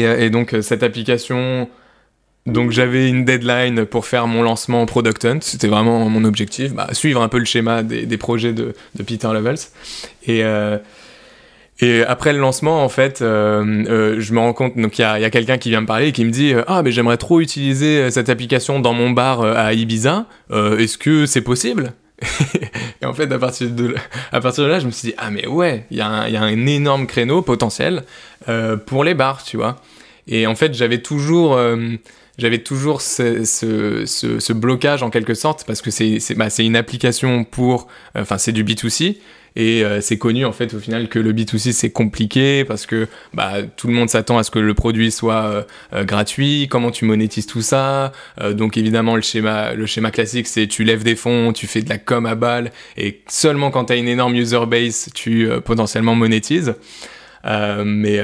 Et, donc cette application, donc j'avais une deadline pour faire mon lancement Product Hunt, c'était vraiment mon objectif, bah, suivre un peu le schéma des, projets de, Peter Levels. Et, et après le lancement, en fait, je me rends compte, donc il y a, quelqu'un qui vient me parler et qui me dit Ah, mais j'aimerais trop utiliser cette application dans mon bar à Ibiza, est-ce que c'est possible? Et en fait, à partir, de, là, je me suis dit, ah mais ouais, il y, a un énorme créneau potentiel euh, pour les bars, tu vois. Et en fait, j'avais toujours, euh, toujours ce, blocage en quelque sorte, parce que c'est bah, une application pour, enfin c'est du B2C, et euh, c'est connu en fait au final que le B2C c'est compliqué parce que bah, tout le monde s'attend à ce que le produit soit euh, euh, gratuit. Comment tu monétises tout ça? Donc évidemment le schéma, le schéma classique c'est tu lèves des fonds, tu fais de la com à balle et seulement quand tu as une énorme user base tu potentiellement monétises. mais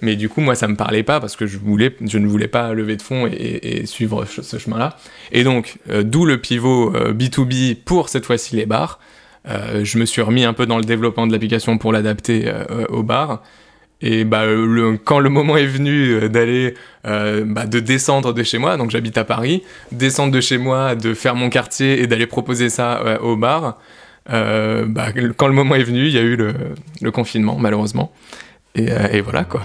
mais du coup, moi, ça me parlait pas parce que je, voulais, je ne voulais pas lever de fonds et, suivre ce chemin-là. Et donc, d'où le pivot B2B pour cette fois-ci les bars. Euh, je me suis remis un peu dans le développement de l'application pour l'adapter euh, au bar. Et bah, quand le moment est venu euh, d'aller, bah, de descendre de chez moi, donc j'habite à Paris, descendre de chez moi, de faire mon quartier et d'aller proposer ça au bar, bah, quand le moment est venu, il y a eu le, confinement, malheureusement. Et voilà quoi.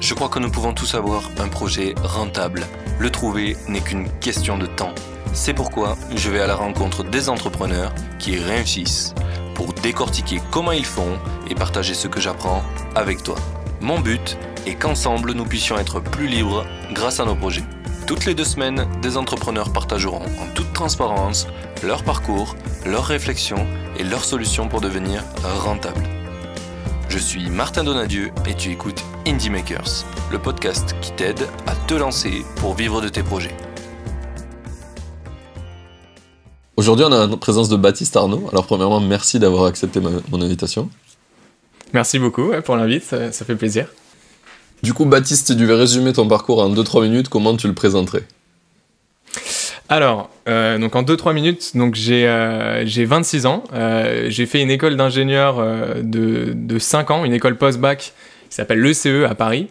Je crois que nous pouvons tous avoir un projet rentable. Le trouver n'est qu'une question de temps. C'est pourquoi je vais à la rencontre des entrepreneurs qui réussissent pour décortiquer comment ils font et partager ce que j'apprends avec toi. Mon but est qu'ensemble nous puissions être plus libres grâce à nos projets. Toutes les deux semaines, des entrepreneurs partageront en toute transparence leur parcours, leurs réflexions et leurs solutions pour devenir rentables. Je suis Martin Donadieu et tu écoutes Indie Makers, le podcast qui t'aide à te lancer pour vivre de tes projets. Aujourd'hui, on a la présence de Baptiste Arnaud. Alors, premièrement, merci d'avoir accepté mon invitation. Merci beaucoup pour l'invite, ça, fait plaisir. Du coup, Baptiste, tu devais résumer ton parcours en 2-3 minutes, comment tu le présenterais? Alors, euh, donc en 2-3 minutes, donc j'ai 26 euh, ans. Euh, j'ai fait une école d'ingénieur de, de, 5 ans, une école post-bac qui s'appelle l'ECE à Paris.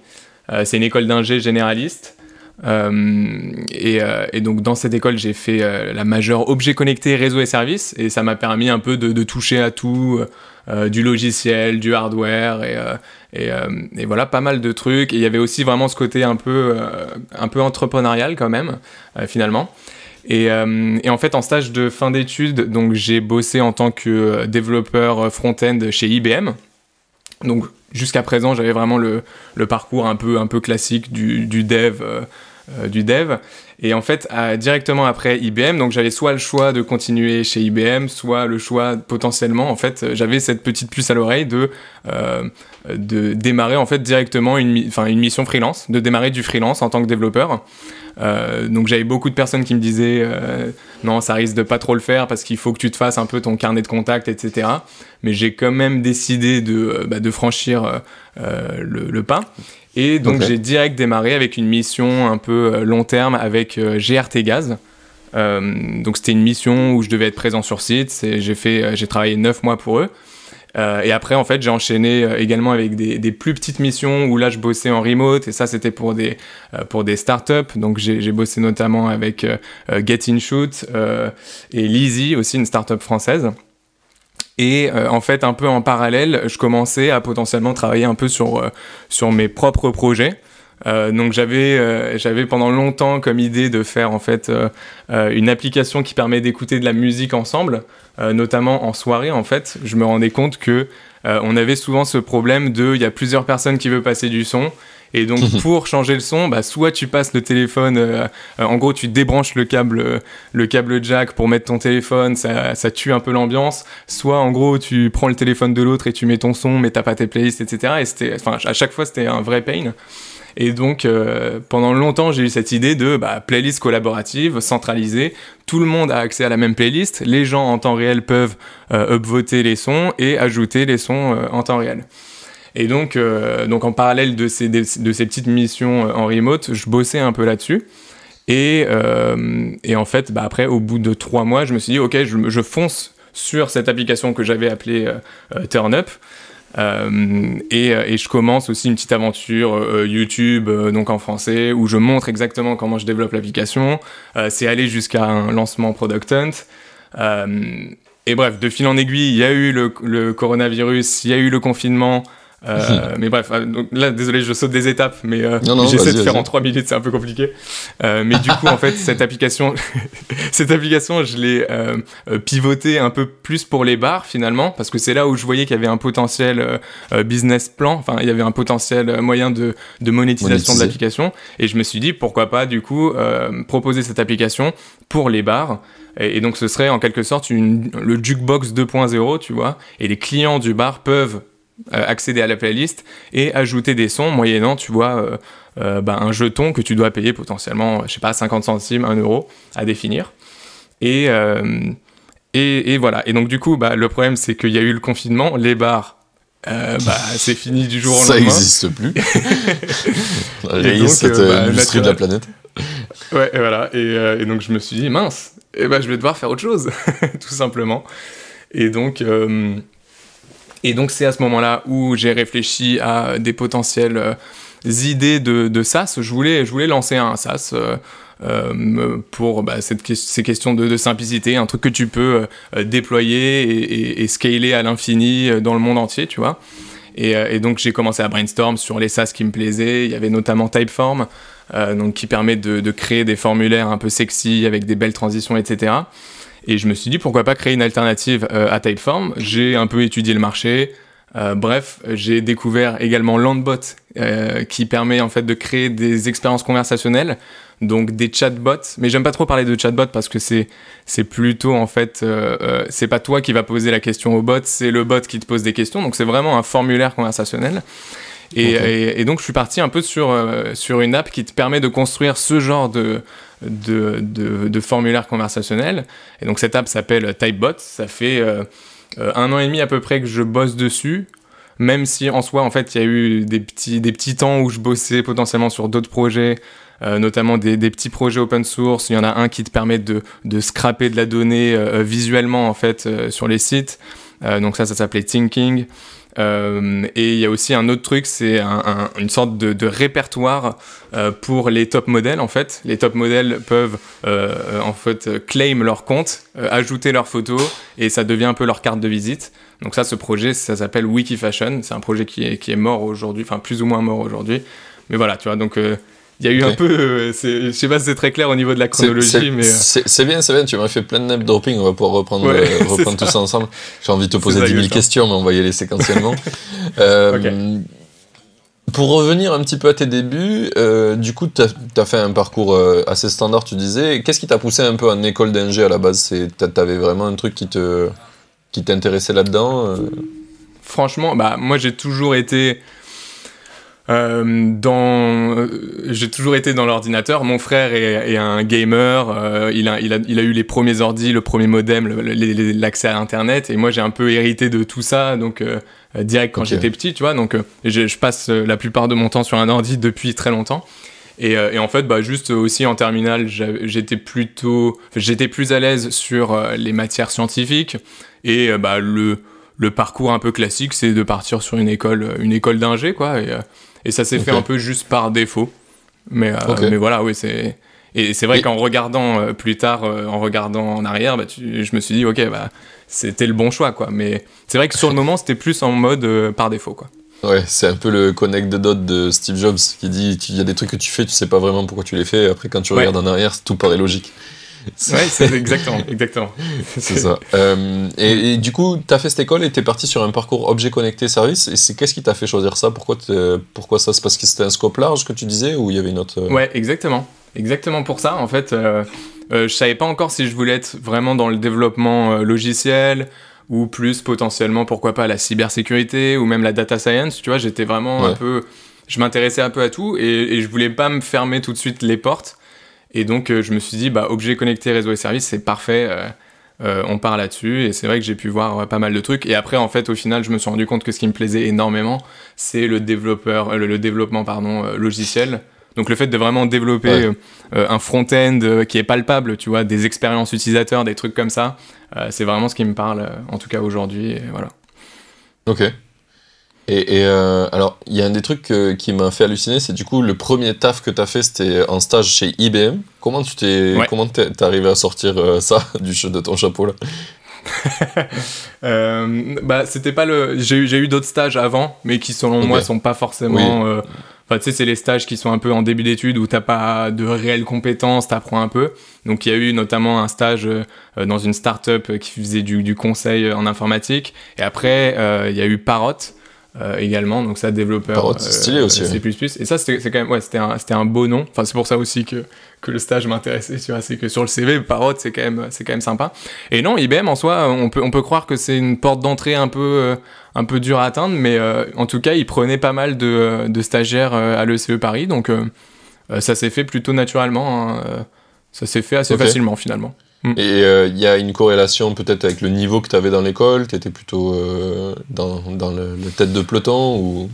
c'est une école d'ingé généraliste. Euh, euh, et, donc dans cette école, j'ai fait euh, la majeure objet connecté, réseau et services, et ça m'a permis un peu de, toucher à tout, du logiciel, du hardware, et, voilà, pas mal de trucs. Et il y avait aussi vraiment ce côté un peu, un peu entrepreneurial quand même, finalement. Et, en fait, en stage de fin d'études, donc j'ai bossé en tant que développeur front-end chez IBM. Donc jusqu'à présent, j'avais vraiment le, parcours un peu, un peu classique du, dev. Du dev. Et en fait, directement après IBM, donc j'avais soit le choix de continuer chez IBM, soit le choix potentiellement, en fait, j'avais cette petite puce à l'oreille de, euh, de démarrer en fait directement une, une mission freelance, de démarrer du freelance en tant que développeur. Euh, donc j'avais beaucoup de personnes qui me disaient non ça risque de pas trop le faire parce qu'il faut que tu te fasses un peu ton carnet de contact etc. Mais j'ai quand même décidé de, bah, de franchir le, pas et donc j'ai direct démarré avec une mission un peu euh, long terme avec euh, GRT Gaz. Euh, donc c'était une mission où je devais être présent sur site. J'ai fait, j'ai travaillé neuf mois pour eux. et après, en fait, j'ai enchaîné également avec des, des, plus petites missions où là, je bossais en remote. Et ça, c'était pour des, pour des startups. Donc, j'ai bossé notamment avec Get In Shoot et Lizzy, aussi une startup française. Et euh, en fait, un peu en parallèle, je commençais à potentiellement travailler un peu sur, euh, sur mes propres projets. Euh, donc j'avais j'avais pendant longtemps comme idée de faire en fait une application qui permet d'écouter de la musique ensemble, notamment en soirée en fait. Je me rendais compte que on avait souvent ce problème de il y a plusieurs personnes qui veulent passer du son et donc pour changer le son, bah, soit tu passes le téléphone, euh, euh, en gros tu débranches le câble, euh, le câble jack pour mettre ton téléphone, ça, ça tue un peu l'ambiance. Soit en gros tu prends le téléphone de l'autre et tu mets ton son, mais t'as pas tes playlists, etc. Et c'était, enfin à chaque fois c'était un vrai pain. Et donc, pendant longtemps, j'ai eu cette idée de bah, playlist collaborative, centralisée. Tout le monde a accès à la même playlist. Les gens en temps réel peuvent upvoter les sons et ajouter les sons en temps réel. Et donc, euh, donc en parallèle de ces, de, ces petites missions euh, en remote, je bossais un peu là-dessus. Et, euh, et, en fait, bah après, au bout de trois mois, je me suis dit, ok, je, je fonce sur cette application que j'avais appelée TurnUp. et, et, je commence aussi une petite aventure YouTube, donc en français, où je montre exactement comment je développe l'application. c'est aller jusqu'à un lancement Product Hunt. et bref, de fil en aiguille, il y a eu le, le coronavirus, il y a eu le confinement, euh, mais bref, euh, donc là, désolé, je saute des étapes, mais euh, j'essaie de faire en 3 minutes, c'est un peu compliqué. mais du coup, en fait, cette application, cette application, je l'ai pivotée un peu plus pour les bars finalement, parce que c'est là où je voyais qu'il y avait un potentiel business plan, enfin, il y avait un potentiel moyen de, de monétisation de l'application, et je me suis dit pourquoi pas du coup proposer cette application pour les bars. Et, donc ce serait en quelque sorte une, le jukebox 2.0, tu vois, et les clients du bar peuvent euh, accéder à la playlist et ajouter des sons moyennant, tu vois, euh, euh, bah, un jeton que tu dois payer potentiellement, je sais pas, 50 centimes, 1 euro à définir. Et, et, voilà. Et donc, du coup, bah, le problème, c'est qu'il y a eu le confinement, les bars. bah, c'est fini du jour au lendemain. Ça n'existe plus. et cette bah, industrie de la planète. Ouais, et voilà. Et, donc je me suis dit, mince, et bah, je vais devoir faire autre chose, tout simplement. Et donc, et donc c'est à ce moment-là où j'ai réfléchi à des potentielles euh, idées de, de, SaaS. Je voulais, je voulais lancer un SaaS. Euh, euh pour bah, ces questions de, de, simplicité, un truc que tu peux euh, déployer et, et, scaler à l'infini dans le monde entier, tu vois. Et, et donc j'ai commencé à brainstorm sur les SaaS qui me plaisaient. Il y avait notamment Typeform, donc qui permet de, de, créer des formulaires un peu sexy avec des belles transitions, etc. Et je me suis dit pourquoi pas créer une alternative euh, à Typeform. J'ai un peu étudié le marché. Euh, bref, j'ai découvert également Landbot euh, qui permet en fait de créer des expériences conversationnelles, donc des chatbots. Mais j'aime pas trop parler de chatbot parce que c'est c'est plutôt en fait c'est pas toi qui va poser la question au bot, c'est le bot qui te pose des questions. Donc c'est vraiment un formulaire conversationnel. Et, et, donc je suis parti un peu sur sur une app qui te permet de construire ce genre de de, formulaires conversationnels. Et donc cette app s'appelle Typebot. Ça fait euh, euh, un an et demi à peu près que je bosse dessus. Même si en soi, en fait, il y a eu des petits, des petits temps où je bossais potentiellement sur d'autres projets, euh, notamment des, petits projets open source. Il y en a un qui te permet de scraper de la donnée visuellement en fait sur les sites. donc ça, ça s'appelait Thinking. Euh, et il y a aussi un autre truc, c'est un, une sorte de, répertoire euh, pour les top modèles en fait. Les top modèles peuvent euh, en fait claim leur compte, ajouter leurs photos et ça devient un peu leur carte de visite. Donc ça, ce projet, ça s'appelle Wikifashion. C'est un projet qui est, qui est mort aujourd'hui, enfin plus ou moins mort aujourd'hui. Mais voilà, tu vois, donc il y a eu un peu. Euh, je sais pas si c'est très clair au niveau de la chronologie, mais. Euh. C'est bien, c'est bien, tu m'as fait plein de name dropping, on va pouvoir reprendre, euh, reprendre tout ça ensemble. J'ai envie de te poser 10 000 questions, mais on va y aller séquentiellement. Pour revenir un petit peu à tes débuts, du coup, tu as, fait un parcours assez standard, tu disais. Qu'est-ce qui t'a poussé un peu en école d'ingé à la base? T'avais vraiment un truc qui te qui t'intéressait là-dedans Franchement, bah, moi j'ai toujours été euh, dans, euh, j'ai toujours été dans l'ordinateur. Mon frère est, un gamer. Euh, il, a, il, a, il, a, eu les premiers ordi, le premier modem, l'accès à Internet. Et moi, j'ai un peu hérité de tout ça. Donc, direct quand j'étais petit, tu vois. Donc, je, je, passe la plupart de mon temps sur un ordi depuis très longtemps. Et, et en fait, bah, juste aussi en terminale, j'étais plutôt, j'étais plus à l'aise sur les matières scientifiques et bah, le, le parcours un peu classique, c'est de partir sur une école, une école d'ingé, quoi. Et, et ça s'est fait un peu juste par défaut. Mais, euh, mais voilà, oui, c'est. Et c'est vrai qu'en regardant euh, plus tard, euh, en regardant en arrière, bah, je me suis dit, ok, bah, c'était le bon choix, quoi. Mais c'est vrai que sur le moment, c'était plus en mode par défaut, quoi. Ouais, c'est un peu le connect the dot de Steve Jobs qui dit qu'il y a des trucs que tu fais, tu sais pas vraiment pourquoi tu les fais, et après quand tu regardes en arrière, tout paraît logique. Ouais, c'est exactement, exactement. c'est ça. Euh, et, du coup, tu as fait cette école et tu es parti sur un parcours objet connecté service. Et c'est qu'est-ce qui t'a fait choisir ça? Pourquoi, pourquoi ça? C'est parce que c'était un scope large que tu disais ou il y avait une autre. Euh? Ouais, exactement. Exactement pour ça. En fait, euh, euh, je savais pas encore si je voulais être vraiment dans le développement logiciel ou plus potentiellement, pourquoi pas, la cybersécurité ou même la data science. Tu vois, j'étais vraiment un peu. Je m'intéressais un peu à tout et, et je voulais pas me fermer tout de suite les portes. Et donc, euh, je me suis dit, bah, objet connecté, réseau et service, c'est parfait. Euh, euh, on part là-dessus. Et c'est vrai que j'ai pu voir pas mal de trucs. Et après, en fait, au final, je me suis rendu compte que ce qui me plaisait énormément, c'est le développeur, le, développement, pardon, logiciel. Donc le fait de vraiment développer un front-end qui est palpable, tu vois, des expériences utilisateurs, des trucs comme ça, c'est vraiment ce qui me parle, en tout cas aujourd'hui, voilà. Ok. Et, et, euh, alors, il y a un des trucs euh, qui m'a fait halluciner, c'est du coup le premier taf que tu as fait, c'était en stage chez IBM. Comment tu t'es, Ouais. comment t'es t'es arrivé à sortir euh, ça du de ton chapeau là? Euh, bah, c'était pas le. J'ai eu, j'ai eu d'autres stages avant, mais qui selon Ok. moi sont pas forcément. Enfin, tu sais, c'est les stages qui sont un peu en début d'études où t'as pas de réelles compétences, t'apprends un peu. Donc, il y a eu notamment un stage dans une start-up qui faisait du, du conseil en informatique. Et après, il y a eu Parrot. Euh, également, donc ça développeur c'est stylé aussi, C++. Et ça, c'était quand même, ouais, c'était un, un beau nom. Enfin, c'est pour ça aussi que, que le stage m'intéressait, tu vois. C'est que sur le CV, Parrot, c'est quand même, c'est quand même sympa. Et non, IBM en soi, on peut, on peut croire que c'est une porte d'entrée un peu, euh, un peu dure à atteindre, mais euh, en tout cas, ils prenaient pas mal de, euh, de stagiaires euh, à l'ECE Paris, donc euh, euh, ça s'est fait plutôt naturellement. hein, euh, ça s'est fait assez facilement finalement. Et euh, il y a une corrélation peut-être avec le niveau que tu avais dans l'école Tu étais plutôt euh, dans, dans le, le tête de peloton ou...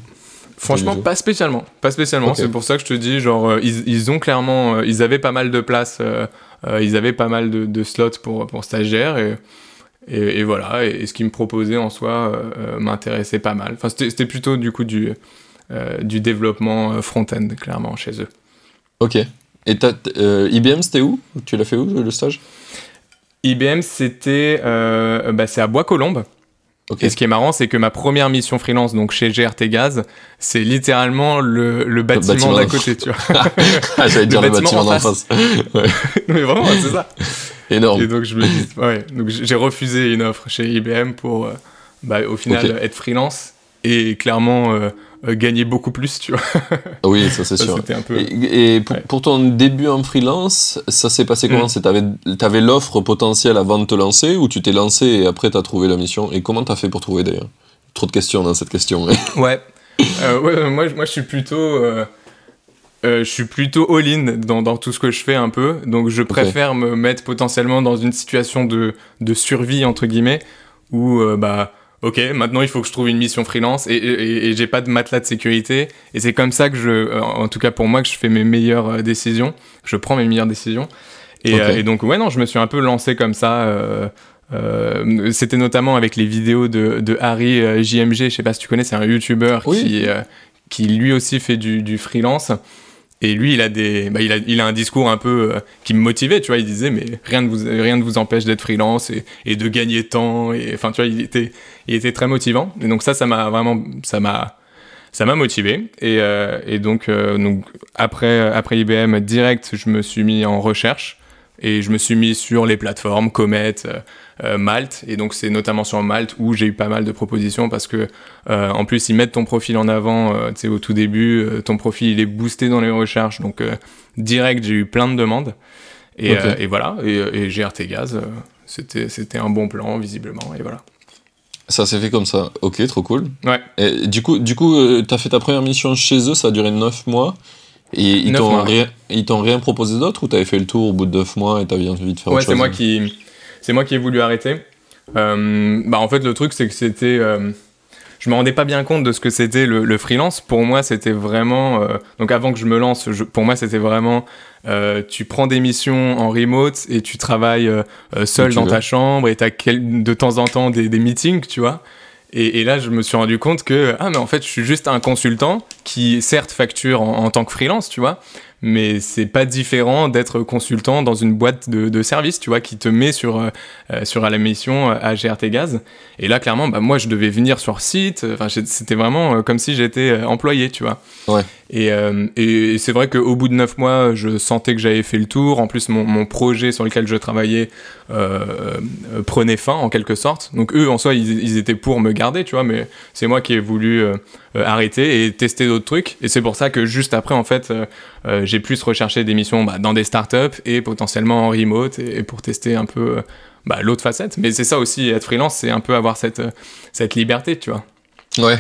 Franchement, pas spécialement. Pas spécialement. C'est pour ça que je te dis, genre, euh, ils, ils ont clairement, euh, ils avaient pas mal de places, euh, euh, ils avaient pas mal de, de slots pour, pour stagiaires et, et, et voilà. Et, et ce qu'ils me proposaient en soi euh, euh, m'intéressait pas mal. Enfin, c'était plutôt du coup du, euh, du développement euh, front-end, clairement, chez eux. Ok. Et euh, IBM, c'était où? Tu l'as fait où le stage? IBM, c'était, euh, bah, c'est à Bois-Colombes. Ok. Et ce qui est marrant, c'est que ma première mission freelance, donc chez GRT Gaz, c'est littéralement le, le bâtiment, bâtiment d'à côté, tu vois. Ah, j'allais dire le bâtiment bâtiment en d'en face. Ouais. Mais vraiment, c'est ça. Énorme. Et donc je me dis, ouais, donc j'ai refusé une offre chez IBM pour, euh, bah, au final, être freelance et clairement euh, gagner beaucoup plus, tu vois. Oui, ça c'est sûr. C'était un peu. Et, et pour, Ouais. pour ton début en freelance, ça s'est passé comment Mm. C'est T'avais avais, l'offre potentielle avant de te lancer ou tu t'es lancé et après t'as trouvé la mission Et comment t'as fait pour trouver d'ailleurs? Trop de questions dans cette question. mais- Ouais. Euh, ouais, euh, moi, je- moi, je suis plutôt. euh, euh, je suis plutôt all-in dans, dans tout ce que je fais un peu, donc je préfère me mettre potentiellement dans une situation de, de survie entre guillemets où euh, bah ok maintenant il faut que je trouve une mission freelance et, et, et j'ai pas de matelas de sécurité et c'est comme ça que je euh, en tout cas pour moi que je fais mes meilleures euh, décisions que je prends mes meilleures décisions et, euh, et donc ouais non je me suis un peu lancé comme ça euh, euh, c'était notamment avec les vidéos de, de Harry JMG, je sais pas si tu connais, c'est un YouTuber Oui. qui, qui lui aussi fait du, du freelance. Et lui, il a, des, bah, il, a, il a un discours un peu euh, qui me motivait, tu vois. Il disait, mais rien ne vous, rien ne vous empêche d'être freelance et, et de gagner temps. Et enfin, tu vois, il était, il était très motivant. Et donc, ça, ça m'a vraiment. Ça m'a. Ça m'a motivé et, euh, et donc, euh, donc après, après IBM direct, je me suis mis en recherche et je me suis mis sur les plateformes Comet, euh, Malte et donc c'est notamment sur Malte où j'ai eu pas mal de propositions parce que en plus ils mettent ton profil en avant, tu sais au tout début, ton profil il est boosté dans les recherches donc direct j'ai eu plein de demandes et, voilà et, et GRT Gaz c'était c'était un bon plan visiblement et voilà. Ça s'est fait comme ça. Ok, trop cool. Ouais. Et du coup, du coup euh, t'as fait ta première mission chez eux, ça a duré 9 mois. Et ils t'ont ouais. rien, ils t'ont rien proposé d'autre ou t'avais fait le tour au bout de 9 mois et t'avais envie de faire Ouais, autre chose c'est moi qui, c'est moi qui ai voulu arrêter. Euh, bah en fait le truc c'est que c'était, euh, je me rendais pas bien compte de ce que c'était le, le freelance. Pour moi c'était vraiment, euh, donc avant que je me lance, je- pour moi c'était vraiment, euh, tu prends des missions en remote et tu travailles euh, seul tu dans veux. ta chambre et t'as quel, de temps en temps des, des meetings, tu vois. Et, et là, je me suis rendu compte que, ah, mais en fait, je suis juste un consultant qui, certes, facture en, en tant que freelance, tu vois, mais c'est pas différent d'être consultant dans une boîte de, de services, tu vois, qui te met sur, euh, euh, sur la mission euh, à GRT Gaz. Et là, clairement, bah, moi, je devais venir sur site. Enfin, c'était vraiment comme si j'étais employé, tu vois. Ouais. Et, euh, et, c'est vrai qu'au bout de neuf mois, je sentais que j'avais fait le tour. En plus, mon, projet sur lequel je travaillais euh, euh, prenait fin, en quelque sorte. Donc, eux, en soi, ils, étaient pour me garder, tu vois, mais c'est moi qui ai voulu arrêter et tester d'autres trucs. Et c'est pour ça que juste après, en fait, j'ai plus recherché des missions bah, dans des startups et potentiellement en remote et, pour tester un peu bah, l'autre facette. Mais c'est ça aussi, être freelance, c'est un peu avoir cette liberté, tu vois. Ouais,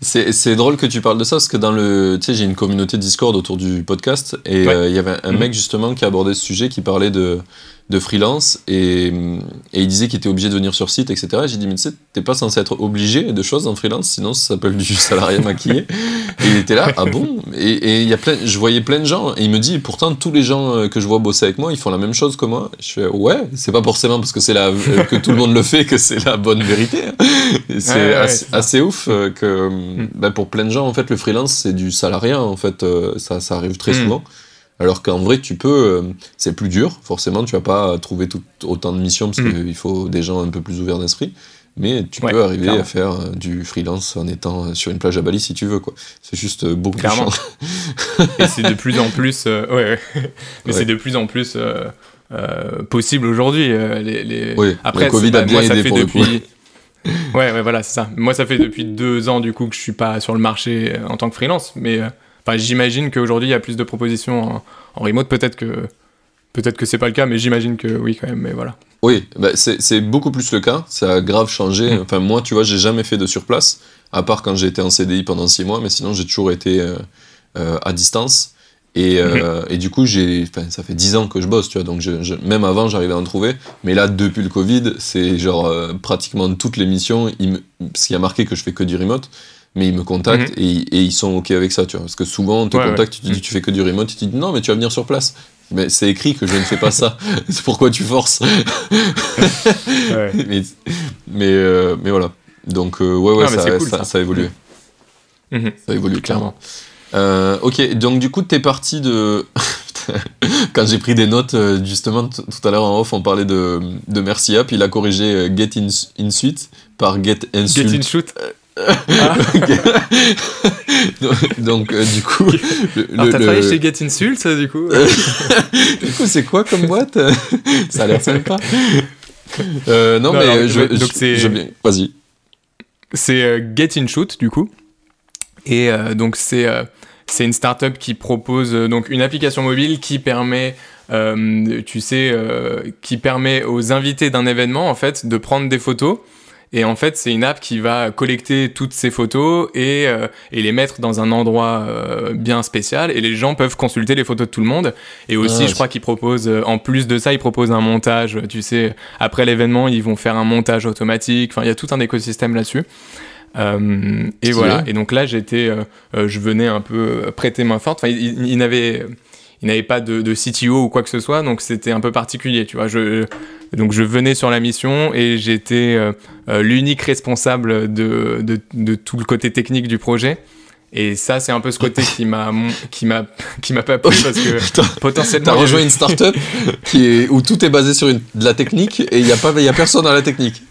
c'est c'est drôle que tu parles de ça parce que dans le. Tu sais, j'ai une communauté Discord autour du podcast et Ouais. euh, il y avait un Mhm. mec justement qui abordait ce sujet qui parlait de. de freelance et, et il disait qu'il était obligé de venir sur site, etc. J'ai dit, mais tu sais, t'es pas censé être obligé de choses en freelance, sinon ça s'appelle du salarié maquillé. Et il était là, ah bon? Et, et il y a plein, je voyais plein de gens, et il me dit, pourtant, tous les gens euh, que je vois bosser avec moi, ils font la même chose que moi. Je fais, ouais, c'est pas forcément parce que, c'est la, euh, que tout le monde le fait que c'est la bonne vérité. hein. C'est Ouais, ouais, assez, ouf euh, que Mm. bah, pour plein de gens, en fait, le freelance, c'est du salariat, en fait, ça, ça arrive très Mm. souvent. Alors qu'en vrai, tu peux, c'est plus dur, forcément, tu vas pas trouver tout, autant de missions parce Mm. qu'il faut des gens un peu plus ouverts d'esprit. Mais tu Ouais, peux arriver clairement. à faire euh, du freelance en étant euh, sur une plage à Bali si tu veux, quoi. C'est juste euh, beaucoup plus Clairement. chiant. Et c'est de plus en plus. euh, ouais, ouais. Mais c'est de plus en plus euh, euh, possible aujourd'hui. les, les- Oui, Après, le Covid bah, a bien moi, ça aidé fait pour le coup. ouais, ouais, voilà, c'est ça. Moi, ça fait depuis deux ans, du coup, que je suis pas sur le marché en tant que freelance. Mais enfin, j'imagine qu'aujourd'hui, il y a plus de propositions en, en remote. Peut-être que. Peut-être que c'est pas le cas, mais j'imagine que oui, quand même. Mais voilà. Oui, bah, c'est beaucoup plus le cas. Ça a grave changé. Mm. Enfin, moi, tu vois, j'ai jamais fait de surplace, à part quand j'ai été en CDI pendant six mois, mais sinon, j'ai toujours été euh, euh, à distance. Et, euh, et du coup, ça fait dix ans que je bosse, tu vois. Donc, je- je- même avant, j'arrivais à en trouver. Mais là, depuis le Covid, c'est genre pratiquement toutes les missions. Il me, parce qu'il y a marqué que je fais que du remote. Mais ils me contactent et, et ils sont OK avec ça, tu vois. Parce que souvent, on te Ouais, ouais. contacte, tu te dis, Mm. tu fais que du remote, tu te dis, non, mais tu vas venir sur place. Mais c'est écrit que je ne fais pas ça. c'est pourquoi tu forces. Ouais. mais, mais, euh, mais voilà. Donc, euh, ouais, ouais, ça, cool, ça, ça. ça a évolué. Mhm. Ça a évolué, clairement. Euh, ok, donc du coup, t'es parti de. Quand j'ai pris des notes, justement, tout à l'heure en off, on parlait de, de Merci App. Il a corrigé Get in, in Suite par Get Get Insult. in shoot. Donc, donc, euh, du coup. le- Alors, t'as le- travaillé chez Get Insult, ça, du coup du coup, c'est quoi comme boîte? Ça a l'air sympa. Euh, non, Non, mais alors, je, je, donc je viens- Vas-y. C'est euh, Get In Shoot du coup. Et euh, donc c'est euh, c'est une startup qui propose donc une application mobile qui permet tu sais qui permet aux invités d'un événement en fait de prendre des photos. Et en fait, c'est une app qui va collecter toutes ces photos et, euh, et les mettre dans un endroit euh, bien spécial. Et les gens peuvent consulter les photos de tout le monde. Et aussi, Ah, je crois qu'ils proposent, euh, en plus de ça, ils proposent un montage. Tu sais, après l'événement, ils vont faire un montage automatique. Enfin, il y a tout un écosystème là-dessus. Euh, et voilà. Et donc là, j'étais, euh, euh, je venais un peu euh, prêter main forte. Enfin, il, il- il n'avait, il n'avait pas de, de CTO ou quoi que ce soit, donc c'était un peu particulier, tu vois. Je, donc je venais sur la mission et j'étais euh, euh, l'unique responsable de, de, de tout le côté technique du projet. Et ça, c'est un peu ce côté qui m'a, qui m'a, qui m'a pas plu parce que potentiellement. T'as y rejoint une startup qui est, où tout est basé sur une, de la technique et il n'y a, pas- y a personne dans la technique.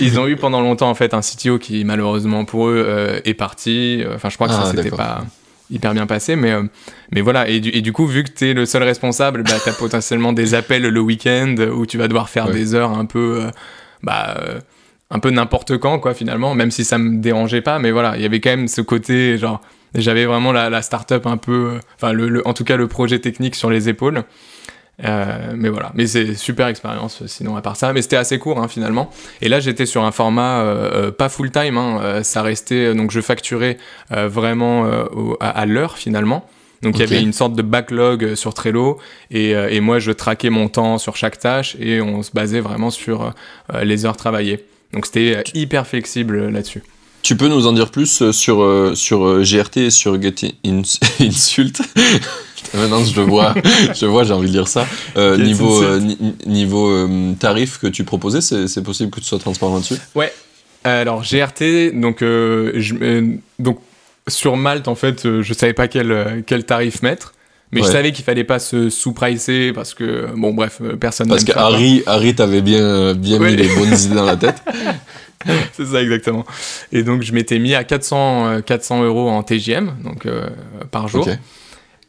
Ils ont eu pendant longtemps en fait un CTO qui malheureusement pour eux euh, est parti. Enfin, je crois que Ah, ça s'était d'accord. pas hyper bien passé, mais euh, mais voilà. Et du, et du coup, vu que t'es le seul responsable, bah t'as potentiellement des appels le week-end où tu vas devoir faire Ouais. des heures un peu, euh, bah euh, un peu n'importe quand quoi finalement. Même si ça me dérangeait pas, mais voilà, il y avait quand même ce côté genre. J'avais vraiment la, la start-up un peu, enfin le, le- en tout cas le projet technique sur les épaules. Euh, mais voilà, mais c'est super expérience sinon à part ça. Mais c'était assez court hein, finalement. Et là j'étais sur un format euh, euh, pas full time, hein, ça restait donc je facturais euh, vraiment au- à, à l'heure finalement. Donc il y avait une sorte de backlog sur Trello et, et moi je traquais mon temps sur chaque tâche et on se basait vraiment sur les heures travaillées. Donc c'était hyper flexible là-dessus. Tu peux nous en dire plus euh, sur, euh, sur euh, GRT et sur Get In- Insult? Maintenant, je vois, je vois, j'ai envie de dire ça. Euh, niveau euh, euh, tarif que tu proposais, c'est possible que tu sois transparent là-dessus? Alors GRT, donc, je- donc sur Malte en fait, je savais pas quel, quel tarif mettre, mais je Ouais. savais qu'il fallait pas se sous-pricer parce que bon bref, personne. Parce que. Harry, Harry t'avait bien, bien Ouais. mis les bonnes idées dans la tête. c'est ça exactement. Et donc je m'étais mis à 400 euh, 400 euros en TGM donc euh, par jour.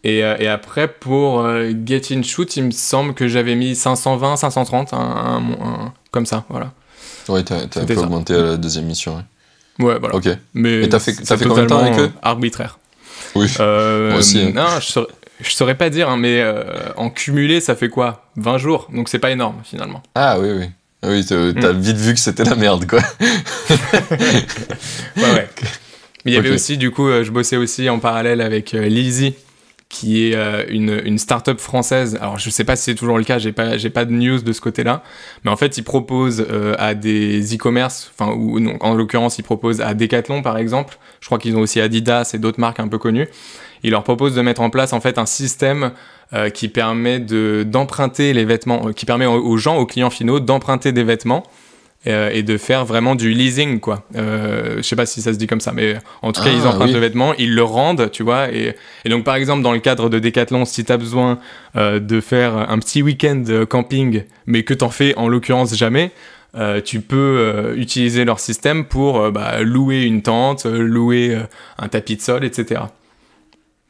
Et, euh, et après pour euh, Get In Shoot, il me semble que j'avais mis 520, 530, un, un- un- comme ça, voilà. Ouais, t'as un peu ça. augmenté à la deuxième mission. ouais. Ouais, voilà. Ok. Mais Et t'as fait- combien de temps avec eux? Arbitraire. Oui. Euh, Moi aussi, hein. Non, je saurais, je saurais pas dire, hein, mais euh, en cumulé, ça fait quoi? 20 jours, donc c'est pas énorme finalement. Ah oui, oui. Ah Oui, t'as t'as vite vu que c'était la merde, quoi. Ouais, ouais. Mais il y avait aussi, du coup, euh, je bossais aussi en parallèle avec euh, Lizzy, qui est euh, une, une start-up française. Alors, je sais pas si c'est toujours le cas, j'ai pas, j'ai pas de news de ce côté-là. Mais en fait, ils proposent euh, à des e-commerce, enfin, ou non, en l'occurrence, ils proposent à Decathlon, par exemple. Je crois qu'ils ont aussi Adidas et d'autres marques un peu connues. Ils leur proposent de mettre en place, en fait, un système euh, qui permet de, d'emprunter les vêtements, euh, qui permet aux, gens, aux clients finaux, d'emprunter des vêtements euh, et de faire vraiment du leasing quoi. Euh, je sais pas si ça se dit comme ça, mais en tout cas Ah, ils empruntent oui. le vêtement, ils le rendent, tu vois. Et, et donc par exemple dans le cadre de Decathlon, si tu as besoin euh, de faire un petit week-end camping, mais que t'en fais en l'occurrence jamais. euh, tu peux utiliser leur système pour bah, louer une tente, louer un tapis de sol, etc.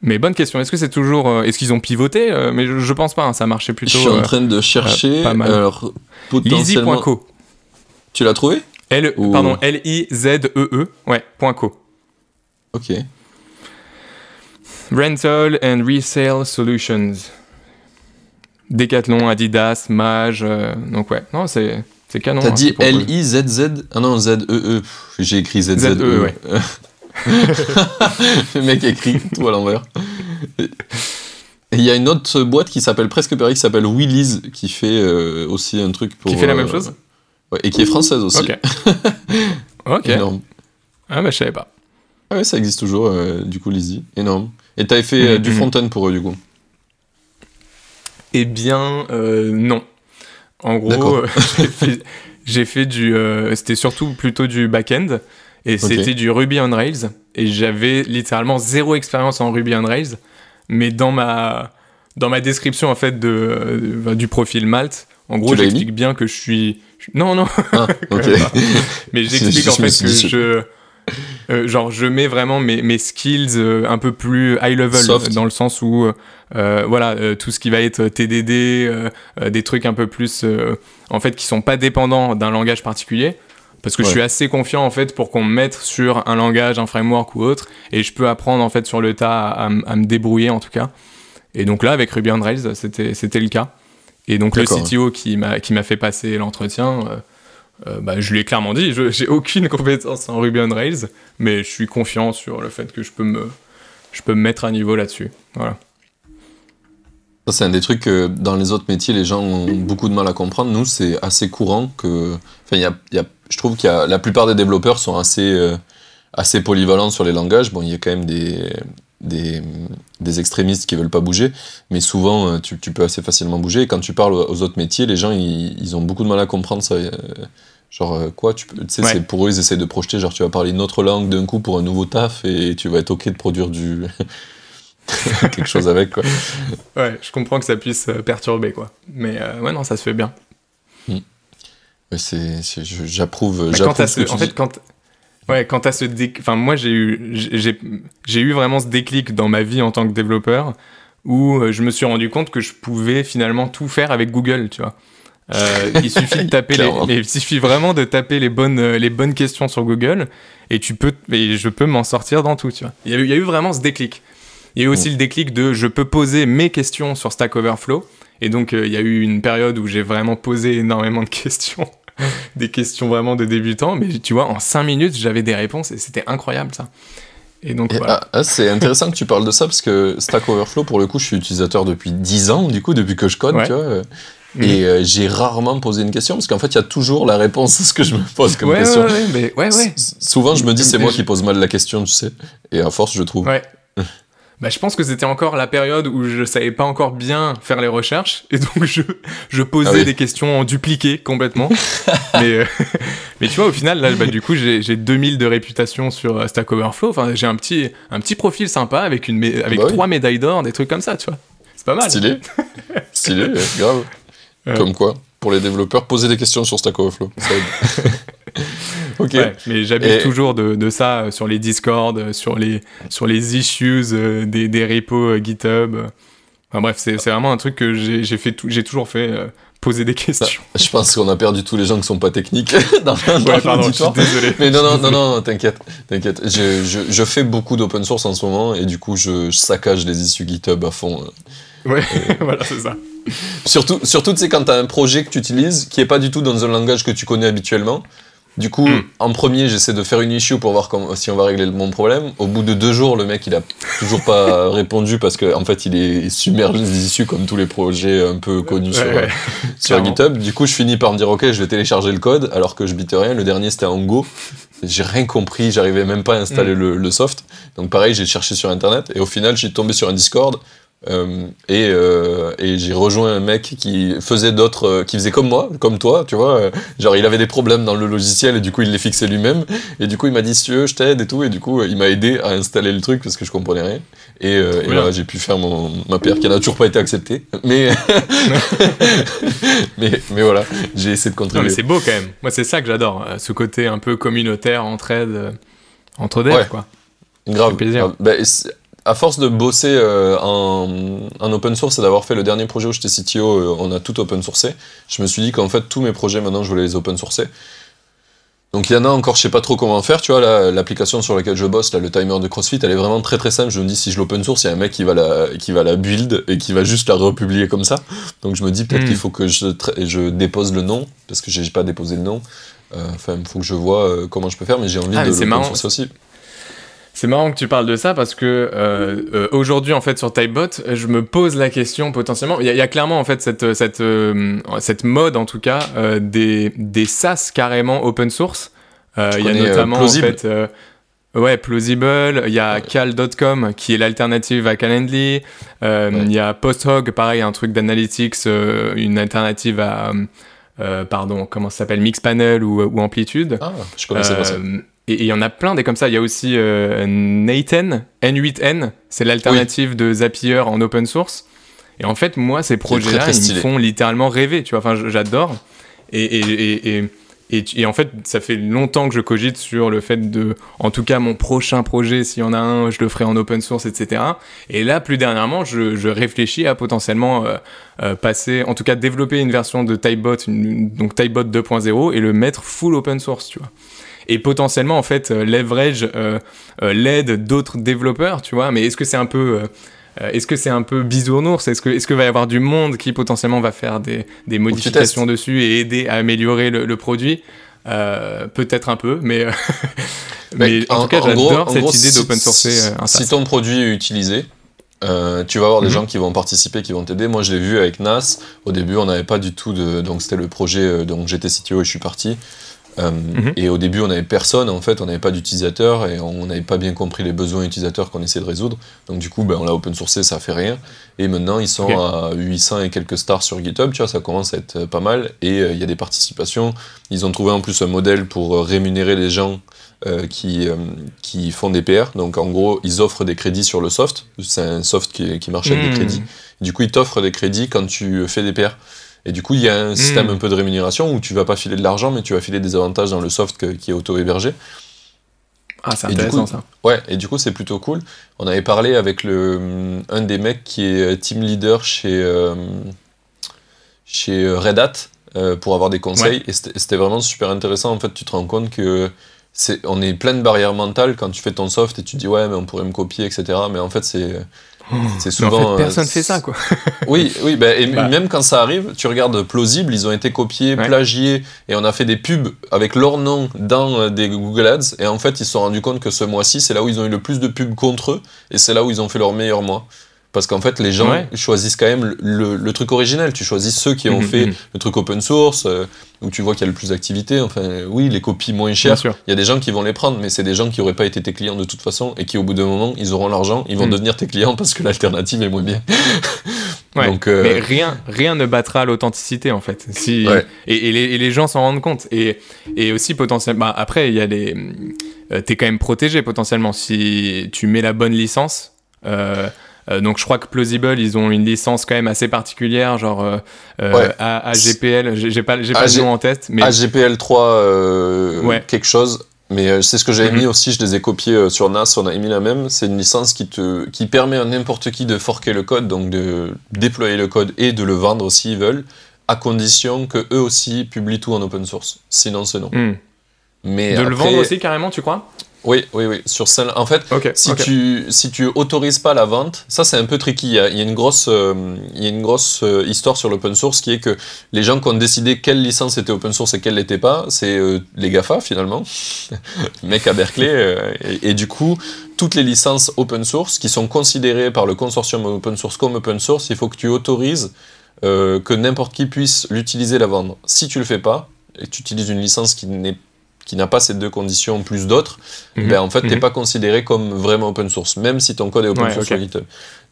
Mais bonne question. Est-ce que c'est toujours, euh, est-ce qu'ils ont pivoté Euh, Mais je, je pense pas. hein, ça marchait Je plutôt. suis en euh, train de chercher. pas mal. alors, potentiellement. Lizzy.co. Tu l'as trouvé L, Ou- pardon, L-I-Z-E-E, ouais, point .co. Ok. Rental and Resale Solutions. Decathlon, Adidas, Mage, euh, donc ouais, non, c'est, c'est canon. T'as hein, dit. L-I-Z-Z Ah non, Z-E-E. Pff, J'ai écrit Z-Z-E. Z-E, E, ouais. Le mec écrit tout à l'envers. Et il y a une autre boîte qui s'appelle presque pareil, qui s'appelle Willy's, qui fait euh, aussi un truc pour. Qui fait la euh, même chose ouais, Et qui est française aussi. Ok. ok. Énorme. Ah bah je savais pas. Ah ouais, ça existe toujours, euh, du coup, Lizzy. Énorme. Et t'avais fait euh, Mhm, du mhm. front-end pour eux, du coup. Eh bien, euh, non. En gros, euh, j'ai fait, du. euh, c'était surtout plutôt du back-end. Et c'était du Ruby on Rails. Et j'avais littéralement zéro expérience en Ruby on Rails. Mais dans ma, dans ma description, en fait, de, de- du profil Malte, en gros, j'explique bien que je suis. Non, non, Ah, ok. mais j'explique en fait que je. euh, genre, je mets vraiment mes, mes skills euh, un peu plus high level, Soft. dans le sens où, euh, voilà, tout ce qui va être TDD, des trucs un peu plus, en fait, qui sont pas dépendants d'un langage particulier. Parce que je suis assez confiant, en fait, pour qu'on me mette sur un langage, un framework ou autre, et je peux apprendre, en fait, sur le tas à, à m- à me débrouiller, en tout cas. Et donc là, avec Ruby on Rails, c'était c'était le cas. Et donc le. CTO qui m'a qui m'a fait passer l'entretien, euh, euh, bah, je lui ai clairement dit, j'ai aucune compétence en Ruby on Rails, mais je suis confiant sur le fait que je peux me, je peux me mettre à niveau là-dessus. Voilà. Ça, c'est un des trucs que dans les autres métiers, les gens ont beaucoup de mal à comprendre. Nous, c'est assez courant que. Enfin, y a, y a- je trouve a. La plupart des développeurs sont assez, euh, assez polyvalents sur les langages. Bon, il y a quand même des, des, des extrémistes qui veulent pas bouger, mais souvent, euh, tu, tu peux assez facilement bouger. Et quand tu parles aux autres métiers, les gens, ils, ils ont beaucoup de mal à comprendre ça. euh, Genre, quoi tu, peux- tu sais, Ouais. c'est pour eux, ils essaient de projeter. Genre, tu vas parler une autre langue d'un coup pour un nouveau taf et tu vas être OK de produire du. quelque chose avec, quoi. Ouais, je comprends que ça puisse euh, perturber, quoi. Mais euh, ouais, non, ça se fait bien. Ouais, c'est, j'approuve. Bah, j'approuve en dis. fait, quand, ouais, quand t'as ce déc- enfin, moi, j'ai eu, j'ai, j'ai eu vraiment ce déclic dans ma vie en tant que développeur où euh, je me suis rendu compte que je pouvais finalement tout faire avec Google, tu vois. Euh, il suffit de taper les, il suffit vraiment de taper les bonnes, les bonnes questions sur Google et tu peux, et je peux m'en sortir dans tout, tu vois. Il y a eu, il y a eu vraiment ce déclic. Il y a eu aussi le déclic de je peux poser mes questions sur Stack Overflow. Et donc, euh, il y a eu une période où j'ai vraiment posé énormément de questions. des questions vraiment de débutants. Mais tu vois, en 5 minutes, j'avais des réponses et c'était incroyable ça. Et donc, voilà. ah, ah, c'est intéressant que tu parles de ça parce que Stack Overflow, pour le coup, je suis utilisateur depuis 10 ans, du coup, depuis que je code, Ouais. tu vois. Mhm. Et euh, j'ai rarement posé une question parce qu'en fait, il y a toujours la réponse à ce que je me pose comme ouais, question. ouais, mais Souvent, je me dis, c'est Et moi qui pose mal la question, tu sais. Et à force, je trouve. Bah, je pense que c'était encore la période où je savais pas encore bien faire les recherches et donc je, je posais Ah oui. des questions en dupliqué complètement. mais, euh, mais tu vois, au final, là, bah, du coup, j'ai j'ai 2000 de réputation sur euh, Stack Overflow. Enfin, j'ai un petit, un petit profil sympa avec, une, mé- avec Bah oui. trois médailles d'or, des trucs comme ça, tu vois. C'est pas mal. Stylé. Stylé, grave. Ouais. Comme quoi, pour les développeurs, poser des questions sur Stack Overflow. Ça aide. ok. Ouais, mais Et- toujours de, de ça euh, sur les Discord, euh, sur les, sur les issues euh, des, des repos GitHub. Enfin bref, c'est vraiment un truc que j'ai fait toujours fait, euh, poser des questions. Je pense qu'on a perdu tous les gens qui sont pas techniques dans, dans Ouais, pardon, je suis désolé. Mais non, non, non, non, t'inquiète, t'inquiète. Je, je, je fais beaucoup d'open source en ce moment et du coup, je, je saccage les issues GitHub à fond. Ouais, voilà, c'est ça. Surtout, surtout tu sais, quand t'as un projet que tu utilises qui est pas du tout dans un langage que tu connais habituellement, Du coup, Hmm. en premier, j'essaie de faire une issue pour voir comment- si on va régler mon problème. Au bout de deux jours, le mec, il a toujours pas répondu parce qu'en en fait, il est submergé des issues comme tous les projets un peu connus sur, Ouais, sur. GitHub. Du coup, je finis par me dire, ok, je vais télécharger le code alors que je bite rien. Le dernier, c'était en Go. J'ai rien compris, j'arrivais même pas à installer le, le soft. Donc, pareil, j'ai cherché sur Internet et au final, j'ai tombé sur un Discord. Euh, et euh, et j'ai rejoint un mec qui faisait d'autres, euh, qui faisait comme moi, comme toi, tu vois. genre, il avait des problèmes dans le logiciel et du coup, il les fixait lui-même. Et du coup, il m'a dit, si tu veux, je t'aide et tout. Et du coup, il m'a aidé à installer le truc parce que je comprenais rien. Et, Voilà. j'ai pu faire mon, ma PR qui n'a toujours pas été acceptée. Mais, mais, mais voilà, j'ai essayé de Non, contribuer. mais c'est beau quand même. Moi, c'est ça que j'adore. Ce côté un peu communautaire, entraide, entre devs, Ouais. quoi. Grave. plaisir. grave. Bah, à force de bosser euh, en, en open source et d'avoir fait le dernier projet où j'étais CTO, euh, on a tout open sourcé. Je me suis dit qu'en fait, tous mes projets, maintenant, je voulais les open sourcer. Donc il y en a encore, je sais pas trop comment faire, tu vois, l'application sur laquelle je bosse, là, le timer de CrossFit, elle est vraiment très très simple. Je me dis, si je l'open source, il y a un mec qui va, la, qui va la build et qui va juste la republier comme ça. Donc je me dis, peut-être Mm. qu'il faut que je, dépose le nom, parce que j'ai pas déposé le nom. Euh, Enfin, il faut que je vois euh, comment je peux faire, mais j'ai envie Ah, de l'open sourcer aussi. C'est marrant que tu parles de ça parce que euh, euh, aujourd'hui en fait sur Typebot, je me pose la question potentiellement. Il y, y a clairement en fait cette cette euh, cette mode en tout cas euh, des des SaaS carrément open source. Euh, Il y a euh, notamment en Plausible. fait euh, ouais Plausible. Il y a Cal.com qui est l'alternative à Calendly. Euh, Ouais. Il y a PostHog pareil un truc d'analytics, euh, une alternative à euh, pardon comment ça s'appelle? Mixpanel ou, ou Amplitude. Ah, je connaissais pas ça. Et il y en a plein des comme ça. Il y a aussi euh, Nathan, N8N, c'est l'alternative de Zapier en open source. Et en fait, moi, ces projets-là, ils me font littéralement rêver, tu vois. Enfin, j'adore. Et, et, et, et, et, et en fait, ça fait longtemps que je cogite sur le fait de, en tout cas, mon prochain projet, s'il y en a un, je le ferai en open source, etc. Et là, plus dernièrement, je, je réfléchis à potentiellement euh, euh, passer, en tout cas, développer une version de Typebot, une- donc Typebot 2.0, et le mettre full open source, tu vois et potentiellement en fait euh, leverage euh, euh, l'aide d'autres développeurs, tu vois. Mais est-ce que c'est un peu euh, est-ce que c'est un peu bisounours? Est-ce que est-ce que va y avoir du monde qui potentiellement va faire des, des modifications dessus et aider à améliorer le, le produit? Euh, Peut-être un peu, mais mais en, tout cas j'adore cette gros, idée si- d'open sourcer si- un Si ton produit est utilisé, euh, tu vas avoir des Mhm. gens qui vont participer, qui vont t'aider. Moi, je l'ai vu avec NAS. Au début, on n'avait pas du tout de. Donc, c'était le projet dont j'étais CTO et je suis parti. Euh, Mhm. Et au début, on n'avait personne, en fait, on n'avait pas d'utilisateurs et on n'avait pas bien compris les besoins utilisateurs qu'on essayait de résoudre. Donc, du coup, ben, on l'a open sourcé, ça fait rien. Et maintenant, ils sont à 800 et quelques stars sur GitHub, tu vois, ça commence à être euh, pas mal. Et euh, il y a des participations. Ils ont trouvé en plus un modèle pour rémunérer les gens euh, qui, qui font des PR. Donc, en gros, ils offrent des crédits sur le soft. C'est un soft qui, qui marche avec Hmm. des crédits. Du coup, ils t'offrent des crédits quand tu fais des PR. Et du coup, il y a un système Mm. un peu de rémunération où tu vas pas filer de l'argent, mais tu vas filer des avantages dans le soft que- qui est auto-hébergé. Ah, c'est intéressant coup, ça. Ouais, et du coup, c'est plutôt cool. On avait parlé avec le, hum, un des mecs qui est team leader chez, euh, chez Red Hat euh, pour avoir des conseils. Et c'était vraiment super intéressant. En fait, tu te rends compte que c'est, on est plein de barrières mentales quand tu fais ton soft et tu dis ouais, mais on pourrait me copier, etc. Mais en fait, c'est. C'est en souvent. fait, personne euh, fait ça quoi. oui, oui, bah, et Bah. même quand ça arrive, tu regardes plausible, ils ont été copiés, Ouais. plagiés, et on a fait des pubs avec leur nom dans euh, des Google Ads, et en fait, ils se sont rendus compte que ce mois-ci, c'est là où ils ont eu le plus de pubs contre eux, et c'est là où ils ont fait leur meilleur mois. Parce qu'en fait, les gens Ouais. choisissent quand même le, le- le truc original. Tu choisis ceux qui ont Mhm, fait mhm. le truc open source, euh, où tu vois qu'il y a le plus d'activité. Enfin, oui, les copies moins chères, il y a des gens qui vont les prendre, mais c'est des gens qui n'auraient pas été tes clients de toute façon, et qui au bout d'un moment, ils auront l'argent, ils vont Mhm. devenir tes clients parce que l'alternative est moins bien. Ouais. Donc, euh, Mais rien, rien ne battra l'authenticité en fait. Si, Ouais. et, et les, et les gens s'en rendent compte. Et, et aussi potentiellement, bah, après, il y a les, euh, t'es quand même protégé potentiellement si tu mets la bonne licence. Euh, euh, donc je crois que Plausible, ils ont une licence quand même assez particulière, genre euh, euh, Ouais. A- AGPL. J'ai pas, j'ai pas AG le nom en tête, mais AGPL3 euh, Ouais. quelque chose. Mais c'est ce que j'avais Mhm. mis aussi, je les ai copiés sur NAS, on a mis la même. C'est une licence qui, te, qui permet à n'importe qui de forquer le code, donc de déployer le code et de le vendre s'ils veulent, à condition que eux aussi publient tout en open source. Sinon, c'est non. Hmm. Mais de le vendre aussi carrément, tu crois? Oui, oui, oui. Sur celle, en fait, si tu si tu autorises pas la vente, ça c'est un peu tricky. Il y a, il y a une grosse euh, il y a une grosse euh, histoire sur l'open source qui est que les gens qui ont décidé quelle licence était open source et quelle l'était pas, c'est euh, les Gafa finalement, mecs à Berkeley. euh, et, et du coup, toutes les licences open source qui sont considérées par le consortium open source comme open source, il faut que tu autorises euh, que n'importe qui puisse l'utiliser, la vendre. Si tu le fais pas et que tu utilises une licence qui n'est qui n'a pas ces deux conditions plus d'autres, Mhm. ben en fait, t'es Mhm. pas considéré comme vraiment open source, même si ton code est open Ouais, source ok. sur GitHub.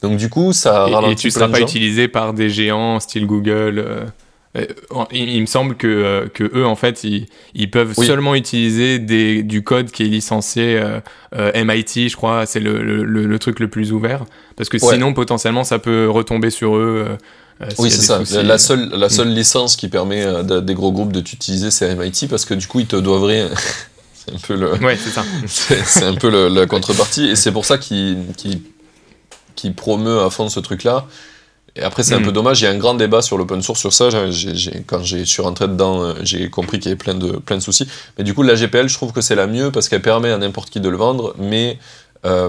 Donc du coup, ça Et- ralentit Et, tu seras pas gens. utilisé par des géants style Google. euh, euh, il, il me semble que, euh, que eux, en fait, ils, ils peuvent Oui. seulement utiliser des, du code qui est licencié euh, MIT, je crois, c'est le, le, le- le truc le plus ouvert. Parce que Ouais. sinon, potentiellement, ça peut retomber sur eux. Euh, euh, Oui, c'est ça. soucis. La seule, la seule licence qui permet à de- des gros groupes de t'utiliser, c'est MIT, parce que du coup, ils te doivent rien. c'est un peu le, Ouais, c'est ça. c'est c'est un peu le- la contrepartie, et c'est pour ça qu'ils promeut à fond ce truc-là. Et après, c'est un Mhm. peu dommage. Il y a un grand débat sur l'open source sur ça. Quand je suis rentré dedans, euh, j'ai compris qu'il y avait plein de, plein de soucis. Mais du coup, la GPL, je trouve que c'est la mieux parce qu'elle permet à n'importe qui de le vendre. Mais, euh,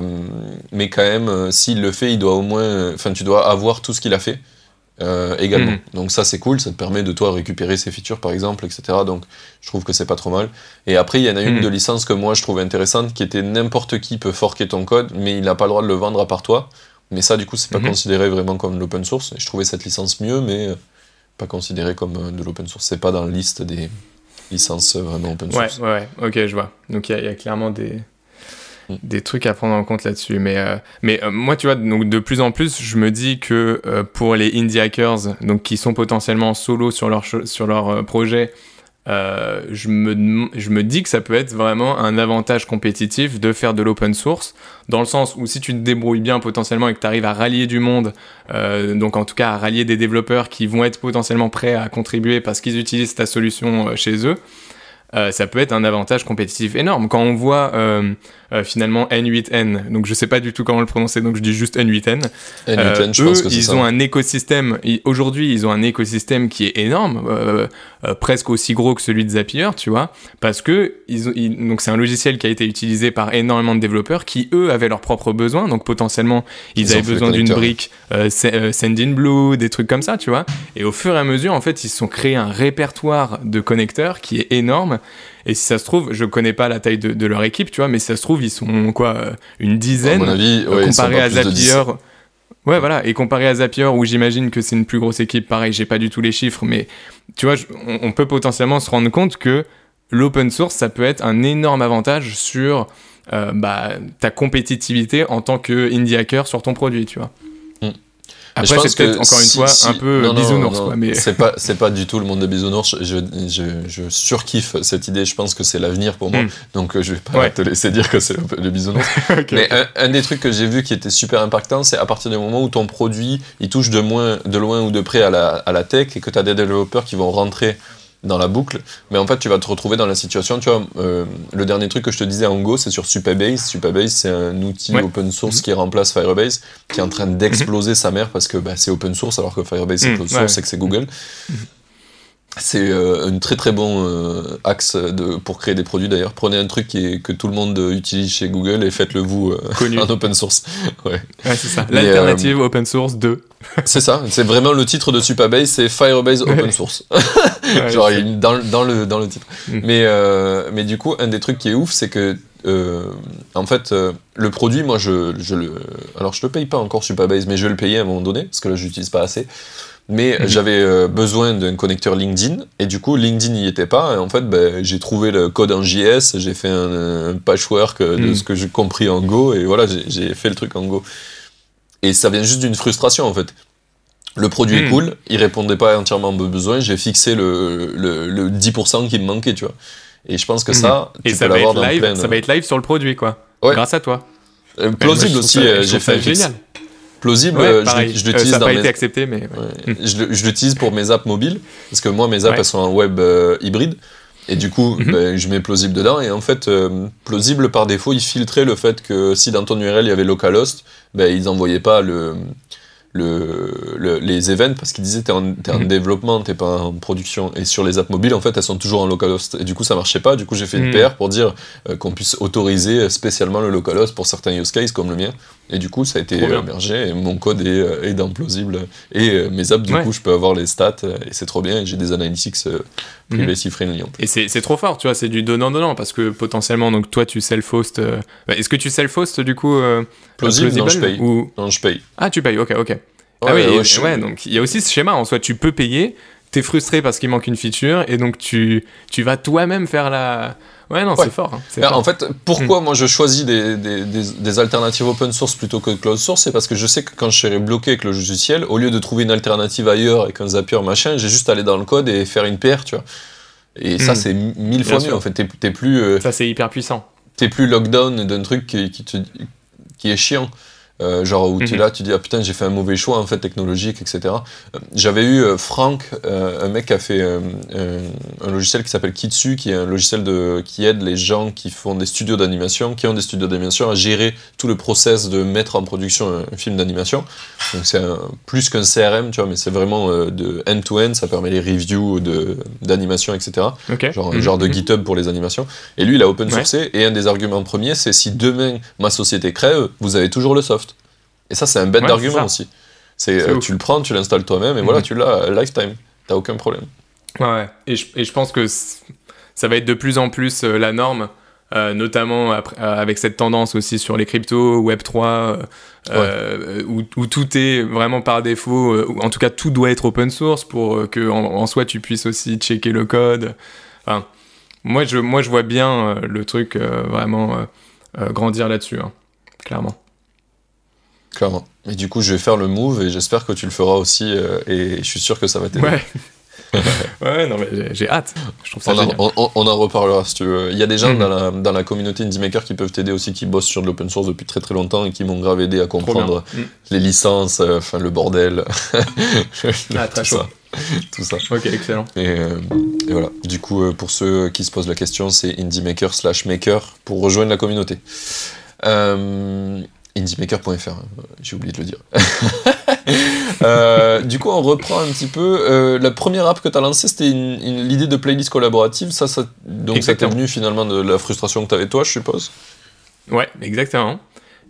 mais quand même, euh, s'il le fait, il doit au moins. Enfin, tu dois avoir tout ce qu'il a fait euh, également. Mhm. Donc, ça, c'est cool. Ça te permet de toi récupérer ses features, par exemple, etc. Donc, je trouve que c'est pas trop mal. Et après, il y en a une Mhm. de licence que moi, je trouve intéressante qui était n'importe qui peut forquer ton code, mais il n'a pas le droit de le vendre à part toi. Mais ça, du coup, c'est pas Mhm. considéré vraiment comme de l'open source. Et je trouvais cette licence mieux, mais euh, pas considéré comme euh, de l'open source. C'est pas dans la liste des licences vraiment open source. ouais, ouais, ok, je vois. Donc il y, a- il y a clairement des. Des trucs à prendre en compte là-dessus. Mais, euh, mais euh, moi, tu vois, donc, de plus en plus, je me dis que euh, pour les indie hackers, donc, qui sont potentiellement solo sur leur, sur leur projet, je, me, je me dis que ça peut être vraiment un avantage compétitif de faire de l'open source, dans le sens où si tu te débrouilles bien potentiellement et que tu arrives à rallier du monde, donc en tout cas à rallier des développeurs qui vont être potentiellement prêts à contribuer parce qu'ils utilisent ta solution chez eux, ça peut être un avantage compétitif énorme. Quand on voit euh, euh, finalement N8N, donc je sais pas du tout comment le prononcer, donc je dis juste N8N. Et Euh, Newton, je eux, pense que ils ça. ont un écosystème. Aujourd'hui, ils ont un écosystème qui est énorme, euh, euh, presque aussi gros que celui de Zapier, tu vois, parce que ils, ont- ils- donc c'est un logiciel qui a été utilisé par énormément de développeurs qui eux avaient leurs propres besoins. Donc potentiellement, ils, avaient besoin d'une brique euh, Se- euh, Sendinblue, des trucs comme ça, tu vois. Et au fur et à mesure, en fait, ils se sont créés un répertoire de connecteurs qui est énorme. Et si ça se trouve, je connais pas la taille de, de leur équipe, tu vois, mais si ça se trouve, ils sont quoi, euh, une À dizaine. mon avis, ouais, comparé à plus de 10. Zapier. Ouais, voilà. Et comparé à Zapier, où j'imagine que c'est une plus grosse équipe, pareil, j'ai pas du tout les chiffres, mais tu vois, on peut potentiellement se rendre compte que l'open source, ça peut être un énorme avantage sur euh, bah, ta compétitivité en tant que indie hacker sur ton produit, tu vois. Mm. Après, je pense que encore une si- fois si- un peu non, non, bisounours, non, quoi. Mais c'est pas c'est pas du tout le monde de bisounours. Je, je, je surkiffe cette idée. Je pense que c'est l'avenir pour moi. Mm. Donc euh, je vais pas Ouais. te laisser dire que c'est le, bisounours. Ok. Mais un, un des trucs que j'ai vu qui était super impactant, c'est à partir du moment où ton produit il touche de moins de loin ou de près à la, à la tech et que tu as des développeurs qui vont rentrer dans la boucle, mais en fait tu vas te retrouver dans la situation, tu vois, euh, le dernier truc que je te disais en Go, c'est sur Supabase. Supabase, c'est un outil Ouais. open source Mhm. qui remplace Firebase, qui est en train d'exploser sa mère parce que bah, c'est open source alors que Firebase c'est Mhm, closed ouais, source ouais. et que c'est Google. C'est euh, un très très bon euh, axe de, pour créer des produits d'ailleurs. Prenez un truc qui est, que tout le monde euh, utilise chez Google et faites-le vous euh, en open source. Ouais. Ouais, c'est ça. L'alternative open source 2. C'est ça, c'est vraiment le titre de Supabase, c'est Firebase Open Ouais. Source. Genre il- dans, le- dans, le, dans le titre. Mm. Mais, mais du coup, un des trucs qui est ouf, c'est que euh, en fait, euh, le produit, moi je, je le. Alors je le paye pas encore Supabase, mais je vais le payer à un moment donné, parce que là je l'utilise pas assez. Mais j'avais euh, besoin d'un connecteur LinkedIn, et du coup LinkedIn n'y était pas, et en fait ben, j'ai trouvé le code en JS, j'ai fait un, un patchwork de Mhm. ce que j'ai compris en Go, et voilà, j'ai- fait le truc en Go. Et ça vient juste d'une frustration en fait. Le produit est Hmm. cool, il répondait pas entièrement à mes besoins, j'ai fixé le, le, le 10% qui me manquait, tu vois. Et je pense que ça, Et ça va, être live, plein. ça va être live sur le produit, quoi. Ouais. Grâce à toi. Euh, plausible aussi, euh, j'ai fait un fixe. Plausible, Ouais, euh, je Euh, l'utilise ça n'a pas mes... été accepté, mais. ouais. Ouais. je le- je l'utilise pour mes apps mobiles, parce que moi, mes apps, elles sont en web euh, hybride. Et du coup, Mhm. ben, je mets plausible dedans. Et en fait, euh, plausible, par défaut, il filtrait le fait que si dans ton URL, il y avait localhost, ben, ils n'envoyaient pas le, le, les events parce qu'ils disaient t'es en, es en Mhm. développement, t'es pas en production. Et sur les apps mobiles, en fait, elles sont toujours en localhost. Et du coup, ça marchait pas. Du coup, j'ai fait une Mhm. PR pour dire euh, qu'on puisse autoriser spécialement le localhost pour certains use cases comme le mien. Et du coup, ça a été mergé. Et mon code est, euh, est dans plausible. Et euh, mes apps, du Ouais. coup, je peux avoir les stats. euh, et c'est trop bien. Et j'ai des analytics privacy friendly en plus. Et c'est trop fort, tu vois, c'est du donnant-donnant, parce que potentiellement, donc toi, tu self-host. euh, bah, Est-ce que tu self-host du coup euh, Plausible, non, je paye. ou... Non, je paye. Ah, tu payes, ok, ok. ah oui, ouais, et- je- ouais, donc il y a aussi ce schéma en soi, tu peux payer, t'es frustré parce qu'il manque une feature, et donc tu, tu vas toi-même faire la. Ouais, non, Ouais. c'est fort. hein, fort. en fait, pourquoi moi je choisis des, des, des- des alternatives open source plutôt que closed source C'est parce que je sais que quand je serai bloqué avec le logiciel, au lieu de trouver une alternative ailleurs avec un Zapier machin, j'ai juste à aller dans le code et faire une PR, tu vois. Et ça, Hmm. c'est mille fois Bien mieux sûr. en fait. T'es t'es plus, euh, Ça, c'est hyper puissant. t'es plus lockdown d'un truc qui, qui, te, qui est chiant. Euh, genre où tu es Mhm. là, tu dis ah putain j'ai fait un mauvais choix en fait technologique, etc. Euh, J'avais eu euh, Franck, euh, un mec qui a fait un, logiciel qui s'appelle Kitsu, qui est un logiciel de, qui aide les gens qui font des studios d'animation, qui ont des studios d'animation à gérer tout le process de mettre en production un, un film d'animation. Donc c'est plus qu'un CRM, tu vois, mais c'est vraiment de end-to-end, ça permet les reviews d'animation, etc genre Mhm, genre de mhm. GitHub pour les animations. Et lui, il a open Ouais. sourcé, et un des arguments premiers, c'est si demain ma société crève, vous avez toujours le soft. Et ça, c'est un bête Ouais, d'argument aussi. C'est euh, tu le prends, tu l'installes toi-même, et Mhm. voilà, tu l'as euh, lifetime. T'as aucun problème. Ouais, ouais. Et je, et je pense que ça va être de plus en plus euh, la norme, euh, notamment après- euh, avec cette tendance aussi sur les cryptos, Web3, euh, euh, où, où tout est vraiment par défaut, ou en tout cas tout doit être open source pour que en, en soi tu puisses aussi checker le code. Enfin, moi, je, moi je vois bien le truc vraiment grandir là-dessus, hein, clairement. Clairement. Et du coup, je vais faire le move, et j'espère que tu le feras aussi, euh, et je suis sûr que ça va t'aider. Ouais. ouais, non, mais j'ai- hâte. Je trouve ça On en, génial. on- on- en reparlera si tu veux. Il y a des gens Mhm. dans, la, dans la communauté Indie Maker qui peuvent t'aider aussi, qui bossent sur de l'open source depuis très très longtemps et qui m'ont grave aidé à comprendre Mm. les licences, euh, enfin le bordel. Ah, très tout chaud. ça. Tout ça. Ok, excellent. Et, euh, et voilà. Du coup, euh, pour ceux qui se posent la question, c'est indiemaker slash maker pour rejoindre la communauté. Euh, indiemaker.fr, hein, j'ai oublié de le dire. Euh, du coup, on reprend un petit peu. euh, la première app que tu as lancée, c'était l'idée de playlist collaborative. Ça, ça, donc ça t'est venu finalement de la frustration que tu avais toi, je suppose? Ouais, exactement.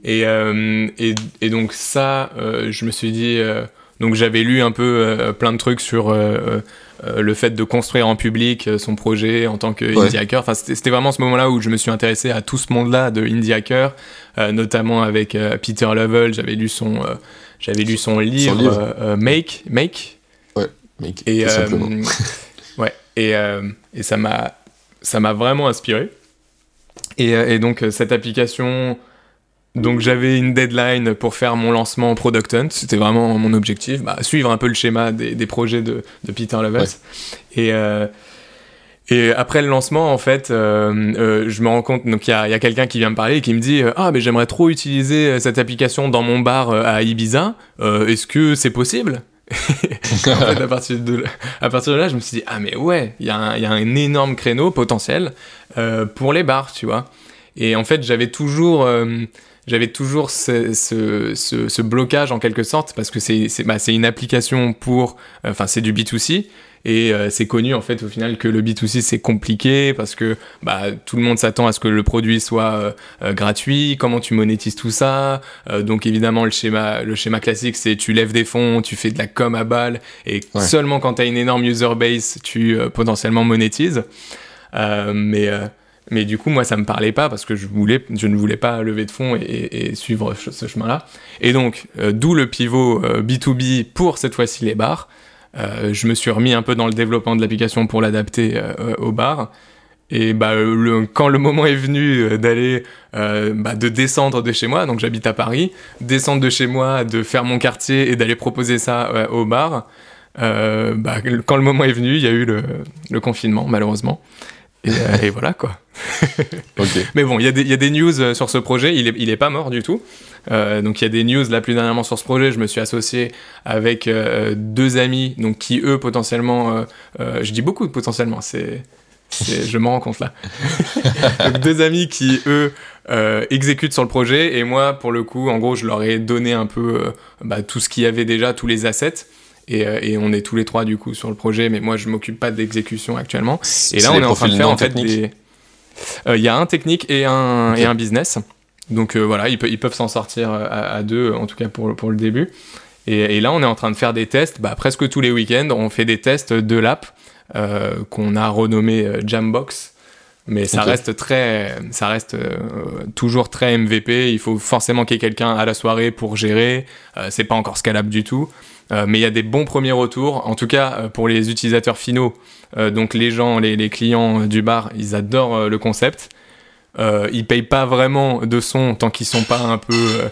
Et, euh, et, et donc ça, euh, je me suis dit, euh, donc j'avais lu un peu euh, plein de trucs sur euh, euh, le fait de construire en public euh, son projet en tant que Ouais. indie hacker. Enfin, c'était vraiment ce moment-là où je me suis intéressé à tout ce monde-là de indie hacker, euh, notamment avec euh, Peter Lovell. J'avais lu son, euh, j'avais lu son livre, livre. euh, euh, Make, Make, et tout euh, simplement. ouais, et, euh, et ça m'a ça m'a vraiment inspiré. Et, euh, et donc euh, cette application, donc j'avais une deadline pour faire mon lancement Product Hunt. C'était vraiment mon objectif, bah, suivre un peu le schéma des, des projets de, de Peter Levels. Et euh, et après le lancement, en fait, euh, euh, je me rends compte, donc il y a, il y a quelqu'un qui vient me parler et qui me dit Ah, mais j'aimerais trop utiliser cette application dans mon bar à Ibiza. Est-ce que c'est possible en fait, à partir, de, à partir de là, je me suis dit, ah mais ouais, il y, a un- il y a un énorme créneau potentiel pour les bars, tu vois. Et en fait, j'avais toujours, j'avais toujours ce, ce, ce- ce blocage en quelque sorte, parce que c'est c'est- bah, une application pour, enfin c'est du B2C, et euh, c'est connu en fait au final que le B2C c'est compliqué, parce que bah, tout le monde s'attend à ce que le produit soit euh, euh, gratuit, comment tu monétises tout ça, euh, donc évidemment, le schéma, le schéma classique, c'est tu lèves des fonds, tu fais de la com à balle, et Ouais. seulement quand tu as une énorme user base, tu euh, potentiellement monétises. Euh, mais, euh, mais du coup, moi, ça me parlait pas parce que je, ne voulais pas lever de fonds et, suivre ce chemin-là. Et donc, euh, d'où le pivot euh, B2B pour cette fois-ci les bars. Euh, je me suis remis un peu dans le développement de l'application pour l'adapter euh, euh, aux bars. Et bah, euh, quand le moment est venu euh, d'aller, euh, bah, de descendre de chez moi, donc j'habite à Paris, descendre de chez moi, de faire mon quartier et d'aller proposer ça euh, au bar, euh, bah, quand le moment est venu, il y a eu le confinement, malheureusement. Et, euh, et voilà quoi. Mais bon, il y, a des- il y a des news euh, sur ce projet, il est, il est pas mort du tout. Euh, donc il y a des news là plus dernièrement sur ce projet. Je me suis associé avec euh, deux amis, donc qui eux potentiellement, euh, je dis beaucoup potentiellement, c'est je me rends compte là. Donc, deux amis qui, eux, euh, exécutent sur le projet. Et moi, pour le coup, en gros, je leur ai donné un peu euh, bah, tout ce qu'il y avait déjà, tous les assets. Et, euh, et, on est tous les trois du coup sur le projet, mais moi je m'occupe pas d'exécution actuellement. Et là, on est en train de faire en fait des. Il y a un technique et un, et un business. Donc voilà, ils, ils peuvent s'en sortir à, deux, en tout cas pour, pour le début. Et, et, là, on est en train de faire des tests, bah, presque tous les week-ends, on fait des tests de l'app qu'on a renommé Jambox. Mais ça reste très, ça reste euh, toujours très MVP. Il faut forcément qu'il y ait quelqu'un à la soirée pour gérer. Euh, c'est pas encore scalable du tout, euh, mais il y a des bons premiers retours. En tout cas, pour les utilisateurs finaux, donc les gens, les, clients du bar, ils adorent le concept. ils payent pas vraiment de son tant qu'ils sont pas un peu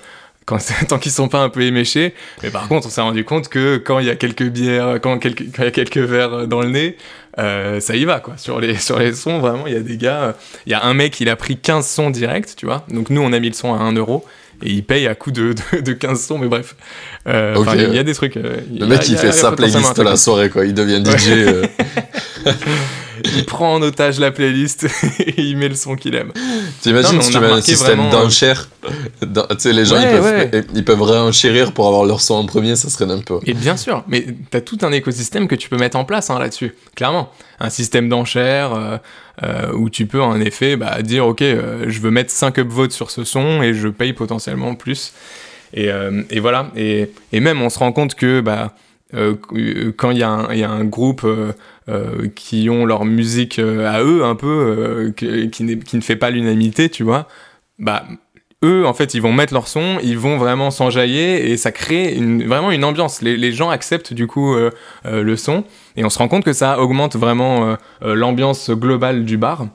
sont pas un peu éméchés. Mais par contre, on s'est rendu compte que quand il y a quelques bières, quand, il y a quelques verres dans le nez, euh, ça y va quoi. Sur les, sur les sons, vraiment, il y a des gars. Il y a un mec, il a pris 15 sons direct, tu vois. Donc nous, on a mis le son à 1 euro et il paye à coup de, de, 15 sons, mais bref. Euh, il y a des trucs. Euh, le mec, il fait sa playlist la soirée, quoi. Il devient DJ. il prend en otage la playlist et il met le son qu'il aime. T'imagines si tu mets un système d'enchères Tu sais, les gens, ils, peuvent, ils, peuvent, réenchérir pour avoir leur son en premier, ça serait n'importe Et bien sûr, mais t'as tout un écosystème que tu peux mettre en place hein, là-dessus, clairement. Un système d'enchères euh, euh, où tu peux en effet bah, dire, ok, euh, je veux mettre 5 upvotes sur ce son et je paye potentiellement plus. Et, et voilà, et, et, même on se rend compte que... Bah, euh, quand il y, a un groupe euh, euh, qui ont leur musique à eux un peu, qui, ne fait pas l'unanimité, tu vois, bah eux, en fait, ils vont mettre leur son, ils vont vraiment s'enjailler et ça crée vraiment une ambiance. Les, gens acceptent du coup le son et on se rend compte que ça augmente vraiment l'ambiance globale du bar.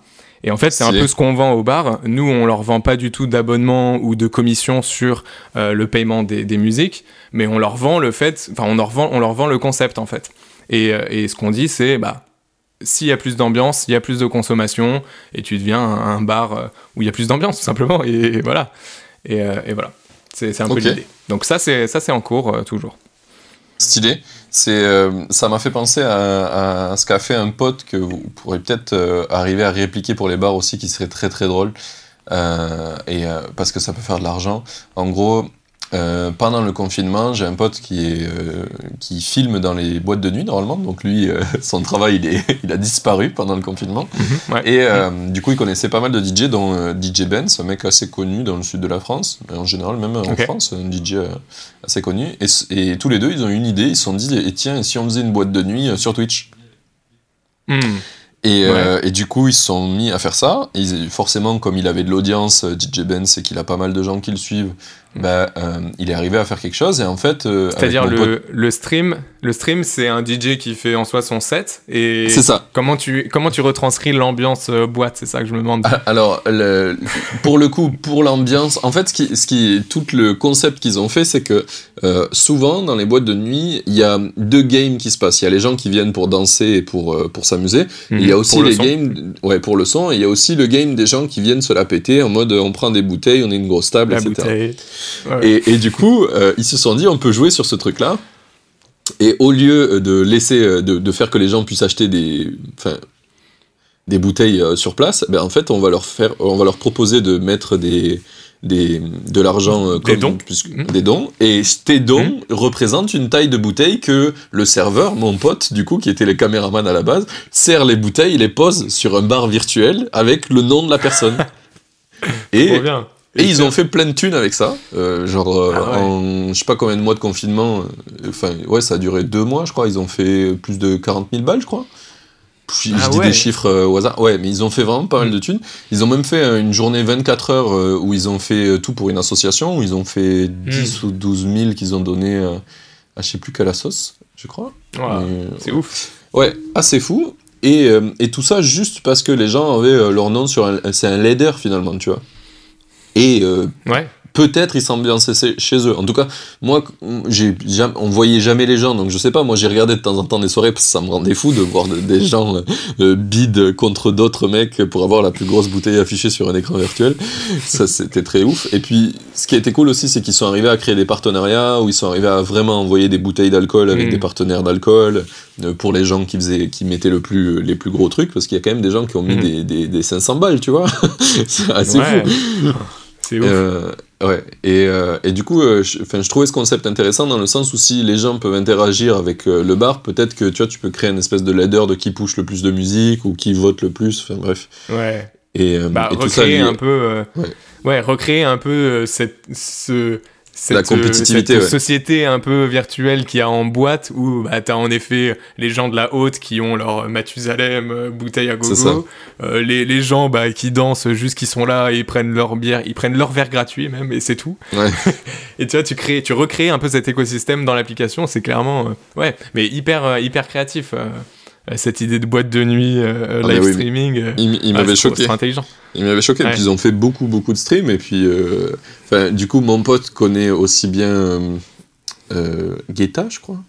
Et en fait, c'est un peu ce qu'on vend au bar. Nous, on leur vend pas du tout d'abonnement ou de commission sur euh, le paiement des, des, musiques, mais on leur vend le fait, enfin, on leur vend, on leur vend le concept en fait. Et, euh, et ce qu'on dit, c'est bah s'il y a plus d'ambiance, il y a plus de consommation, et tu deviens un, bar euh, où il y a plus d'ambiance, tout simplement. Et, voilà. Et, et voilà. C'est un peu l'idée. Donc ça, c'est ça, c'est en cours toujours. Stylé. Euh, ça m'a fait penser à, à, ce qu'a fait un pote que vous pourrez peut-être euh, arriver à répliquer pour les bars aussi, qui serait très très drôle. Euh, et parce que ça peut faire de l'argent. En gros, euh, pendant le confinement, j'ai un pote qui, est, euh, qui filme dans les boîtes de nuit normalement. Donc lui, euh, son travail, il, est, il a disparu pendant le confinement. Mhm, et du coup, il connaissait pas mal de DJ, dont DJ Benz, un mec assez connu dans le sud de la France, mais en général même en France, un DJ assez connu. Et, et, tous les deux, ils ont eu une idée. Ils se sont dit, et tiens, si on faisait une boîte de nuit sur Twitch? Hmm. Et, euh, et, du coup, ils se sont mis à faire ça. Ils, forcément, comme il avait de l'audience, DJ Ben, c'est qu'il a pas mal de gens qui le suivent. Bah, euh, il est arrivé à faire quelque chose. Et en fait. Euh, C'est-à-dire le, le, stream, le stream, c'est un DJ qui fait en soi son set. Et c'est ça. Comment tu, comment tu retranscris l'ambiance boîte C'est ça que je me demande. Ah, alors, le, pour le coup, pour l'ambiance, en fait, ce qui, ce qui, tout le concept qu'ils ont fait, c'est que souvent, dans les boîtes de nuit, il y a deux games qui se passent. Il y a les gens qui viennent pour danser et pour, pour s'amuser. Mm y a aussi les games, ouais, pour le son, et il y a aussi le game des gens qui viennent se la péter en mode on prend des bouteilles, on est une grosse table, etc. Et, et, du coup, euh, ils se sont dit on peut jouer sur ce truc-là. Et au lieu de laisser, euh, de, de, faire que les gens puissent acheter des, enfin, des bouteilles euh, sur place, ben en fait, on va leur faire, on va leur proposer de mettre des, des, de l'argent des dons. Mmh. des dons. Et tes dons mmh. représentent une taille de bouteille que le serveur, mon pote, du coup, qui était le caméraman à la base, sert les bouteilles, les pose sur un bar virtuel avec le nom de la personne. et, Et, ils ont fait plein de thunes avec ça. Euh, genre, euh, ah en je sais pas combien de mois de confinement. Enfin, ouais, ça a duré deux mois, je crois. Ils ont fait plus de 40 000 balles, je crois. Je, ah dis des chiffres euh, au hasard. Ouais, mais ils ont fait vraiment pas mal de thunes. Ils ont même fait euh, une journée 24 heures euh, où ils ont fait tout pour une association, où ils ont fait 10 hmm. ou 12 000 qu'ils ont donné à je sais plus quelle sauce, je crois. c'est ouf. Ouais, assez fou. Et, et, tout ça juste parce que les gens avaient leur nom sur un. C'est un leader finalement, tu vois. Et ouais. peut-être ils s'ambiançaient chez eux. En tout cas, moi, j'ai on voyait jamais les gens, donc je sais pas. Moi, j'ai regardé de temps en temps des soirées parce que ça me rendait fou de voir des gens euh, bid contre d'autres mecs pour avoir la plus grosse bouteille affichée sur un écran virtuel. Ça, c'était très ouf. Et puis, ce qui était cool aussi, c'est qu'ils sont arrivés à créer des partenariats où ils sont arrivés à vraiment envoyer des bouteilles d'alcool avec mm. des partenaires d'alcool euh, pour les gens qui faisaient, qui mettaient le plus, les plus gros trucs, parce qu'il y a quand même des gens qui ont mis mm. des, des, des, 500 balles, tu vois. c'est assez fou. C'est ouf. Euh, ouais. Et, euh, et, du coup, je, je trouvais ce concept intéressant dans le sens où si les gens peuvent interagir avec le bar, peut-être que tu vois, tu peux créer une espèce de ladder de qui push le plus de musique ou qui vote le plus. Enfin bref. Ouais. Et, bah, et recréer un peu. Ouais. ouais. recréer un peu cette, ce cette, la compétitivité, cette société un peu virtuelle qui a en boîte où bah, tu as en effet les gens de la haute qui ont leur Mathusalem euh, bouteille à gogo, euh, les, les, gens bah, qui dansent juste qui sont là et ils prennent leur bière, ils prennent leur verre gratuit même et c'est tout. Ouais. et tu vois, tu crées, tu recrées un peu cet écosystème dans l'application, c'est clairement euh, ouais, mais hyper hyper créatif. Cette idée de boîte de nuit ah, live streaming, il, il m'avait choqué. intelligent. Il m'avait choqué. Puis ils ont fait beaucoup, beaucoup de streams. Et puis, euh, du coup, mon pote connaît aussi bien euh, euh Guetta, je crois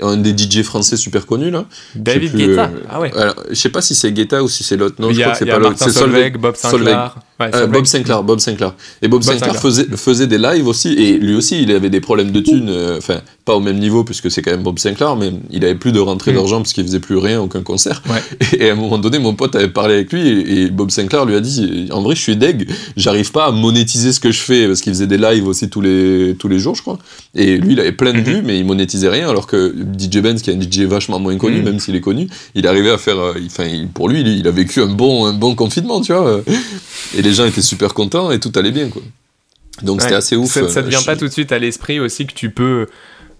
un des DJ français super connus là. David Guetta. Euh, ah ouais. je sais pas si c'est Guetta ou si c'est l'autre. Non, je crois que c'est pas l'autre. C'est Solveig, Bob Sinclair. Euh, Bob Sinclair, Bob Sinclair. Et Bob, Sinclair, Faisait, faisait, des lives aussi, et lui aussi, il avait des problèmes de thunes. Euh, enfin, pas au même niveau puisque c'est quand même Bob Sinclair, mais il avait plus de rentrée mm. d'argent parce qu'il faisait plus rien, aucun concert. Et, à un moment donné, mon pote avait parlé avec lui et, Bob Sinclair lui a dit, en vrai, je suis deg, j'arrive pas à monétiser ce que je fais parce qu'il faisait des lives aussi tous les tous les jours, je crois. Et lui, il avait plein de mm-hmm. vues, mais il monétisait rien, alors que DJ Benz, qui est un DJ vachement moins connu, mm. même s'il est connu, il arrivait à faire. Euh, enfin, pour lui, il, a vécu un bon, un bon confinement, tu vois. Et les gens étaient super contents et tout allait bien, quoi. Donc c'était assez ouf. Ça, ne vient pas tout de suite à l'esprit aussi que tu peux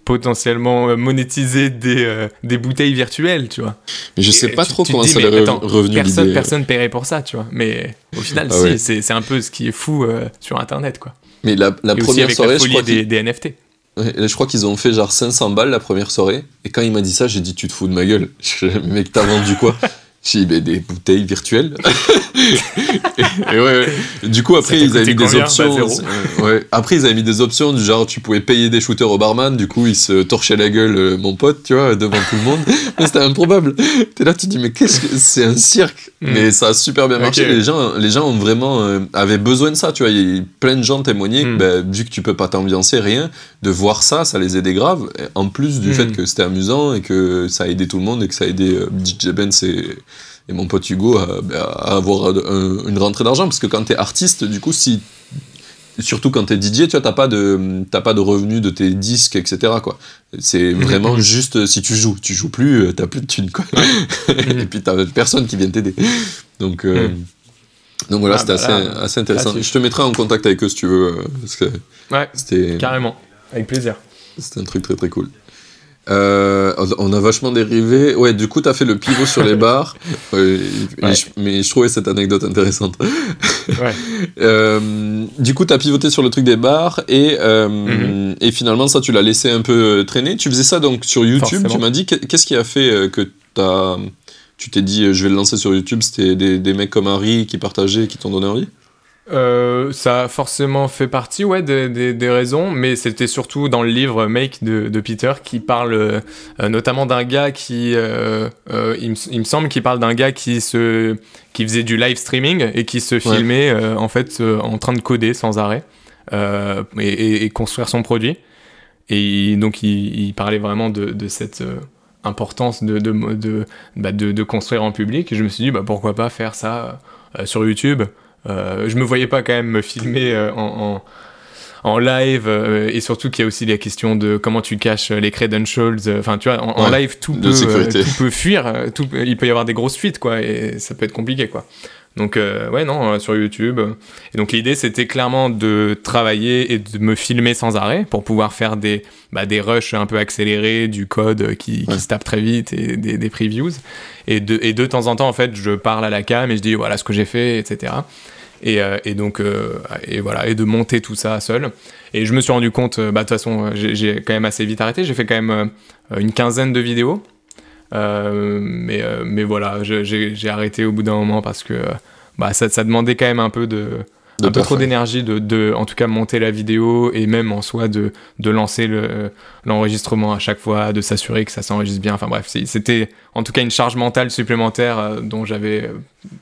potentiellement euh, monétiser des, euh, des bouteilles virtuelles, tu vois. Mais je sais pas trop comment ça est revenu personne, personne paierait pour ça, tu vois. Mais au final, ah c'est un peu ce qui est fou sur Internet, quoi. Mais la, la première soirée, je crois des, des NFT je crois qu'ils ont fait genre 500 balles la première soirée. Et quand il m'a dit ça, j'ai dit Tu te fous de ma gueule. Mec, t'as vendu quoi? J'ai Des bouteilles virtuelles. et, ouais, Du coup, après, ils avaient mis des options. Bah, ouais. Après, ils avaient mis des options du genre Tu pouvais payer des shooters au barman. Du coup, ils se torchaient la gueule, euh, mon pote, tu vois, devant tout le monde. Mais c'était improbable. T'es là, tu te dis Mais qu'est-ce que. C'est un cirque? Mm. Mais ça a super bien marché. Les, gens, les gens ont vraiment. Euh, avaient besoin de ça, tu vois. Y a plein de gens témoignaient que, mm. bah, vu que tu peux pas t'ambiancer, rien, de voir ça, ça les aidait grave. En plus du mm. fait que c'était amusant et que ça a aidé tout le monde et que ça a aidé euh, DJ Ben et, et, mon pote Hugo à, bah, avoir une rentrée d'argent. Parce que quand t'es artiste, du coup, si surtout quand t'es DJ, tu vois, t'as pas de, t'as pas de revenus de tes disques, etc. Quoi. C'est vraiment juste si tu joues, tu joues plus, euh, t'as plus de thunes, quoi. et puis t'as personne qui vient t'aider. Donc, euh, donc voilà, ah, c'était bah assez, assez, intéressant. Je te mettrai en contact avec eux si tu veux, euh, parce que ouais, c'était carrément, avec plaisir. C'était un truc très très cool. Euh, on a vachement dérivé. Ouais, du coup, t'as fait le pivot sur les bars. mais, je, trouvais cette anecdote intéressante. Ouais. euh, du coup, t'as pivoté sur le truc des bars et, euh, mhm. et finalement, ça, tu l'as laissé un peu traîner. Tu faisais ça donc sur YouTube. Tu m'as dit, qu'est-ce qui a fait que tu t'es dit, je vais le lancer sur YouTube C'était des, des mecs comme Harry qui partageaient, qui t'ont donné envie? Euh, ça a forcément fait partie ouais, des, des, raisons, mais c'était surtout dans le livre Make de, de Peter qui parle euh, notamment d'un gars qui, euh, il, me, il, me, semble qu'il parle d'un gars qui, se, qui faisait du live streaming et qui se filmait en fait en train de coder sans arrêt et, et, construire son produit. Et donc il, il parlait vraiment de, de cette importance de, de, de, bah, de, de, construire en public. Et je me suis dit bah, pourquoi pas faire ça sur YouTube euh, je me voyais pas quand même me filmer euh, en, en, live euh, et surtout qu'il y a aussi la question de comment tu caches les credentials. Enfin, tu vois, en, live tout peut, tout peut fuir, tout, il peut y avoir des grosses fuites quoi et ça peut être compliqué quoi. Donc ouais non sur YouTube. Et donc l'idée c'était clairement de travailler et de me filmer sans arrêt pour pouvoir faire des bah, des rushs un peu accélérés du code qui, qui se tape très vite et des, des previews. Et de, et de temps en temps en fait je parle à la cam et je dis voilà ce que j'ai fait etc. Euh, et, donc euh, et voilà et de monter tout ça seul et je me suis rendu compte euh, bah de toute façon j'ai quand même assez vite arrêté j'ai fait quand même une quinzaine de vidéos mais mais voilà j'ai arrêté au bout d'un moment parce que bah ça, ça demandait quand même un peu de un peu trop d'énergie de, de, en tout cas, monter la vidéo et même en soi de, de lancer l'enregistrement à chaque fois, de s'assurer que ça s'enregistre bien. Enfin bref, c'était en tout cas une charge mentale supplémentaire euh, dont j'avais euh,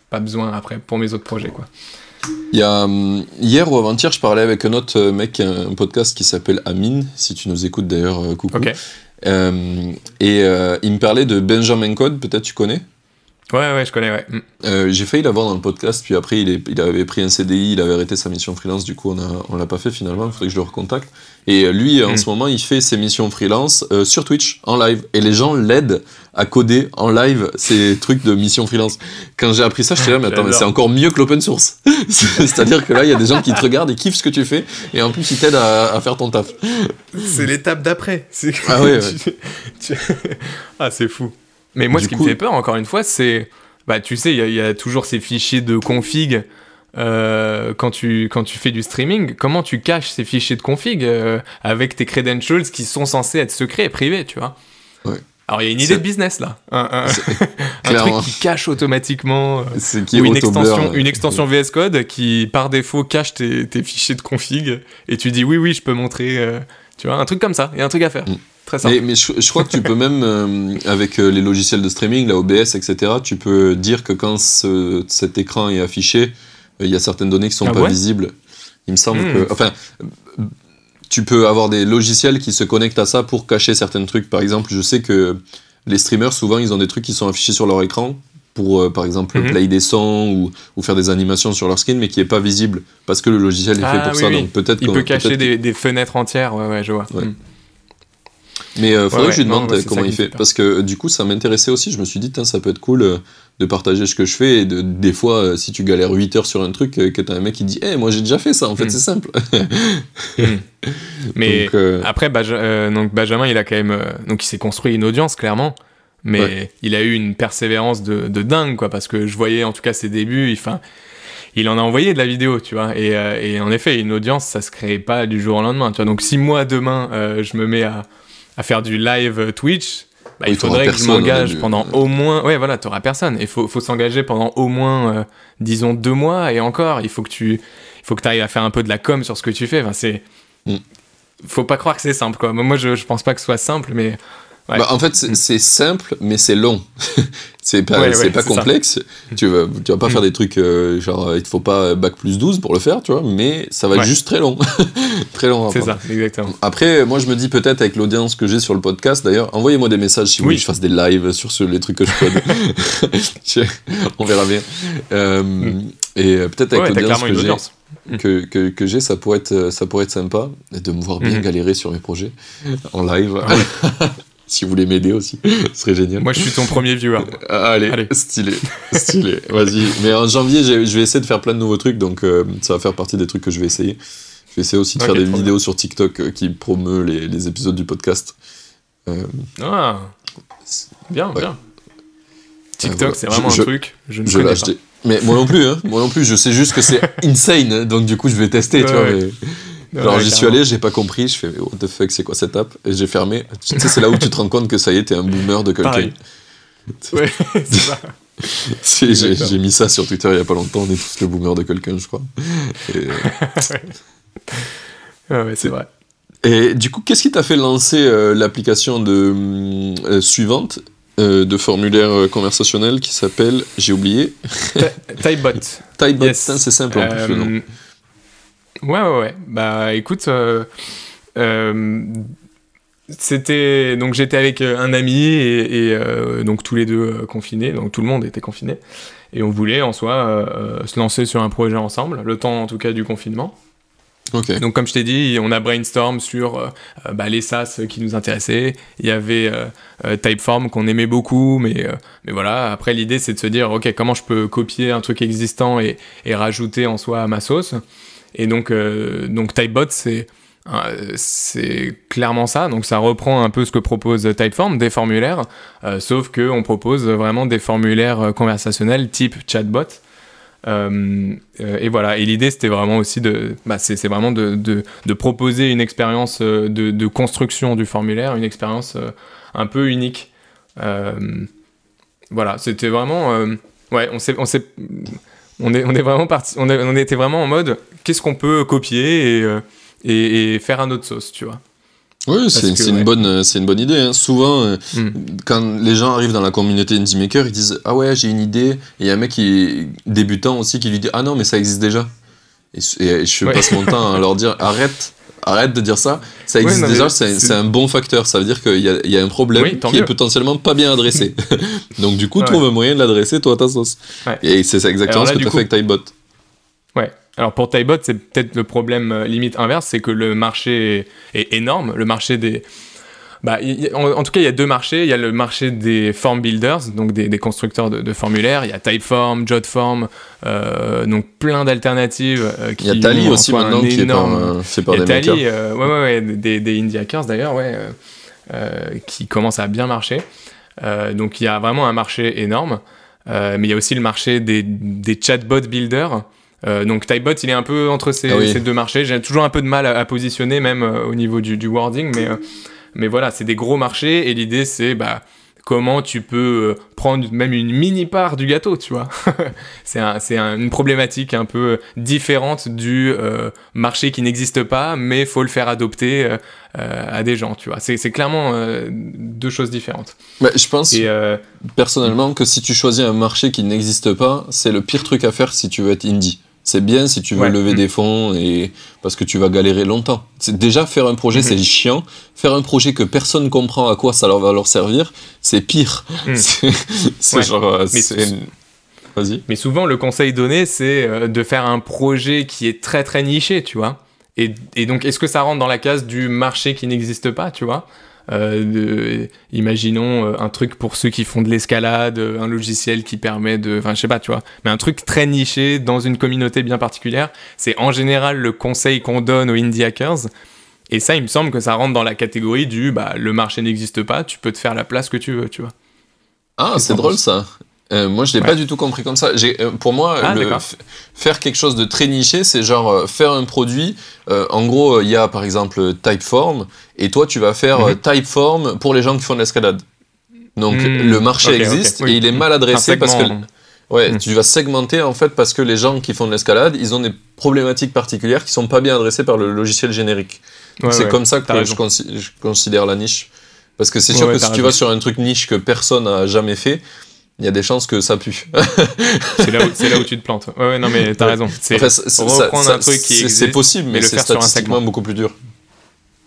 pas besoin après pour mes autres projets, quoi. Il y a, hier ou avant-hier, je parlais avec un autre euh, mec, un podcast qui s'appelle Amine, si tu nous écoutes d'ailleurs, coucou. Et il me parlait de Benjamin Code, peut-être tu connais Ouais, ouais, je connais, ouais. Mm. Euh, j'ai failli l'avoir dans le podcast, puis après, il, est, il, avait pris un CDI, il avait arrêté sa mission freelance, du coup, on a, on l'a pas fait finalement, il faudrait que je le recontacte. Et euh, lui, en mm. ce moment, il fait ses missions freelance euh, sur Twitch, en live. Et les gens l'aident à coder en live ces trucs de mission freelance. Quand j'ai appris ça, je suis là, mais attends, mais c'est encore mieux que l'open source. C'est-à-dire que là, il y a des gens qui te regardent et kiffent ce que tu fais, et en plus, ils t'aident à, à faire ton taf. C'est l'étape d'après. Ah ouais, ouais. ah, c'est fou. Mais moi, ce qui me fait peur, encore une fois, c'est. Bah, tu sais, il y, a toujours ces fichiers de config. Euh, quand, tu, quand tu fais du streaming, comment tu caches ces fichiers de config euh, avec tes credentials qui sont censés être secrets et privés, tu vois? Ouais. Alors il y a une idée de business là, un, truc qui cache automatiquement, euh, ou une extension, une extension VS Code qui par défaut cache tes, tes, fichiers de config et tu dis oui oui je peux montrer, tu vois un truc comme ça, il y a un truc à faire. Mm. Mais, je, crois que tu peux même, euh, avec euh, les logiciels de streaming, la OBS, etc., tu peux dire que quand cet écran est affiché, euh, il y a certaines données qui sont ah pas visibles. Il me semble hmm. que. Enfin, tu peux avoir des logiciels qui se connectent à ça pour cacher certains trucs. Par exemple, je sais que les streamers, souvent, ils ont des trucs qui sont affichés sur leur écran pour, par exemple, mhm. play des sons ou, faire des animations sur leur skin, mais qui n'est pas visible parce que le logiciel est fait ah pour ça. Donc peut-être il peut cacher des, fenêtres entières. Ouais, ouais, je vois. Hmm. Mais euh, faudrait que je lui demande comment il fait. Parce que du coup, ça m'intéressait aussi. Je me suis dit, ça peut être cool euh, de partager ce que je fais. Et de, des fois, euh, si tu galères 8 heures sur un truc, que t'as un mec qui dit, hé, moi j'ai déjà fait ça, en fait, hmm. c'est simple. Hmm. Mais après, donc, Benjamin, il a quand même. donc, il s'est construit une audience, clairement. Mais il a eu une persévérance de, de, dingue, quoi. Parce que je voyais, en tout cas, ses débuts. Enfin il en a envoyé de la vidéo, tu vois. Et, et, en effet, une audience, ça se crée pas du jour au lendemain, tu vois. Donc si moi demain, je me mets à, à faire du live Twitch, bah, il faudrait que je m'engage pendant au moins. Ouais, voilà, t'auras personne. Il faut, faut s'engager pendant au moins, euh, disons, deux mois et encore. Il faut que tu il faut que arrives à faire un peu de la com sur ce que tu fais. Enfin, c'est. Mm. Faut pas croire que c'est simple, quoi. Moi, je, je pense pas que ce soit simple, mais bah, en fait, mm. c'est simple, mais c'est long. c'est pas, complexe. Tu vas, tu vas pas mm. faire des trucs euh, genre, il te faut pas bac plus 12 pour le faire, tu vois, mais ça va être juste très long. très long. C'est ça, exactement. Après, moi, je me dis peut-être avec l'audience que j'ai sur le podcast, d'ailleurs, envoyez-moi des messages si vous voulez que je fasse des lives sur ce, les trucs que je code. On verra bien. Euh, mm. Et euh, peut-être avec l'audience que j'ai. Que, que, que j'ai, ça pourrait être ça pourrait être sympa de me voir bien galérer sur mes projets en live. Ah si vous voulez m'aider aussi, ce serait génial. Moi, je suis ton premier viewer. Ah, allez, stylé, stylé. Vas-y. Mais en janvier, je vais essayer de faire plein de nouveaux trucs, donc euh, ça va faire partie des trucs que je vais essayer. Je vais essayer aussi de faire des vidéos sur TikTok euh, qui promeut les, les, épisodes du podcast. Euh, ah, bien, bien. TikTok, c'est vraiment un truc. Je ne je connais pas. Mais moi non plus, hein. moi non plus. Je sais juste que c'est insane, donc du coup, je vais tester, tu vois. Mais... Alors j'y suis allé, j'ai pas compris, je fais what the fuck, c'est quoi cette app? Et j'ai fermé. Tu sais, c'est là où tu te rends compte que ça y est, t'es un boomer de quelqu'un. Ouais, c'est ça. j'ai mis ça sur Twitter il y a pas longtemps, on est tous le boomer de quelqu'un, je crois. ouais, c'est vrai. Et du coup, qu'est-ce qui t'a fait lancer euh, l'application de euh, suivante euh, de formulaire conversationnel qui s'appelle, j'ai oublié. Typebot. Typebot, c'est simple en plus le nom. Ouais, ouais, ouais. Bah écoute, euh, euh, c'était. Donc j'étais avec euh, un ami et, donc tous les deux confinés, donc tout le monde était confiné. Et on voulait en soi se lancer sur un projet ensemble, le temps en tout cas du confinement. Okay. Donc comme je t'ai dit, on a brainstorm sur bah, les SaaS qui nous intéressaient. Il y avait Typeform qu'on aimait beaucoup, mais, mais voilà, après l'idée c'est de se dire, ok, comment je peux copier un truc existant et, et rajouter en soi à ma sauce? Et donc, euh, donc Typebot, c'est euh, c'est clairement ça, donc ça reprend un peu ce que propose Typeform, des formulaires, euh, sauf qu'on propose vraiment des formulaires conversationnels type chatbot. et voilà, et l'idée c'était vraiment aussi de, bah, c'est vraiment de, de, proposer une expérience de, de, construction du formulaire, une expérience un peu unique. voilà, c'était vraiment, ouais, on s'est, on s'est on est, on est vraiment parti, on, on, était vraiment en mode qu'est-ce qu'on peut copier et, euh, et, et faire un autre sauce, tu vois. Oui, c'est que, c'est une, bonne, c'est une bonne idée. hein. Souvent, euh, Mm. quand les gens arrivent dans la communauté Indie Maker, ils disent Ah ouais, j'ai une idée. Et il y a un mec qui est débutant aussi qui lui dit Ah non, mais ça existe déjà. Et, et je Ouais. passe mon temps à leur dire Arrête, arrête de dire ça. Ça Ouais, existe non, déjà, c'est un bon facteur. Ça veut dire qu'il y a, il y a un problème Oui, qui est mieux. potentiellement pas bien adressé. Donc du coup, trouve un moyen de l'adresser, toi, à ta sauce. Et c'est ça exactement là, ce que tu as coup- fait avec Typebot. Ouais. Alors pour Typebot, c'est peut-être le problème euh, limite inverse, c'est que le marché est, est énorme. Le marché des. Bah, y en, en tout cas, il y a deux marchés. Il y a le marché des form builders, donc des, des constructeurs de, de formulaires. Il y a Typeform, Jotform, euh, donc plein d'alternatives. euh, Il y a Tally aussi maintenant qui est énorme- par, euh, fait par a des. Tally, euh, ouais, ouais, ouais, des, des indie hackers d'ailleurs, ouais, qui commencent à bien marcher. Donc il y a vraiment un marché énorme. Mais il y a aussi le marché des, des chatbot builders. Euh, donc Typebot, il est un peu entre ces, Ah oui. ces deux marchés. J'ai toujours un peu de mal à, à positionner, même euh, au niveau du, du wording, mais, euh, mais voilà, c'est des gros marchés et l'idée c'est bah, comment tu peux prendre même une mini part du gâteau, tu vois. c'est un, c'est un- une problématique un peu différente du marché qui n'existe pas, mais faut le faire adopter à des gens, tu vois. C'est, c'est clairement deux choses différentes. Bah, je pense Et personnellement que si tu choisis un marché qui n'existe pas, c'est le pire truc à faire si tu veux être indie. C'est bien si tu veux Ouais. lever Mm. des fonds et parce que tu vas galérer longtemps. C'est déjà faire un projet, Mhm. c'est chiant. Faire un projet que personne comprend à quoi ça leur va leur servir, c'est pire. C'est c'est Ouais. genre Mais souvent, le conseil donné, c'est euh, de faire un projet qui est très très niché, tu vois. Et, et donc, est-ce que ça rentre dans la case du marché qui n'existe pas, tu vois? De- Imaginons euh, un truc pour ceux qui font de l'escalade, euh, un logiciel qui permet de... Enfin, je sais pas, tu vois. Mais un truc très niché dans une communauté bien particulière, c'est en général le conseil qu'on donne aux indie hackers. Et ça, il me semble que ça rentre dans la catégorie du bah, le marché n'existe pas, tu peux te faire la place que tu veux, tu vois. Ah, c'est drôle ça. Euh, moi, je l'ai Ouais. pas du tout compris comme ça. Euh, pour moi, Ah, le- faire quelque chose de très niché, c'est genre euh, faire un produit. en gros, il y a par exemple Typeform, et toi, tu vas faire Mhm. Typeform pour les gens qui font de l'escalade. Donc Mhm. le marché existe oui. et il est mal adressé parce que ouais, Mhm. tu vas segmenter en fait parce que les gens qui font de l'escalade, ils ont des problématiques particulières qui sont pas bien adressées par le logiciel générique. Ouais, c'est ouais, comme ça que je, consi- je considère la niche. Parce que c'est sûr que si tu raison. vas sur un truc niche que personne n'a jamais fait, il y a des chances que ça pue. C'est là, où- c'est là où tu te plantes. Ouais, ouais, non, mais t'as raison. C'est Enfin, reprendre ça- un truc qui existe, C'est possible, mais, mais le faire sur un segment. beaucoup plus dur.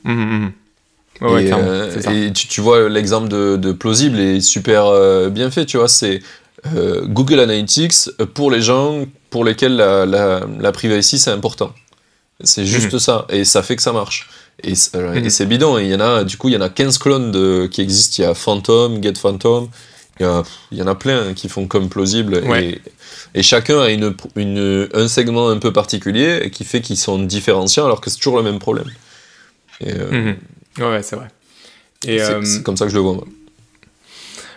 Mhm, mhm. Ouais, ouais, et euh, c'est ça. et tu, tu vois, l'exemple de, de plausible est super euh, bien fait, tu vois. C'est euh, Google Analytics pour les gens pour lesquels la, la, la privacy c'est important. C'est juste ça, et ça fait que ça marche. Et, Mhm. c'est bidon, et il y en a, du coup, il y en a 15 clones de, qui existent. Il y a Phantom, Get Phantom, il y, en a plein qui font comme plausible. Ouais. Et, et chacun a une, une, un segment un peu particulier qui fait qu'ils sont différenciants alors que c'est toujours le même problème. Et, euh, Mhm. Ouais, c'est vrai. Et, c'est euh, c'est comme ça que je le vois. moi.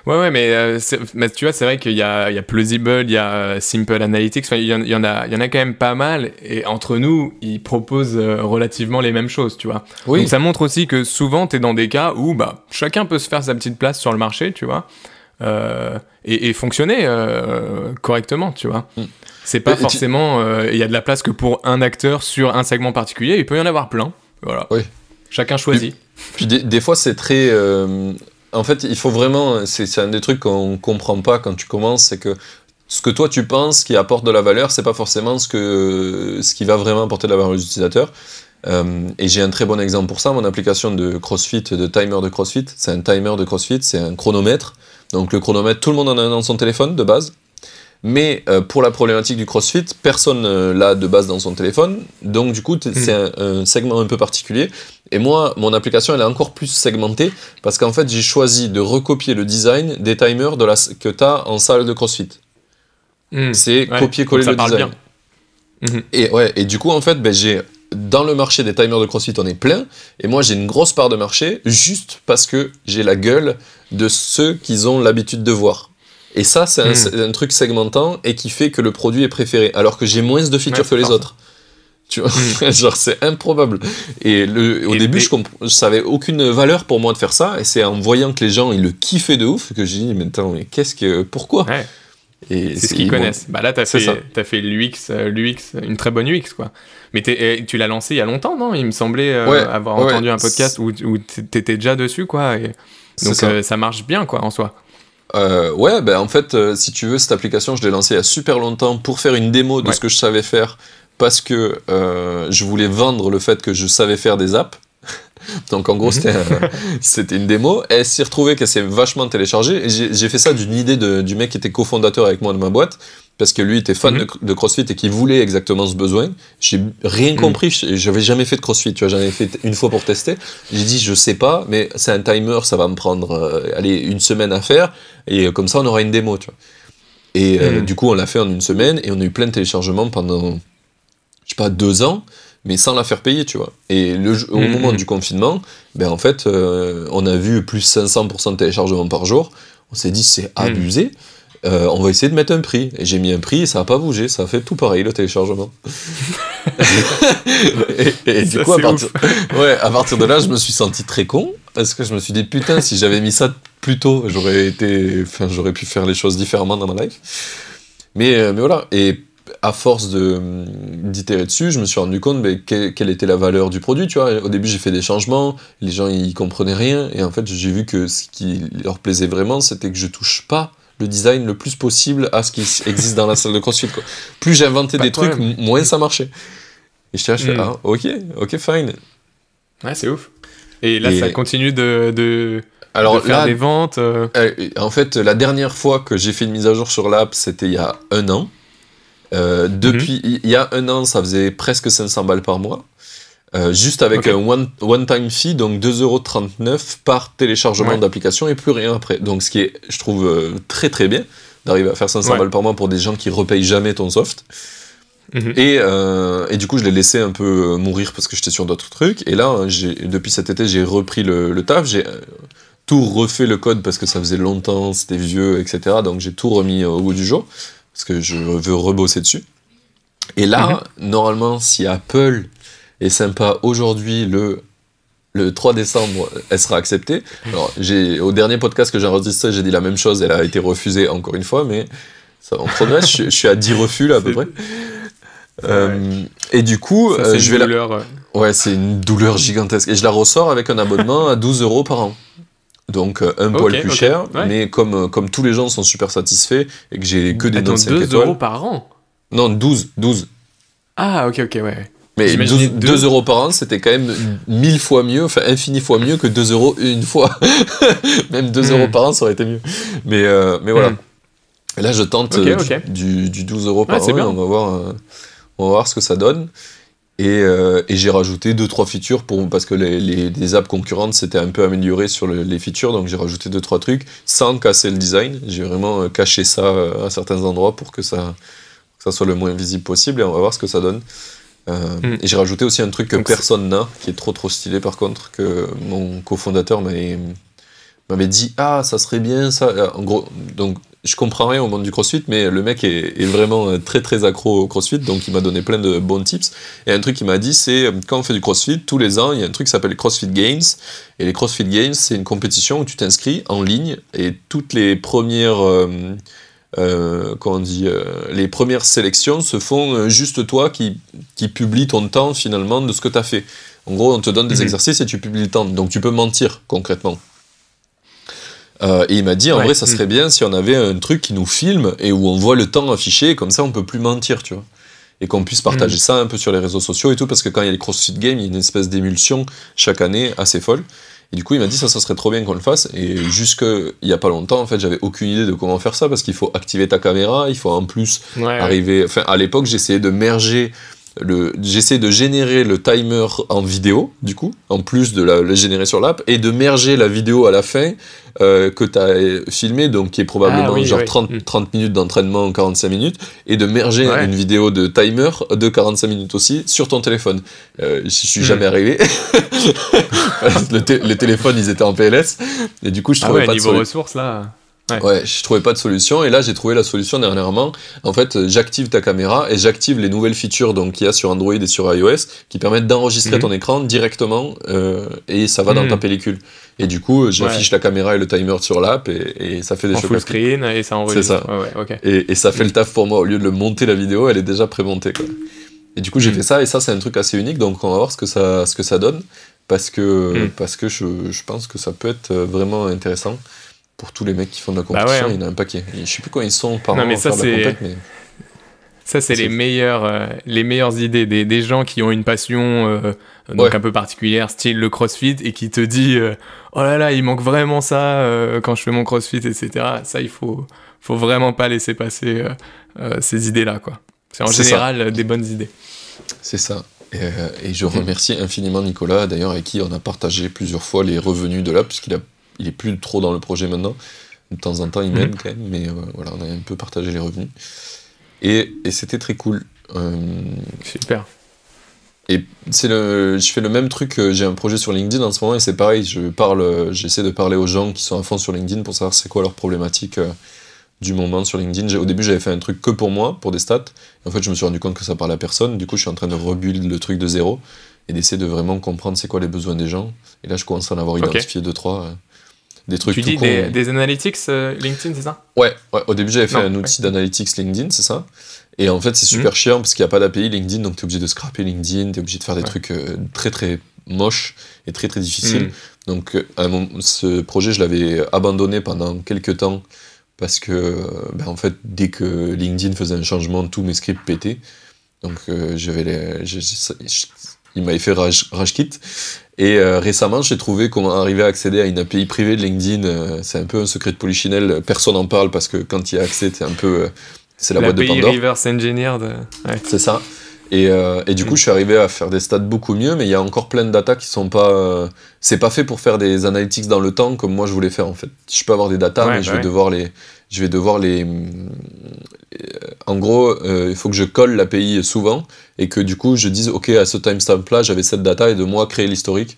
ouais, ouais, mais, euh, c'est- mais tu vois, c'est vrai qu'il y a, il y a Plausible, il y a Simple Analytics, il y, en, il y en a, il y en a quand même pas mal. Et entre nous, ils proposent euh, relativement les mêmes choses, tu vois. Oui, Donc ça montre aussi que souvent, tu es dans des cas où bah, chacun peut se faire sa petite place sur le marché, tu vois, euh, et, et fonctionner euh, correctement, tu vois. Mm. C'est pas forcément, euh, il y a de la place que pour un acteur sur un segment particulier, il peut y en avoir plein. Voilà. Oui. Chacun choisit. Puis des, des fois, c'est très. en fait, il faut vraiment. C'est c'est un des trucs qu'on comprend pas quand tu commences, c'est que ce que toi tu penses qui apporte de la valeur, c'est pas forcément ce, que, ce qui va vraiment apporter de la valeur aux utilisateurs. Euh, et j'ai un très bon exemple pour ça. Mon application de CrossFit, de timer de CrossFit, c'est un timer de CrossFit, c'est un chronomètre. Donc le chronomètre, tout le monde en a un dans son téléphone de base. Mais euh, pour la problématique du CrossFit, personne euh, l'a de base dans son téléphone. Donc du coup, t- c'est un, un segment un peu particulier. Et moi, mon application, elle est encore plus segmentée parce qu'en fait, j'ai choisi de recopier le design des timers de la, que tu as en salle de CrossFit. Mm. C'est Ouais, copier-coller le design. bien. Mhm. Et, ouais, et du coup, en fait, ben, j'ai dans le marché des timers de CrossFit, on est plein. Et moi, j'ai une grosse part de marché juste parce que j'ai la gueule de ceux qu'ils ont l'habitude de voir. Et ça, c'est un, un truc segmentant et qui fait que le produit est préféré. Alors que j'ai moins de features Ouais, que les autres. Tu vois, genre c'est improbable. Et le, au Et- début, et- je, avait aucune valeur pour moi de faire ça. Et c'est en voyant que les gens ils le kiffaient de ouf que j'ai dit mais attends mais qu'est-ce que pourquoi? Ouais. C'est ce qu'ils connaissent. Bah là, tu as, as, fait l'UX, l'UX, une très bonne UX, quoi. Mais tu l'as lancé il y a longtemps, non? Il me semblait avoir entendu un podcast où, où tu étais déjà dessus, quoi. Et... Donc ça. ça. marche bien, quoi, en soi. Euh, ouais, ben en fait, euh, si tu veux, cette application, je l'ai lancée il y a super longtemps pour faire une démo de ce que je savais faire parce que euh, je voulais vendre le fait que je savais faire des apps. Donc en gros, mhm. c'était une démo. Elle s'est retrouvée qu'elle s'est vachement téléchargée. J'ai fait ça d'une idée de, du mec qui était cofondateur avec moi de ma boîte parce que lui était fan mhm. de, CrossFit et qui voulait exactement ce besoin. J'ai rien mhm. compris, j'avais jamais fait de CrossFit, tu vois, j'en avais fait une fois pour tester. J'ai dit, je sais pas, mais c'est un timer, ça va me prendre, euh, allez, une semaine à faire, et comme ça, on aura une démo, tu vois. Et euh, mhm. du coup, on l'a fait en une semaine, et on a eu plein de téléchargements pendant, je sais pas, deux ans, mais sans la faire payer, tu vois. Et le, au moment du confinement, ben en fait, euh, on a vu plus 500% de téléchargements par jour. On s'est dit, c'est abusé. Euh, on va essayer de mettre un prix. Et j'ai mis un prix et ça n'a pas bougé, ça a fait tout pareil le téléchargement. et, du coup, à partir... Ouais, à partir de là, je me suis senti très con parce que je me suis dit putain, si j'avais mis ça plus tôt, j'aurais été, enfin, j'aurais pu faire les choses différemment dans ma life. Mais, euh, mais voilà. Et à force de d'itérer dessus, je me suis rendu compte mais, quelle, était la valeur du produit. Tu vois, au début, j'ai fait des changements, les gens ils comprenaient rien, et en fait, j'ai vu que ce qui leur plaisait vraiment, c'était que je touche pas le design le plus possible à ce qui existe dans la salle de CrossFit. Quoi. Plus j'inventais des trucs, moins ça marchait. Et je suis hmm. ah, ok, ok, fine. Ouais, c'est ouf. Et là, ça continue de, de, Alors, faire des ventes. Euh. Euh, en fait, la dernière fois que j'ai fait une mise à jour sur l'app, c'était il y a un an. Euh, depuis, mhm. il y a un an, ça faisait presque 500 balles par mois. Euh, juste avec un one-time fee, donc 2,39€ par téléchargement d'application et plus rien après. Donc ce qui est, je trouve, euh, très très bien d'arriver à faire 500 balles par mois pour des gens qui repayent jamais ton soft. Mhm. et, euh, et, du coup, je l'ai laissé un peu mourir parce que j'étais sur d'autres trucs. Et là, depuis cet été, j'ai repris le, le taf. J'ai tout refait le code parce que ça faisait longtemps, c'était vieux, etc. Donc j'ai tout remis au bout du jour parce que je veux rebosser dessus. Et là, mhm. normalement, si Apple est sympa aujourd'hui, le, le 3 décembre, elle sera acceptée. Alors, j'ai, au dernier podcast que j'ai enregistré, j'ai dit la même chose, elle a été refusée encore une fois, mais ça, on progresse, je, suis à 10 refus là à peu près. Euh, et du coup, euh, je vais douleur, la... Ouais, c'est une douleur gigantesque. Et je la ressors avec un abonnement à 12 euros par an. Donc euh, un poil plus cher, mais comme, comme tous les gens sont super satisfaits et que j'ai que des notes 5 2 euros par an Non, 12, 12. Ah, ok, ok, ouais. Mais 2, euros par an, c'était quand même 1000 fois mieux, enfin infini fois mieux que 2 euros une fois. même 2 euros hmm. par an, ça aurait été mieux. Mais, euh, mais voilà. Et hmm. là, je tente euh, Du, du, 12 euros par an. On, va voir, euh, on va voir ce que ça donne. Et, et j'ai rajouté 2-3 features pour, parce que les, les, apps concurrentes s'étaient un peu améliorées sur les features. Donc j'ai rajouté 2-3 trucs sans casser le design. J'ai vraiment caché ça à certains endroits pour que ça, que ça soit le moins visible possible. Et on va voir ce que ça donne. Euh, hmm. Et j'ai rajouté aussi un truc que personne n'a, qui est trop trop stylé par contre, que mon cofondateur m'avait dit Ah, ça serait bien ça. Euh, en gros, donc je comprends rien au monde du crossfit, mais le mec est, vraiment euh, très très accro au crossfit, donc il m'a donné plein de bons tips. Et un truc qu'il m'a dit, c'est quand on fait du crossfit, tous les ans, il y a un truc qui s'appelle CrossFit Games. Et les CrossFit Games, c'est une compétition où tu t'inscris en ligne et toutes les premières. Euh, comment on dit, euh, les premières sélections se font euh, juste toi qui, qui publie ton temps finalement de ce que tu as fait. En gros, on te donne des mhm. exercices et tu publies le temps. Donc tu peux mentir concrètement. Et il m'a dit, en vrai, ça serait mhm. bien si on avait un truc qui nous filme et où on voit le temps affiché, comme ça on peut plus mentir, tu vois. Et qu'on puisse partager mhm. ça un peu sur les réseaux sociaux et tout, parce que quand il y a les CrossFit Games, il y a une espèce d'émulsion chaque année assez folle. Et du coup, il m'a dit ça, ça serait trop bien qu'on le fasse. Et jusque il y a pas longtemps, en fait, j'avais aucune idée de comment faire ça parce qu'il faut activer ta caméra, il faut en plus arriver. Enfin, à l'époque, j'essayais de merger j'essaie de générer le timer en vidéo, du coup, en plus de le générer sur l'app, et de merger la vidéo à la fin euh, que tu as filmé, donc qui est probablement ah genre 30, 30, mm. minutes d'entraînement en 45 minutes, et de merger une vidéo de timer de 45 minutes aussi sur ton téléphone. Euh, je suis mm. jamais arrivé. le les téléphones, ils étaient en PLS, et du coup, je ah trouvais pas niveau ressources, là Ouais. je trouvais pas de solution et là j'ai trouvé la solution dernièrement. En fait, j'active ta caméra et j'active les nouvelles features donc qu'il y a sur Android et sur iOS qui permettent d'enregistrer Mhm. ton écran directement euh, et ça va dans Mhm. ta pellicule. Et du coup, j'affiche la caméra et le timer sur l'app et, et ça fait des En choses. full screen et ça enregistre. ça. Ouais, ouais, ok. Et, et ça fait le taf pour moi. Au lieu de le monter la vidéo, elle est déjà pré-montée. quoi. Et du coup, j'ai Mm. fait ça, et ça, c'est un truc assez unique, donc on va voir ce que ça, ce que ça donne, parce que, parce que je, je pense que ça peut être euh, vraiment intéressant pour tous les mecs qui font de la Bah compétition. ouais, hein. Il y en a un paquet. Et je sais plus quand ils sont par Non, an mais à ça, la c'est- compète, mais Ça, c'est les meilleures, euh, les meilleures idées des, des gens qui ont une passion euh, donc Ouais. un peu particulière, style le CrossFit, et qui te dit euh, oh là là, il manque vraiment ça euh, quand je fais mon CrossFit, etc. Ça, il faut, faut vraiment pas laisser passer ces idées-là, quoi. C'est en ça. général des bonnes idées. c'est ça. Et, et je remercie infiniment Nicolas, d'ailleurs, avec qui on a partagé plusieurs fois les revenus de l'app, puisqu'il a, il est plus trop dans le projet maintenant. De temps en temps, il m'aide quand même, mais euh, voilà, on a un peu partagé les revenus. Et, et c'était très cool. Euh, Super. Et c'est le, je fais le même truc. J'ai un projet sur LinkedIn en ce moment et c'est pareil. Je parle, j'essaie de parler aux gens qui sont à fond sur LinkedIn pour savoir c'est quoi leur problématique euh, du moment sur LinkedIn. Au début, j'avais fait un truc que pour moi, pour des stats. Et en fait, je me suis rendu compte que ça parlait à personne. Du coup, je suis en train de rebuild le truc de zéro et d'essayer de vraiment comprendre c'est quoi les besoins des gens. Et là, je commence à en avoir identifié deux trois. Des trucs Tu tout dis des, des analytics euh, LinkedIn, c'est ça? Ouais, ouais, au début j'avais fait Non, un ouais. outil d'analytics LinkedIn, c'est ça? Et en fait c'est Mhm. super chiant parce qu'il n'y a pas d'API LinkedIn, donc tu es obligé de scraper LinkedIn, tu es obligé de faire des Ouais. trucs euh, très très moches et très très difficiles. Mm. Donc euh, ce projet je l'avais abandonné pendant quelques temps parce que ben, en fait dès que LinkedIn faisait un changement, tous mes scripts pétaient. Donc j'avais les- j'ai- il m'avait fait rage, rage quit. Et euh, récemment, j'ai trouvé comment arriver à accéder à une API privée de LinkedIn. euh, c'est un peu un secret de polichinelle. Personne n'en parle parce que quand il y a accès, c'est un peu. euh, c'est la, boîte de Pandore. reverse engineered. ouais. C'est ça. Et, et du coup, Mm. je suis arrivé à faire des stats beaucoup mieux, mais il y a encore plein de data qui sont pas. c'est pas fait pour faire des analytics dans le temps comme moi je voulais faire en fait. Je peux avoir des data, Ouais, mais bah je vais ouais. devoir les. Je vais devoir les. euh, En gros, euh, il faut que je colle l'API souvent et que du coup, je dise, ok, à ce timestamp-là, j'avais cette data et de moi créer l'historique.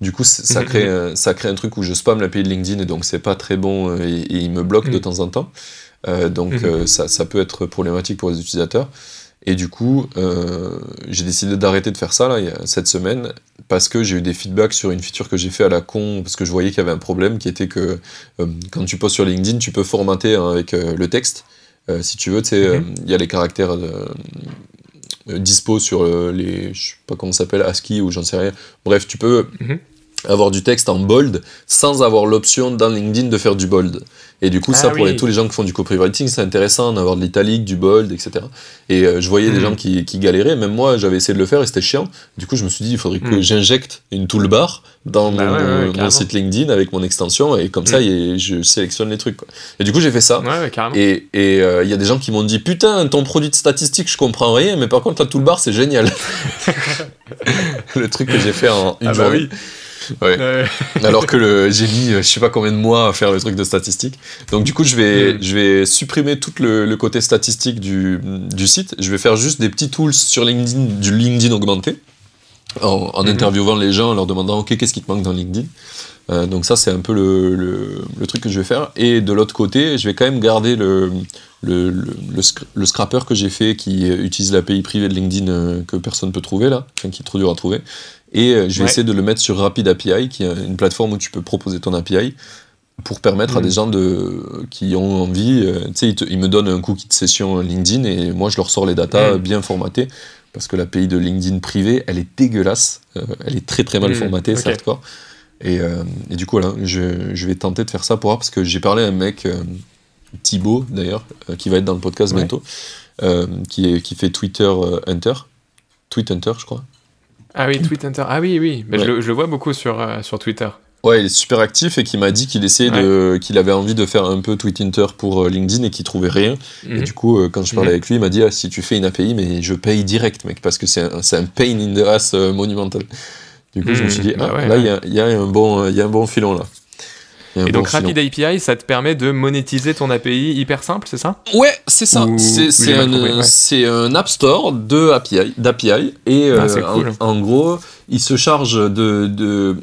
Du coup, ça Mhm, crée, un- ça crée un truc où je spam l'API de LinkedIn et donc c'est pas très bon euh, et, et il me bloque de Mhm. temps en temps. Euh, donc Mhm. euh, ça, ça peut être problématique pour les utilisateurs. Et du coup, euh, j'ai décidé d'arrêter de faire ça là, cette semaine parce que j'ai eu des feedbacks sur une feature que j'ai fait à la con parce que je voyais qu'il y avait un problème qui était que euh, quand tu postes sur LinkedIn, tu peux formater hein, avec euh, le texte. Si tu veux, tu sais, Mhm. il y a les caractères dispo sur les, je sais pas comment ça s'appelle, ASCII ou j'en sais rien. Bref, tu peux Mhm. Avoir du texte en bold sans avoir l'option dans LinkedIn de faire du bold. Et du coup, Ah ça, pour oui. les- tous les gens qui font du copywriting, c'est intéressant d'avoir de l'italique, du bold, etc. Et euh, je voyais des Mhm. gens qui, qui galéraient, même moi, j'avais essayé de le faire et c'était chiant. Du coup, je me suis dit, il faudrait que Mhm. j'injecte une toolbar dans Bah mon, ouais, ouais, mon- mon carrément. site LinkedIn avec mon extension et comme ça, et je sélectionne les trucs. quoi. Et du coup, j'ai fait ça. Et il euh, il y a des gens qui m'ont dit Putain, ton produit de statistique, je comprends rien, mais par contre, la toolbar, c'est génial. le truc que j'ai fait en une Ah bah journée. oui. Ouais. Alors que le- j'ai mis euh, je sais pas combien de mois à faire le truc de statistique. Donc du coup, je vais, Mm. je vais supprimer tout le, le côté statistique du, du site. Je vais faire juste des petits tools sur LinkedIn, du LinkedIn augmenté, en, en Mhm. interviewant les gens, en leur demandant Ok, qu'est-ce qui te manque dans LinkedIn? Euh, Donc ça, c'est un peu le, le, le truc que je vais faire. Et de l'autre côté, je vais quand même garder le, le, le, le, scr- le scrapper que j'ai fait qui euh, utilise l'API privée de LinkedIn euh, que personne peut trouver là, enfin qui est trop dur à trouver. Et euh, je vais Ouais. essayer de le mettre sur Rapid API, qui est une plateforme où tu peux proposer ton API pour permettre à Mhm. des gens de, qui ont envie, euh, tu sais, ils, me donnent un cookie de session LinkedIn et moi je leur sors les datas Mhm. bien formatées parce que l'API de LinkedIn privé, elle est dégueulasse, euh, elle est très très mal Mhm, formatée, ok. c'est hardcore. Et, et du coup, voilà, je, je vais tenter de faire ça pour voir parce que j'ai parlé à un mec, Thibaut d'ailleurs, qui va être dans le podcast Ouais. bientôt, qui, est, qui fait Twitter Hunter, Tweet Hunter, je crois. Ah oui, Tweet Hunter. Ah oui, oui. Mais je, le, je le vois beaucoup sur, euh, sur Twitter. Ouais, il est super actif et qui m'a dit qu'il essayait de, qu'il avait envie de faire un peu Tweet Hunter pour euh, LinkedIn et qu'il trouvait rien. Et Mhm. du coup, euh, quand je parlais Mhm. avec lui, il m'a dit ah, si tu fais une API, mais je paye direct, mec, parce que c'est un, c'est un pain in the ass monumental. Du coup, je me Mhm. suis dit Bah ah, ouais, là, il y a, il y a un bon, il y a un bon filon là. Et bon donc. Rapid API, ça te permet de monétiser ton API hyper simple, c'est ça? Ouais, c'est ça. Ou- C'est un, ouais. un App Store de API, d'API. Et Ah, euh, cool. en, en gros, il se charge de, de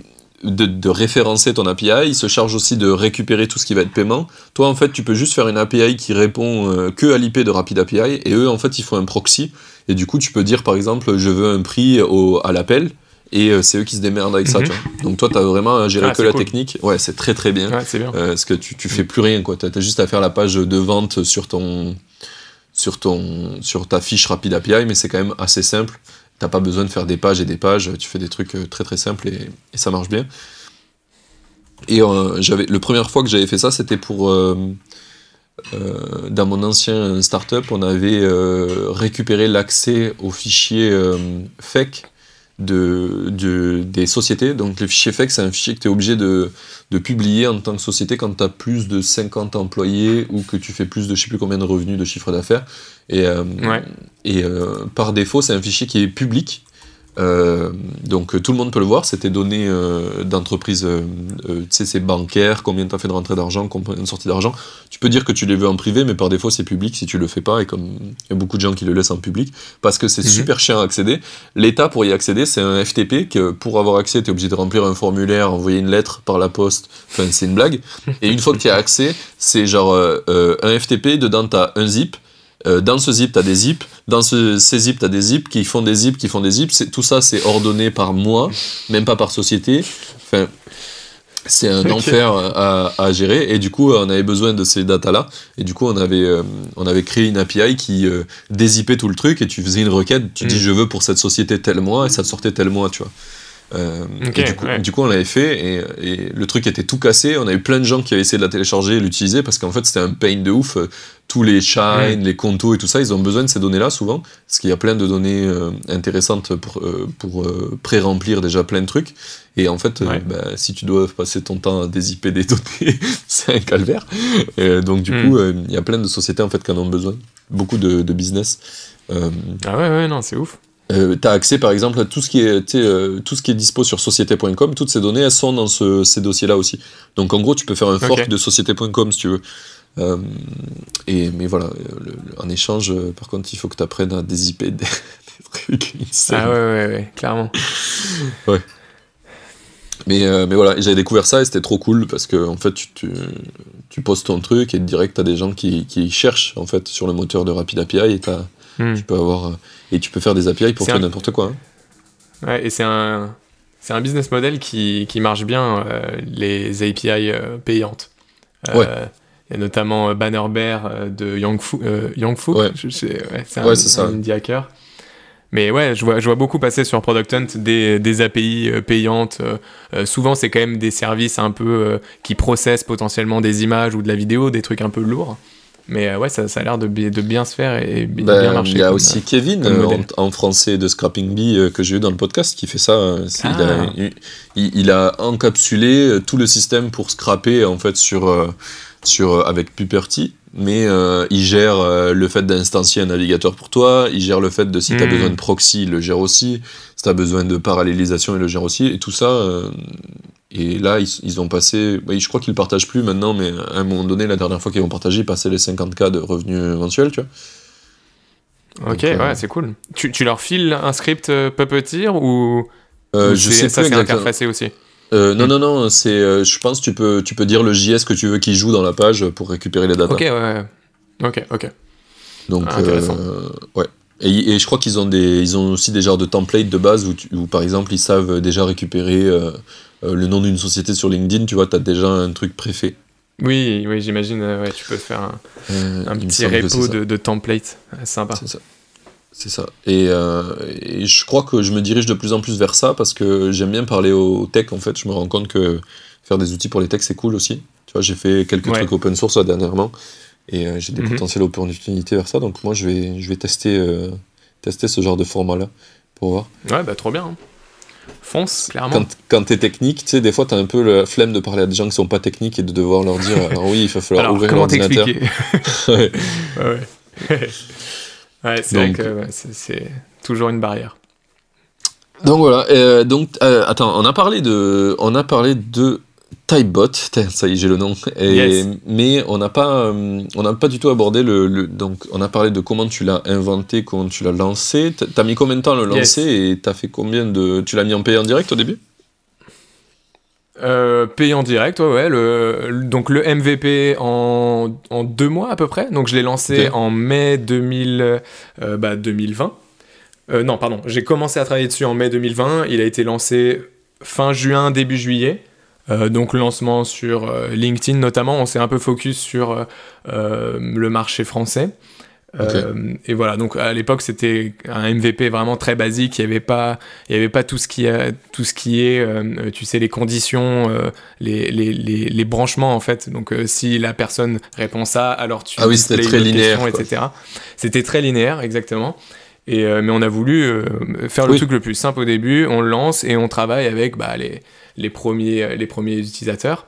de, de référencer ton API, il se charge aussi de récupérer tout ce qui va être paiement. Toi, en fait, tu peux juste faire une API qui répond euh, que à l'IP de Rapid API, et eux, en fait, ils font un proxy, et du coup, tu peux dire, par exemple, je veux un prix au, à l'appel, et euh, c'est eux qui se démerdent avec ça, Mhm. tu vois. Donc toi, tu as vraiment à gérer Ah, que la cool. technique. Ouais, c'est très très bien. Ouais, bien. Euh, parce que tu, tu fais plus rien, quoi. Tu as, juste à faire la page de vente sur ton sur ton sur ta fiche rapide API, mais c'est quand même assez simple. T'as pas besoin de faire des pages et des pages. Tu fais des trucs euh, très très simples et, et ça marche bien. Et euh, j'avais le première fois que j'avais fait ça, c'était pour euh, euh, dans mon ancien startup, on avait euh, récupéré l'accès aux fichiers euh, FEC de, de- des sociétés. Donc le fichier FEC, c'est un fichier que tu es obligé de, de publier en tant que société quand tu as plus de 50 employés ou que tu fais plus de je sais plus combien de revenus de chiffre d'affaires. Et, euh, Ouais. et euh, par défaut, c'est un fichier qui est public. Euh, donc tout le monde peut le voir, c'est tes données euh, d'entreprise, euh, euh, tu sais, c'est bancaire, combien tu as fait de rentrée d'argent, combien de sortie d'argent. Tu peux dire que tu les veux en privé, mais par défaut c'est public si tu le fais pas, et comme il y a beaucoup de gens qui le laissent en public, parce que c'est Mhm. super chiant à accéder. L'État, pour y accéder, c'est un FTP, que pour avoir accès, tu es obligé de remplir un formulaire, envoyer une lettre par la poste, enfin c'est une blague. Et une fois que tu as accès, c'est genre euh, euh, un FTP, dedans tu as un zip, euh, dans ce zip, tu as des zips. Dans ce, ces zips, tu as des zips qui font des zips, qui font des zips. Tout ça, c'est ordonné par mois, même pas par société. Enfin, c'est un enfer à, à gérer. Et du coup, on avait besoin de ces datas-là. Et du coup, on avait, euh, on avait créé une API qui euh, dézippait tout le truc. Et tu faisais une requête. Tu dis, Mm. je veux pour cette société tel mois. Et ça te sortait tel mois, tu vois. Euh, du coup, ouais. du coup, on l'avait fait et, et le truc était tout cassé. On a eu plein de gens qui avaient essayé de la télécharger et l'utiliser parce qu'en fait, c'était un pain de ouf. Tous les shine, les contos et tout ça, ils ont besoin de ces données-là souvent parce qu'il y a plein de données euh, intéressantes pour, euh, pour euh, pré-remplir déjà plein de trucs. Et en fait, euh, Ouais. bah, si tu dois passer ton temps à dézipper des données, c'est un calvaire. Euh, donc, du Mm. coup, il y a plein de sociétés en fait qui en ont besoin. Beaucoup de, de business. Ah ouais, ouais, non, c'est ouf. euh, tu as accès par exemple à tout ce qui est, euh, tout ce qui est dispo sur société.com, toutes ces données elles sont dans ce- ces dossiers-là aussi. Donc en gros tu peux faire un fork de société.com si tu veux. Euh, et, mais voilà, euh, le- le- en échange, euh, par contre il faut que tu apprennes à dézipper des, des trucs. insane. Ah ouais, ouais, ouais, clairement. Mais, euh, mais voilà, j'avais découvert ça et c'était trop cool parce que en fait tu, tu, tu postes ton truc et direct tu as des gens qui, qui cherchent en fait sur le moteur de Rapid API et Hmm. tu peux avoir et tu peux faire des API pour faire un- n'importe quoi. hein. Ouais, et c'est un, c'est un business model qui, qui marche bien, euh, les API payantes. Ouais. Il y a notamment euh, Banner Bear euh, de euh, Ouais. je sais- ouais, c'est un, ça. indie hacker. Mais ouais, je vois, je vois beaucoup passer sur Product Hunt des, des API euh, payantes. euh, euh, souvent, c'est quand même des services un peu euh, qui processent potentiellement des images ou de la vidéo, des trucs un peu lourds. Mais euh, ouais, ça, ça a l'air de, de bien se faire et Ben, bien marcher. Il y a comme, aussi Kevin euh, en, en français de Scrapping Bee euh, que j'ai eu dans le podcast qui fait ça. euh, c'est- il, Ah. a, il, il a encapsulé euh, tout le système pour scrapper en fait sur, euh, sur euh, avec Puperty, mais euh, il gère euh, le fait d'instancier un navigateur pour toi, il gère le fait de si tu as Hmm. besoin de proxy, il le gère aussi, si tu as besoin de parallélisation, il le gère aussi, et tout ça. euh, et là, ils, ils ont passé, oui, je crois qu'ils le partagent plus maintenant, mais à un moment donné, la dernière fois qu'ils ont partagé, ils passaient les 50K de revenus mensuels, tu vois. Ok, Donc, ouais, c'est cool. Tu, tu leur files un script Puppeteer ou, ou je c'est- sais ça c'est interfacé aussi? Euh, non, non, non, c'est, euh, je pense que tu peux, tu peux dire le JS que tu veux qu'il joue dans la page pour récupérer les datas. Ok, ouais. Ok, ok. Donc, Ah, intéressant. euh, ouais. Et, et je crois qu'ils ont, des, ils ont aussi des genres de templates de base où, tu- où, par exemple, ils savent déjà récupérer le nom d'une société sur LinkedIn, tu vois, tu as déjà un truc préfet. Oui, oui, j'imagine, ouais, tu peux faire un, petit repo de, de template. Ouais, Sympa. C'est ça. C'est ça. Et, euh, et je crois que je me dirige de plus en plus vers ça parce que j'aime bien parler aux tech. En fait, je me rends compte que faire des outils pour les techs, c'est cool aussi. Tu vois, j'ai fait quelques Ouais. trucs open source là, dernièrement et euh, j'ai des Mhm. potentielles opportunités vers ça. Donc moi, je vais, je vais tester, euh, tester ce genre de format-là pour voir. Ouais, bah trop bien. hein. Fonce, clairement. Quand, quand t'es technique, tu sais, des fois, t'as un peu la flemme de parler à des gens qui sont pas techniques et de devoir leur dire alors oui, il va falloir Alors, ouvrir l'ordinateur. Ouais. Ouais, ouais. ouais, c'est vrai Donc- que ouais, c'est- toujours une barrière. Donc voilà, euh, donc euh, attends, on a parlé de, on a parlé de Typebot, ça y est, j'ai le nom. Et, Yes. Mais on n'a pas, euh, on n'a pas du tout abordé le, le- donc on a parlé de comment tu l'as inventé, comment tu l'as lancé. T'as mis combien de temps à le Yes. lancer et t'as fait combien de, tu l'as mis en payé en direct au début? Euh, payant direct, ouais, ouais. Le, donc le MVP en, en, deux mois à peu près. Donc je l'ai lancé en mai 2000, euh, bah, 2020. Euh, non, pardon. J'ai commencé à travailler dessus en mai 2020. Il a été lancé fin juin, début juillet. donc lancement sur LinkedIn notamment. On s'est un peu focus sur le marché français. Euh, et voilà, donc à l'époque c'était un MVP vraiment très basique. Il n'y avait pas, il y avait pas tout ce qui, a, tout ce qui est, euh, tu sais, les conditions, euh, les, les, les, les, branchements en fait. Donc si la personne répond ça, alors tu ah oui, c'était très linéaire, etc. C'était très linéaire, exactement. Et mais on a voulu faire le truc le plus simple au début. On le lance et on travaille avec bah, les, les premiers, les premiers utilisateurs.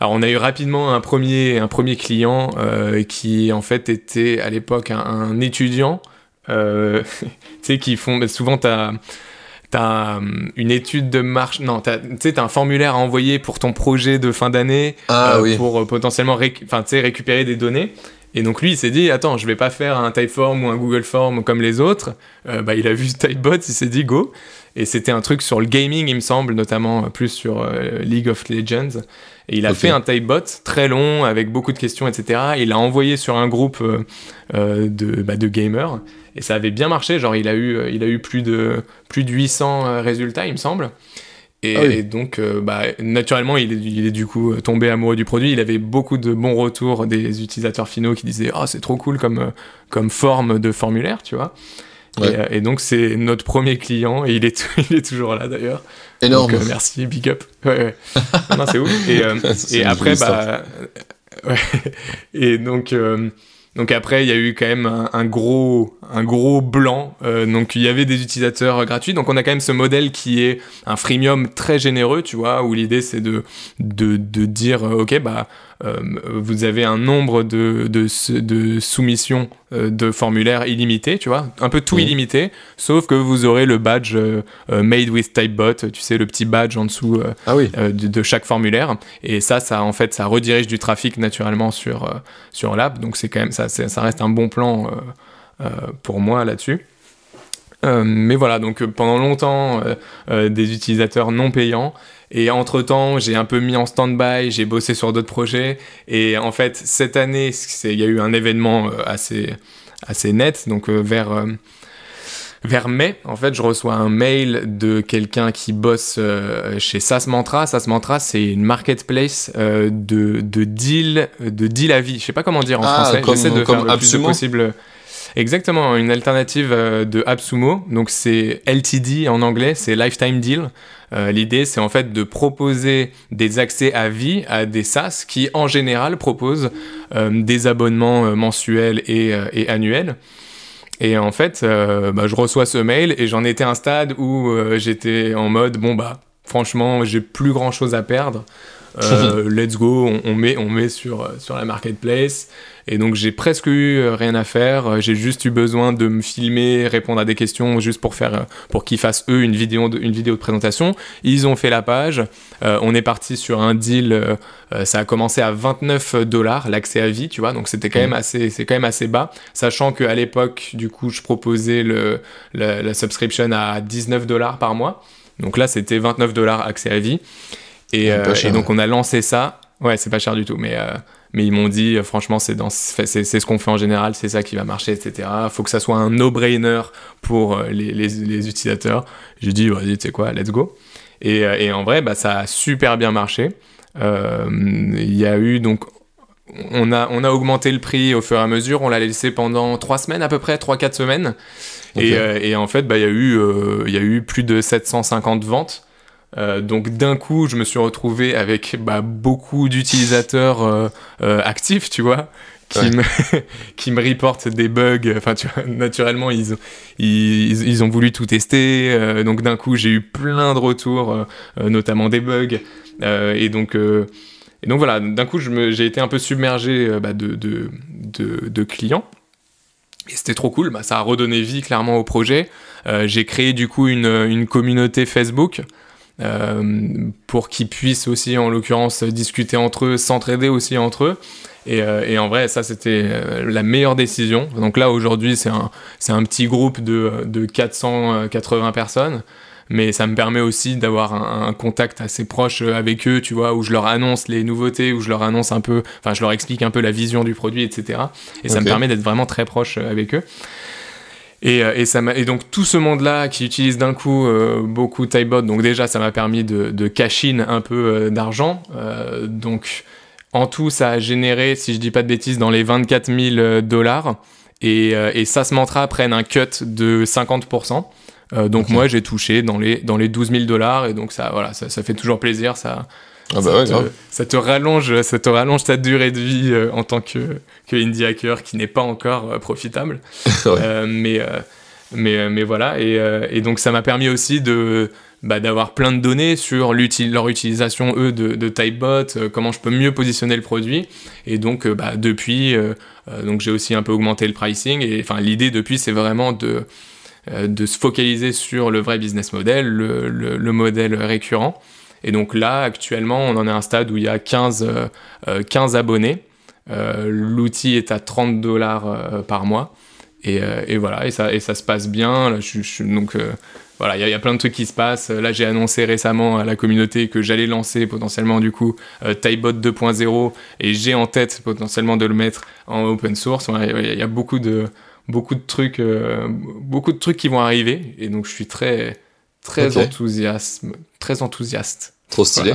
Alors on a eu rapidement un premier, un premier client euh, qui en fait était à l'époque un, étudiant, euh, tu sais, qui font bah, souvent t'as as hum, une étude de marche, non, tu sais, as un formulaire à envoyer pour ton projet de fin d'année ah, euh, pour potentiellement récupérer des données. Et donc lui, il s'est dit, attends, je vais pas faire un Typeform ou un Google Form comme les autres. bah, il a vu Typebot, il s'est dit, go. Et c'était un truc sur le gaming, il me semble, notamment plus sur League of Legends. Et il a fait un typebot très long avec beaucoup de questions, etc. il l'a envoyé sur un groupe euh, euh, de, bah, de gamers. Et ça avait bien marché. Genre, il a eu, euh, il a eu plus, de, plus de 800 résultats, il me semble. Et, ah donc, bah, naturellement, il est, il est, du coup tombé amoureux du produit. Il avait beaucoup de bons retours des utilisateurs finaux qui disaient Oh, c'est trop cool comme, comme forme de formulaire, tu vois. Euh, et, donc, c'est notre premier client, et il est, il est toujours là d'ailleurs. Énorme. Donc, euh, merci, big up. Ouais, ouais. non, c'est ouf. Et, euh, et après, bah. Ouais. Et donc. Donc après, il y a eu quand même un, gros, un gros blanc. donc il y avait des utilisateurs gratuits. Donc on a quand même ce modèle qui est un freemium très généreux, tu vois, où l'idée c'est de, de, de, dire, ok, bah vous avez un nombre de, de, soumissions euh, de formulaires illimité, tu vois, un peu tout illimité, sauf que vous aurez le badge euh, made with typebot, tu sais, le petit badge en dessous ah oui. de, chaque formulaire. Et ça, ça, en fait, ça redirige du trafic naturellement sur, sur l'app. Donc, c'est quand même, ça, ça reste un bon plan pour moi là-dessus. mais voilà, donc pendant longtemps, des utilisateurs non payants et entre-temps, j'ai un peu mis en stand-by, j'ai bossé sur d'autres projets. Et en fait, cette année, il y a eu un événement euh, assez, assez net. Donc euh, vers, euh, vers mai, en fait, je reçois un mail de quelqu'un qui bosse chez SAS Mantra. SAS Mantra, c'est une marketplace de, de deal, de deal à vie. Je sais pas comment dire en ah, français. J'essaie de comme faire le plus possible. Exactement, une alternative de AppSumo. Donc c'est LTD en anglais, c'est Lifetime Deal. Euh, l'idée, c'est en fait de proposer des accès à vie à des SaaS qui, en général, proposent euh, des abonnements euh, mensuels et, annuels. Et en fait, bah, je reçois ce mail et j'en étais à un stade où j'étais en mode bon bah franchement j'ai plus grand chose à perdre. let's go, on, met, on met sur, sur la marketplace. Et donc j'ai presque eu euh, rien à faire. Euh, j'ai juste eu besoin de me filmer, répondre à des questions juste pour faire, euh, pour qu'ils fassent eux une vidéo de, une vidéo de présentation. Ils ont fait la page. on est parti sur un deal. ça a commencé à 29 dollars l'accès à vie, tu vois. Donc c'était quand même mmh. assez, c'est quand même assez bas, sachant qu'à l'époque, du coup, je proposais le, la subscription à 19 dollars par mois. Donc là, c'était 29 dollars accès à vie. Et, et, donc on a lancé ça. Ouais, c'est pas cher du tout, mais mais ils m'ont dit, euh, franchement, c'est c'est ce qu'on fait en général, c'est ça qui va marcher, etc. Faut que ça soit un no-brainer pour euh, les, les, utilisateurs. J'ai dit, vas-y, tu sais quoi, let's go. Et, euh, et, en vrai, bah, ça a super bien marché. Il y a eu donc on a, on a augmenté le prix au fur et à mesure. On l'a laissé pendant trois semaines à peu près, 3-4 semaines. Et, et, en fait, bah, il y, a eu, il y a eu plus de 750 ventes. Euh, donc d'un coup, je me suis retrouvé avec bah, beaucoup d'utilisateurs euh, euh, actifs, tu vois, qui, me, qui me reportent des bugs. Enfin, tu vois, naturellement, ils, ont, ils, ils ont voulu tout tester. donc d'un coup, j'ai eu plein de retours, notamment des bugs. et donc... et donc voilà, d'un coup, j'ai été un peu submergé bah, de, de, de, de, clients. Et c'était trop cool, bah, ça a redonné vie clairement au projet. j'ai créé du coup une, une communauté Facebook pour qu'ils puissent aussi, en l'occurrence, discuter entre eux, s'entraider aussi entre eux. Et, euh, et, en vrai, ça, c'était euh, la meilleure décision. Donc là, aujourd'hui, c'est un, c'est un petit groupe de, de 480 personnes. mais ça me permet aussi d'avoir un, contact assez proche avec eux, tu vois, où je leur annonce les nouveautés, où je leur annonce un peu, enfin, je leur explique un peu la vision du produit, etc. Et ça me permet d'être vraiment très proche avec eux. Et, et, ça et donc tout ce monde-là qui utilise d'un coup beaucoup Typebot, donc déjà ça m'a permis de, de cash in un peu d'argent. donc en tout, ça a généré, si je dis pas de bêtises, dans les 24 000 euh, dollars. Et, euh, et SAS Mantra prennent un cut de 50%. Euh, donc moi, j'ai touché dans les, dans les 12 000 dollars. Et donc ça, voilà, ça, ça, fait toujours plaisir. Ça, ah bah ça, ouais, te, ça, te, rallonge, ça te rallonge ta durée de vie en tant que, que indie hacker qui n'est pas encore profitable. ouais. mais, mais, mais voilà. Et, et donc ça m'a permis aussi de bah, d'avoir plein de données sur leur utilisation, eux, de, de Typebot, euh, comment je peux mieux positionner le produit. Et donc, euh, bah, depuis, euh, donc j'ai aussi un peu augmenté le pricing. Et enfin, l'idée depuis, c'est vraiment de, de se focaliser sur le vrai business model, le, le, modèle récurrent. Et donc là, actuellement, on en est à un stade où il y a 15, 15 abonnés. L'outil est à 30 dollars par mois. Et, et, voilà, et ça, et ça se passe bien. Là, je, je, donc, voilà, il y, a plein de trucs qui se passent. Là, j'ai annoncé récemment à la communauté que j'allais lancer potentiellement du coup euh, Typebot 2.0 et j'ai en tête potentiellement de le mettre en open source. Il y, a beaucoup de beaucoup de trucs, euh, beaucoup de trucs qui vont arriver et donc je suis très très enthousiaste, très enthousiaste. Trop stylé.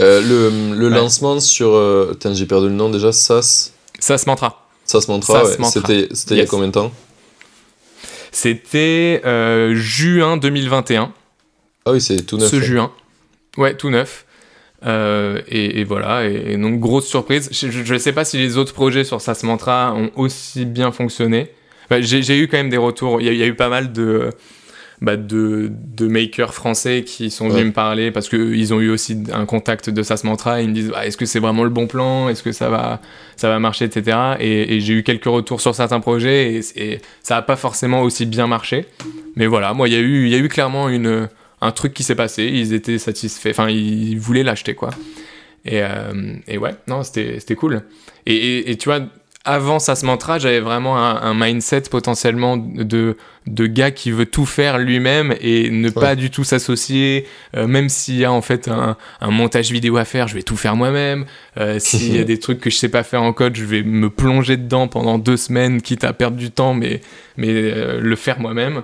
Euh, le, le lancement sur, j'ai perdu le nom déjà, SAS. SAS Mantra. SAS Mantra, ouais. C'était il y a combien de temps c'était euh, juin 2021. Ah oui, c'est tout neuf. Ce juin. Ouais, tout neuf. Euh, et, voilà, et, donc grosse surprise. Je ne sais pas si les autres projets sur SAS Mantra ont aussi bien fonctionné. J'ai eu quand même des retours. Il y, y, a eu pas mal de, bah, de, de, makers français qui sont venus me parler parce qu'ils ont eu aussi un contact de SAS Mantra. ils me disent bah, est-ce que c'est vraiment le bon plan? Est-ce que ça va, ça va marcher? Etc. Et, j'ai eu quelques retours sur certains projets et, ça n'a pas forcément aussi bien marché. Mais voilà, moi, il y, a eu, y a eu clairement une, un truc qui s'est passé. Ils étaient satisfaits, enfin, ils voulaient l'acheter quoi. Et, euh, et ouais, non, c'était cool. et, tu vois, avant SAS Mantra, j'avais vraiment un, mindset potentiellement de, de gars qui veut tout faire lui-même et ne pas du tout s'associer. Euh, même s'il y a en fait un, un, montage vidéo à faire, je vais tout faire moi-même. Euh, s'il y a des trucs que je sais pas faire en code, je vais me plonger dedans pendant deux semaines, quitte à perdre du temps, mais, mais euh, le faire moi-même.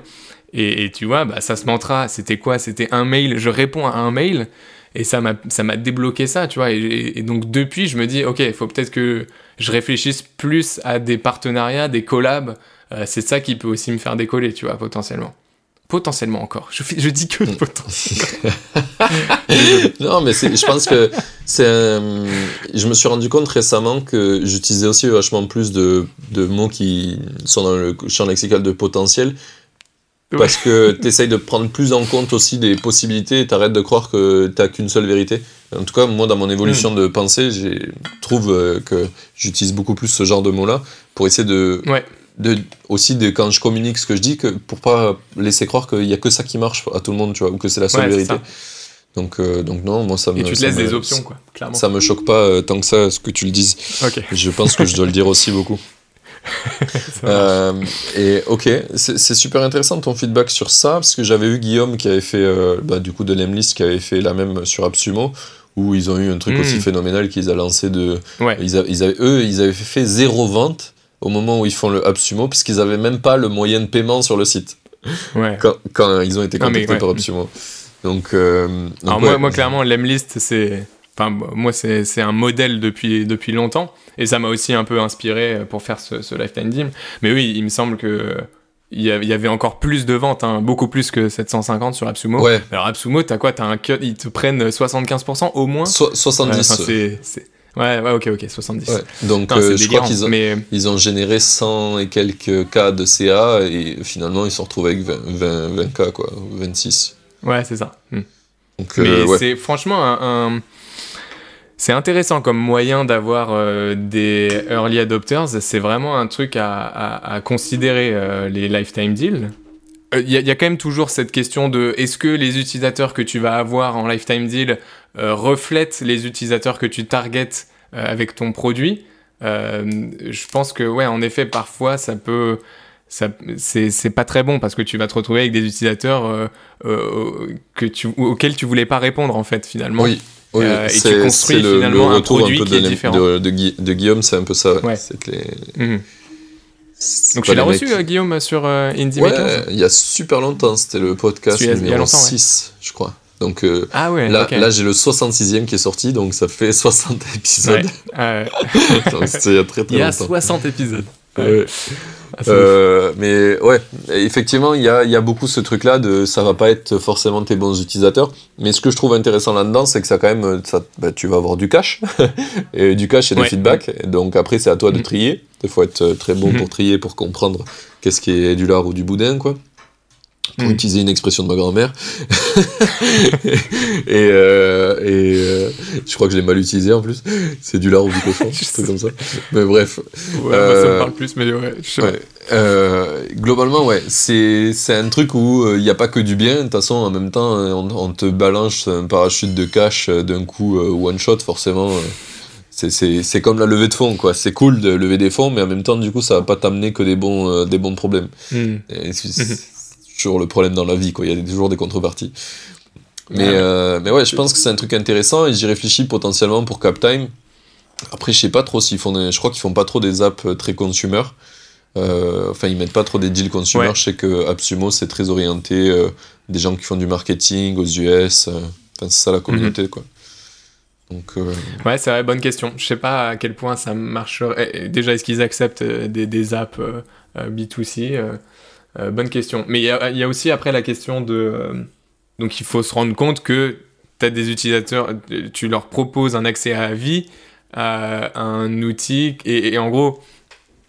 Et, et, tu vois, bah, SAS Mantra, c'était quoi? C'était un mail, je réponds à un mail et ça m'a débloqué ça, tu vois. Et, donc depuis, je me dis, ok, il faut peut-être que je réfléchisse plus à des partenariats, des collabs. Euh, c'est ça qui peut aussi me faire décoller, tu vois, potentiellement. Potentiellement encore. Je, je dis que potentiellement. non, mais je pense que c'est. je me suis rendu compte récemment que j'utilisais aussi vachement plus de, de mots qui sont dans le champ lexical de potentiel parce que tu essayes de prendre plus en compte aussi des possibilités et t'arrêtes de croire que t'as qu'une seule vérité. En tout cas, moi, dans mon évolution mm. de pensée, je trouve euh, que j'utilise beaucoup plus ce genre de mots-là pour essayer de, de. aussi, de, quand je communique ce que je dis, que, pour pas laisser croire qu'il y a que ça qui marche à tout le monde, tu vois, ou que c'est la seule vérité. Donc, euh, donc non, moi ça me. Et tu te laisses des options, quoi, clairement. Ça me choque pas euh, tant que ça, ce que tu le dises. Je pense que je dois le dire aussi beaucoup. euh, et ok, c'est super intéressant ton feedback sur ça, parce que j'avais eu Guillaume qui avait fait, euh, bah, du coup, de Lemlist, qui avait fait la même sur Absumo, où ils ont eu un truc hmm. aussi phénoménal qu'ils ont lancé de. Ils, ils, avaient, eux, ils avaient fait zéro vente au moment où ils font le Absumo, puisqu'ils avaient même pas le moyen de paiement sur le site. Ouais. Quand, quand ils ont été contactés par Absumo. Donc, euh, donc moi, moi, clairement, Lemlist, c'est. Enfin, moi, c'est un modèle depuis, depuis longtemps. Et ça m'a aussi un peu inspiré pour faire ce, ce Lifetime Deal. Mais oui, il me semble que il y avait encore plus de ventes, hein, beaucoup plus que 750 sur Absumo. Ouais. Alors Absumo, t'as quoi? T'as un cut, ils te prennent 75% au moins? So 70. Ouais, ouais, ouais, ok, ok, 70. Ouais. Donc euh, je crois qu'ils ont, mais... ils ont généré 100 et quelques cas de CA et finalement ils se retrouvent avec 20, 20, 20 cas, quoi, 26. Ouais, c'est ça. Hmm. Donc, mais euh, c'est franchement un, un c'est intéressant comme moyen d'avoir euh, des early adopters. C'est vraiment un truc à, considérer, euh, les lifetime deals. Il euh, y, a quand même toujours cette question de est-ce que les utilisateurs que tu vas avoir en lifetime deal reflètent les utilisateurs que tu targetes avec ton produit? Je pense que, ouais, en effet, parfois, ça peut ça c'est pas très bon parce que tu vas te retrouver avec des utilisateurs euh, euh, que tu, auxquels tu voulais pas répondre en fait finalement. Oui. Oui, et tu construis le, finalement un produit qui est différent. De, de, Guillaume, c'est un peu ça. Ouais. Que les... Mhm. Donc tu l'as reçu, Guillaume, sur Indie ouais, il y a super longtemps, c'était le podcast numéro 6, je crois. Donc ah ouais, là, là j'ai le 66e qui est sorti, donc ça fait 60 épisodes. Ouais. donc c'était il y a très très longtemps. Il y a 60 épisodes. Ah, euh, mais ouais, effectivement, il y a, y a, beaucoup ce truc-là de ça va pas être forcément tes bons utilisateurs. Mais ce que je trouve intéressant là-dedans, c'est que ça quand même, ça, bah, tu vas avoir du cash, et du cash et des feedbacks. Donc après, c'est à toi de mm. trier. Il faut être très bon pour trier, pour comprendre qu'est-ce qui est du lard ou du boudin, quoi pour mm. utiliser une expression de ma grand-mère. et, euh, et euh, je crois que je l'ai mal utilisé en plus. C'est du lard ou du cochon, c'est comme ça. Mais bref. Ouais, ça me euh, parle plus, mais ouais. Je ouais. globalement, ouais, c'est un truc où il n'y a pas que du bien. De toute façon, en même temps, on, on te balance un parachute de cash d'un coup one shot, forcément. c'est comme la levée de fonds, quoi. C'est cool de lever des fonds, mais en même temps, du coup, ça va pas t'amener que des bons, des bons problèmes. Mm toujours le problème dans la vie, quoi. Il y a toujours des contreparties. Mais, ouais. Euh, mais ouais, je pense que c'est un truc intéressant et j'y réfléchis potentiellement pour Captime. Après, je sais pas trop s'ils font je crois qu'ils font pas trop des apps euh, très consumer. Euh, enfin, ils mettent pas trop des deals consumer. Je sais que AppSumo, c'est très orienté des gens qui font du marketing aux US. Enfin, c'est ça la communauté, mhm. quoi. Donc, Ouais, c'est vrai, bonne question. Je sais pas à quel point ça marcherait. Déjà, est-ce qu'ils acceptent des, des apps B2C euh, bonne question. Mais il y, a, aussi après la question de... Euh, donc il faut se rendre compte que tu as des utilisateurs, tu leur proposes un accès à vie à un outil et, en gros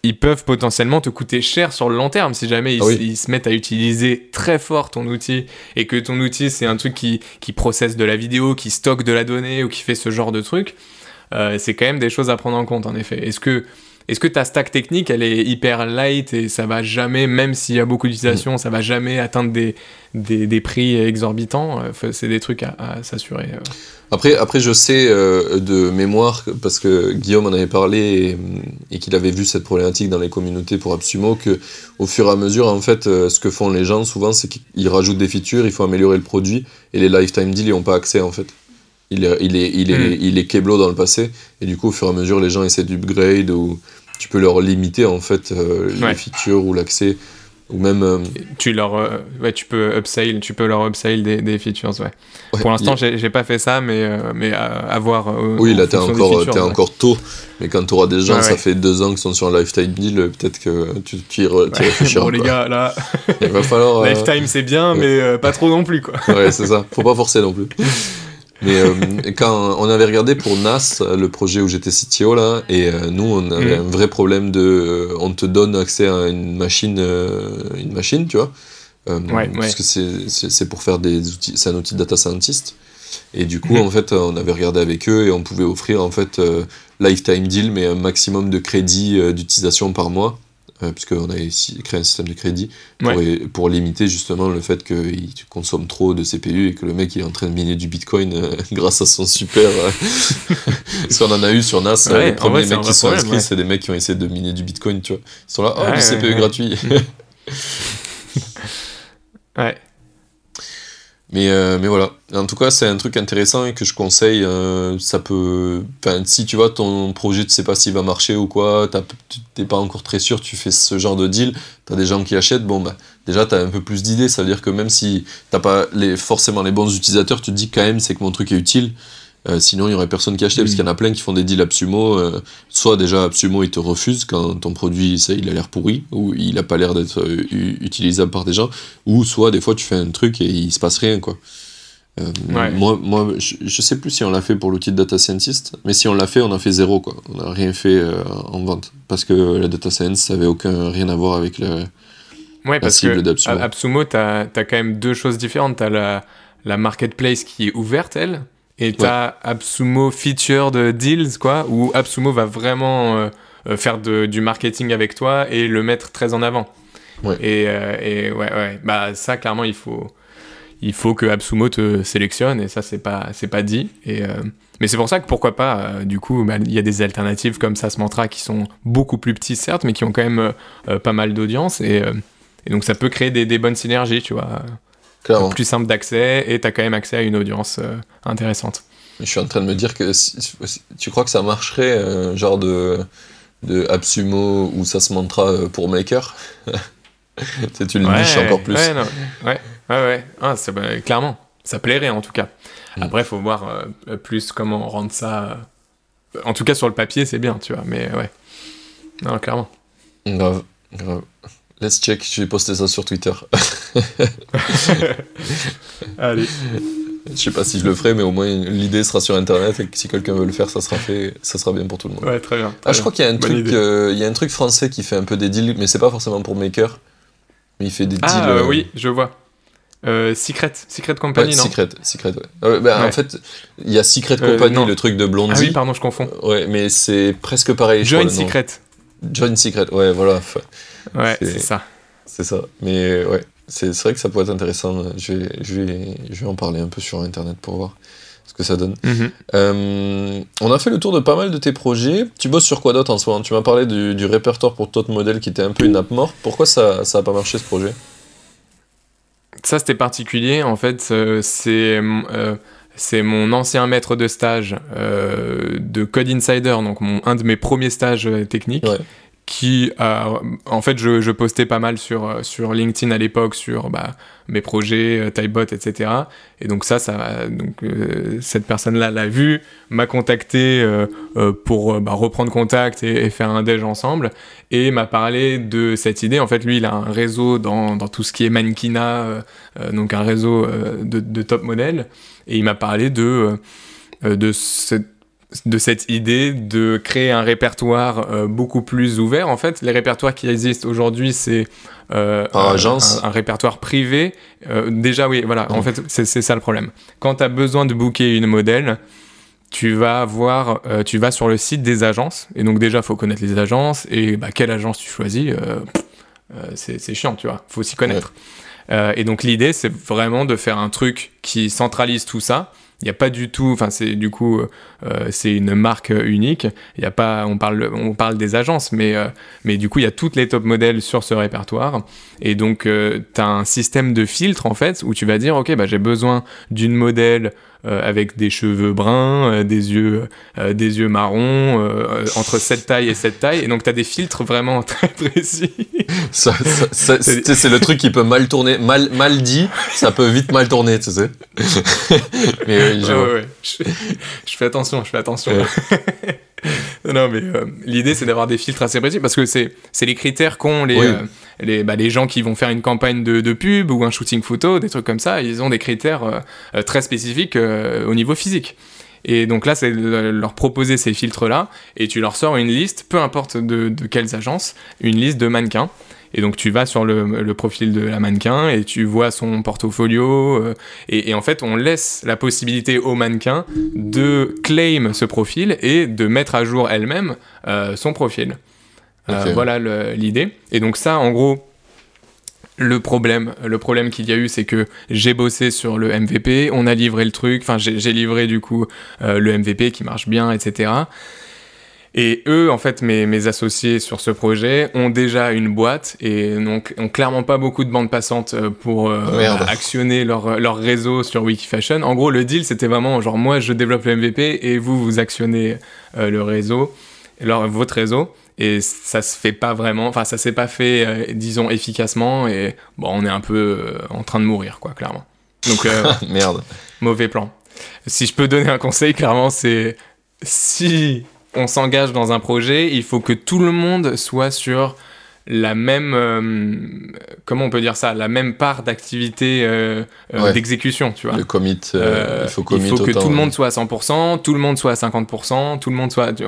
ils peuvent potentiellement te coûter cher sur le long terme si jamais ils, ah se mettent à utiliser très fort ton outil et que ton outil c'est un truc qui, qui processe de la vidéo, qui stocke de la donnée ou qui fait ce genre de truc, euh, c'est quand même des choses à prendre en compte en effet. Est-ce que est-ce que ta stack technique, elle est hyper light et ça va jamais, même s'il y a beaucoup d'utilisation, ça va jamais atteindre des, des, prix exorbitants C'est des trucs à, s'assurer. Euh. Après, après, je sais euh, de mémoire, parce que Guillaume en avait parlé et, qu'il avait vu cette problématique dans les communautés pour Absumo, que au fur et à mesure, en fait, euh, ce que font les gens souvent, c'est qu'ils rajoutent des features, il faut améliorer le produit, et les lifetime deals, ils n'ont pas accès, en fait. Il est, il est, il est, il est keblo dans le passé, et du coup, au fur et à mesure, les gens essaient d'upgrade ou tu peux leur limiter en fait euh, les features ou l'accès ou même euh, tu leur euh, ouais tu peux upsell tu peux leur upsell des, des features ouais, pour l'instant j'ai pas fait ça mais mais à, voir oui là t'es encore es encore tôt mais quand tu auras des gens ça fait deux ans qu'ils sont sur un lifetime deal peut-être que tu, tu réfléchiras bon les gars là. Il va falloir lifetime c'est bien mais pas trop non plus quoi. Ouais c'est ça. Faut pas forcer non plus mais euh, quand on avait regardé pour NAS, le projet où j'étais CTO là, et euh, nous on avait mm. un vrai problème de, euh, on te donne accès à une machine, une machine, tu vois, ouais, parce que c'est pour faire des outils, c'est un outil de data scientist. Et du coup, en fait, on avait regardé avec eux et on pouvait offrir en fait lifetime deal, mais un maximum de crédits d'utilisation par mois. Euh, puisqu'on a créé un système de crédit pour, pour limiter justement le fait qu'il consomme trop de CPU et que le mec il est en train de miner du Bitcoin euh, grâce à son super. Euh, parce qu'on en a eu sur NAS, les premiers mecs qui sont inscrits, c'est des mecs qui ont essayé de miner du Bitcoin, tu vois. Ils sont là, oh, du CPU gratuit. ouais. Mais, euh, mais voilà. En tout cas, c'est un truc intéressant et que je conseille. Euh, ça peut. Si tu vois, ton projet, tu sais pas s'il va marcher ou quoi, t'es pas encore très sûr, tu fais ce genre de deal, t'as des gens qui achètent, bon, bah, déjà, t'as un peu plus d'idées. Ça veut dire que même si t'as pas forcément les bons utilisateurs, tu te dis quand même, c'est que mon truc est utile. Euh, sinon, il y aurait personne qui achetait, parce qu'il y en a plein qui font des deals Absumo. Euh, soit déjà, Absumo, il te refuse quand ton produit, ça, il a l'air pourri, ou il a pas l'air d'être euh, utilisable par des gens, ou soit, des fois, tu fais un truc et il se passe rien, quoi. Moi, moi je, sais plus si on l'a fait pour l'outil de data scientist, mais si on l'a fait, on a fait zéro, quoi. On n'a rien fait en vente, parce que la data science, ça avait aucun, rien à voir avec le, ouais, la cible d'Absumo. Absumo, tu as, quand même deux choses différentes. Tu as la, la marketplace qui est ouverte, elle, et t'as Absumo Featured Deals, quoi, où Absumo va vraiment euh, euh, faire de, du marketing avec toi et le mettre très en avant. Ouais. Et, euh, et, ouais, ouais, bah ça, clairement, il faut, il faut que Absumo te sélectionne et ça c'est pas c'est pas dit et mais c'est pour ça que pourquoi pas du coup bah, il y a des alternatives comme ça ce mantra qui sont beaucoup plus petits certes mais qui ont quand même pas mal d'audience et, et, donc ça peut créer des, des bonnes synergies tu vois. Plus simple d'accès et t'as quand même accès à une audience intéressante je suis en train de me dire que si, tu crois que ça marcherait, euh, genre de, de Absumo ou ça se montra pour Maker? C'est une niche encore plus. Ouais, non. ouais, ouais, ouais. Ah, bah, clairement, ça plairait en tout cas. Mm. Après, il faut voir euh, plus comment rendre ça. Euh, en tout cas, sur le papier, c'est bien, tu vois, mais ouais. Non, clairement. Grave, grave. Let's check, je vais poster ça sur Twitter. Allez. Je sais pas si je le ferai, mais au moins l'idée sera sur internet et que si quelqu'un veut le faire, ça sera fait, ça sera bien pour tout le monde. Ouais, très bien. ah, je crois qu'il y a un truc, euh, il y a un truc français qui fait un peu des deals, mais c'est pas forcément pour Maker, mais il fait des ah, deals. Ah oui, je vois. Euh, Secret, Secret Company, non Secret, Secret, ouais. Bah, En fait, il y a Secret Company, le truc de Blondie. Ah oui, pardon, je confonds. Ouais, mais c'est presque pareil. Join Secret. Join Secret, ouais, voilà. Ouais, c'est ça. C'est ça. Mais ouais, c'est vrai que ça pourrait être intéressant. Je vais, je, vais, je vais en parler un peu sur Internet pour voir ce que ça donne. Mhm. Euh, on a fait le tour de pas mal de tes projets. Tu bosses sur quoi d'autre en ce moment? Tu m'as parlé du, du, répertoire pour Tot Model qui était un peu une app morte. Pourquoi ça n'a pas marché ce projet? Ça, c'était particulier. En fait, euh, c'est. Euh, c'est mon ancien maître de stage de Code Insider, donc mon, un de mes premiers stages techniques, ouais qui en fait je, je, postais pas mal sur sur LinkedIn à l'époque sur bah, mes projets euh, Typebot etc et donc ça ça donc euh, cette personne là l'a vu m'a contacté euh, pour bah, reprendre contact et, faire un déj ensemble et m'a parlé de cette idée. En fait lui il a un réseau dans, dans tout ce qui est mannequinat donc un réseau de, de, top modèles et il m'a parlé de de cette de cette idée de créer un répertoire euh, beaucoup plus ouvert. En fait, les répertoires qui existent aujourd'hui, c'est euh, un, un, répertoire privé. Euh, déjà, oui, voilà, en fait, c'est ça le problème. Quand tu as besoin de booker une modèle, tu vas voir, euh, tu vas sur le site des agences. Et donc déjà, faut connaître les agences et bah, quelle agence tu choisis. Euh, c'est chiant, tu vois. Faut s'y connaître. et donc l'idée, c'est vraiment de faire un truc qui centralise tout ça il n'y a pas du tout, enfin c'est du coup euh, c'est une marque unique. Il y a pas, on parle, on parle des agences, mais euh, mais du coup il y a toutes les top modèles sur ce répertoire. Et donc euh, tu as un système de filtre en fait où tu vas dire ok bah j'ai besoin d'une modèle avec des cheveux bruns, euh, des yeux, euh, des yeux marrons, entre cette taille et cette taille. Et donc, tu as des filtres vraiment très précis. ça, ça, c'est le truc qui peut mal tourner, mal, mal dit, ça peut vite mal tourner, tu sais. Mais je, ouais, ouais, je, je, fais attention, je fais attention. non, mais euh, l'idée, c'est d'avoir des filtres assez précis parce que c'est les critères qu'ont les, euh, les, bah, les, gens qui vont faire une campagne de, de, pub ou un shooting photo, des trucs comme ça. Ils ont des critères euh, très spécifiques au niveau physique. Et donc là, c'est leur proposer ces filtres-là et tu leur sors une liste, peu importe de, de quelles agences, une liste de mannequins. Et donc tu vas sur le, profil de la mannequin et tu vois son portfolio. Euh, et, en fait, on laisse la possibilité au mannequin de claim ce profil et de mettre à jour elle-même euh, son profil. Euh, voilà l'idée. Et donc ça, en gros, le problème, le problème qu'il y a eu, c'est que j'ai bossé sur le MVP, on a livré le truc, enfin j'ai livré du coup le MVP qui marche bien, etc. Et eux, en fait, mes, mes, associés sur ce projet ont déjà une boîte et donc ont clairement pas beaucoup de bandes passantes euh, pour euh, actionner leur, leur réseau sur Wikifashion. En gros, le deal, c'était vraiment genre moi, je développe le MVP et vous, vous actionnez euh, le réseau, leur, votre réseau. Et ça se fait pas vraiment, enfin, ça s'est pas fait, disons, efficacement. Et bon, on est un peu en train de mourir, quoi, clairement. Donc, merde. Mauvais plan. Si je peux donner un conseil, clairement, c'est si on s'engage dans un projet, il faut que tout le monde soit sur la même euh, comment on peut dire ça la même part d'activité euh, euh, d'exécution tu vois. Le commit il faut, commit il faut que tout le monde soit à 100% tout le monde soit à 50% tout le monde soit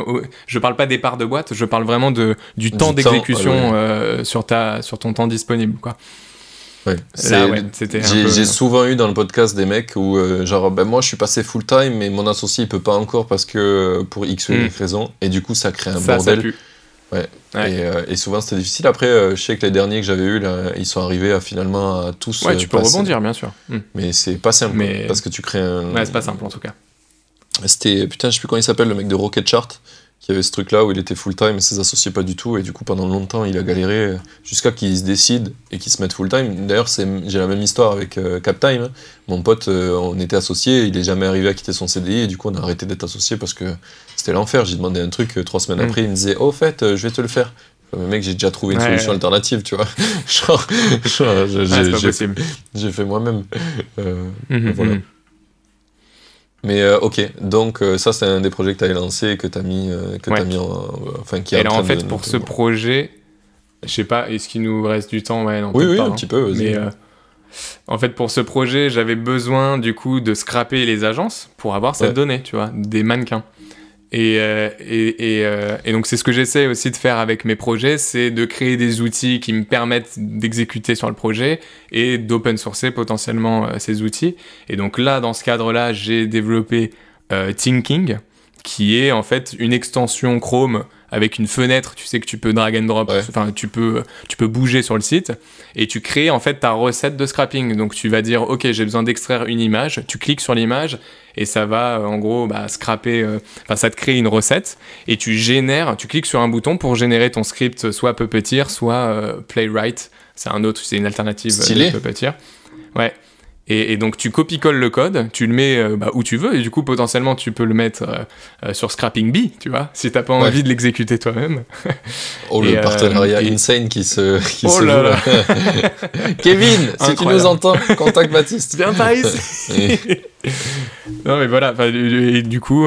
je parle pas des parts de boîte je parle vraiment de du, temps d'exécution sur ta sur ton temps disponible quoi Ouais. J'ai souvent eu dans le podcast des mecs où, euh, genre, ben moi je suis passé full time, mais mon associé il peut pas encore parce que pour X ou Y hmm. raison, et du coup ça crée un bordel. Ouais. Ouais. Et, euh, et souvent c'était difficile. Après, euh, je sais que les derniers que j'avais eu, là, ils sont arrivés à finalement à tous. Ouais, euh, tu peux passer. rebondir, bien sûr. Hmm. Mais c'est pas simple. Mais- Parce que tu crées un. Ouais, c'est pas simple en tout cas. C'était, putain, je sais plus comment il s'appelle, le mec de Rocket Chart, qui avait ce truc-là où il était full-time et ses associés pas du tout. Et du coup, pendant longtemps, il a galéré jusqu'à qu'il se décide et qu'il se mette full-time. D'ailleurs, c'est, j'ai la même histoire avec euh, Captime. hein. Mon pote, euh, on était associés, il est jamais arrivé à quitter son CDI et du coup, on a arrêté d'être associés parce que c'était l'enfer. J'ai demandé un truc, euh, trois semaines Mm. après, il me disait, oh, au fait, je vais te le faire. Mais mec, j'ai déjà trouvé une Ouais, solution ouais. alternative, tu vois. genre, genre, j'ai, Ouais, fait moi-même. Euh, Mhm, voilà. Mais euh, ok, donc euh, ça c'est un des projets que tu avais lancé et que tu as mis, euh, que Ouais. mis en, enfin qui Et là, en fait, de- pour de- ce projet, je sais pas, est-ce qu'il nous reste du temps? Ouais, non, Oui, oui, pas, un hein. petit peu. Mais en fait, pour ce projet, j'avais besoin du coup de scraper les agences pour avoir cette Ouais. donnée, tu vois, des mannequins. Et, euh, et, et, euh, et donc, c'est ce que j'essaie aussi de faire avec mes projets, c'est de créer des outils qui me permettent d'exécuter sur le projet et d'open sourcer potentiellement euh, ces outils. Et donc là, dans ce cadre-là, j'ai développé Thinking, qui est en fait une extension Chrome avec une fenêtre, tu sais que tu peux drag and drop, Ouais. enfin tu peux, tu peux bouger sur le site et tu crées en fait ta recette de scrapping. Donc tu vas dire ok j'ai besoin d'extraire une image, tu cliques sur l'image et ça va euh, en gros bah, scraper, euh, enfin ça te crée une recette et tu génères, tu cliques sur un bouton pour générer ton script soit Puppeteer, soit euh, Playwright. C'est un autre, c'est une alternative Stylé. de Puppeteer. Ouais. Et, et donc tu copies-colles le code, tu le mets euh, bah, où tu veux, et du coup potentiellement tu peux le mettre euh, euh, sur Scrapping Bee, tu vois, si t'as pas Ouais. envie de l'exécuter toi-même. oh et, le partenariat et- insane qui se, qui Oh se là joue là. là. Kevin, si tu nous entends, contacte Baptiste. Viens par ici Non mais voilà, et du coup,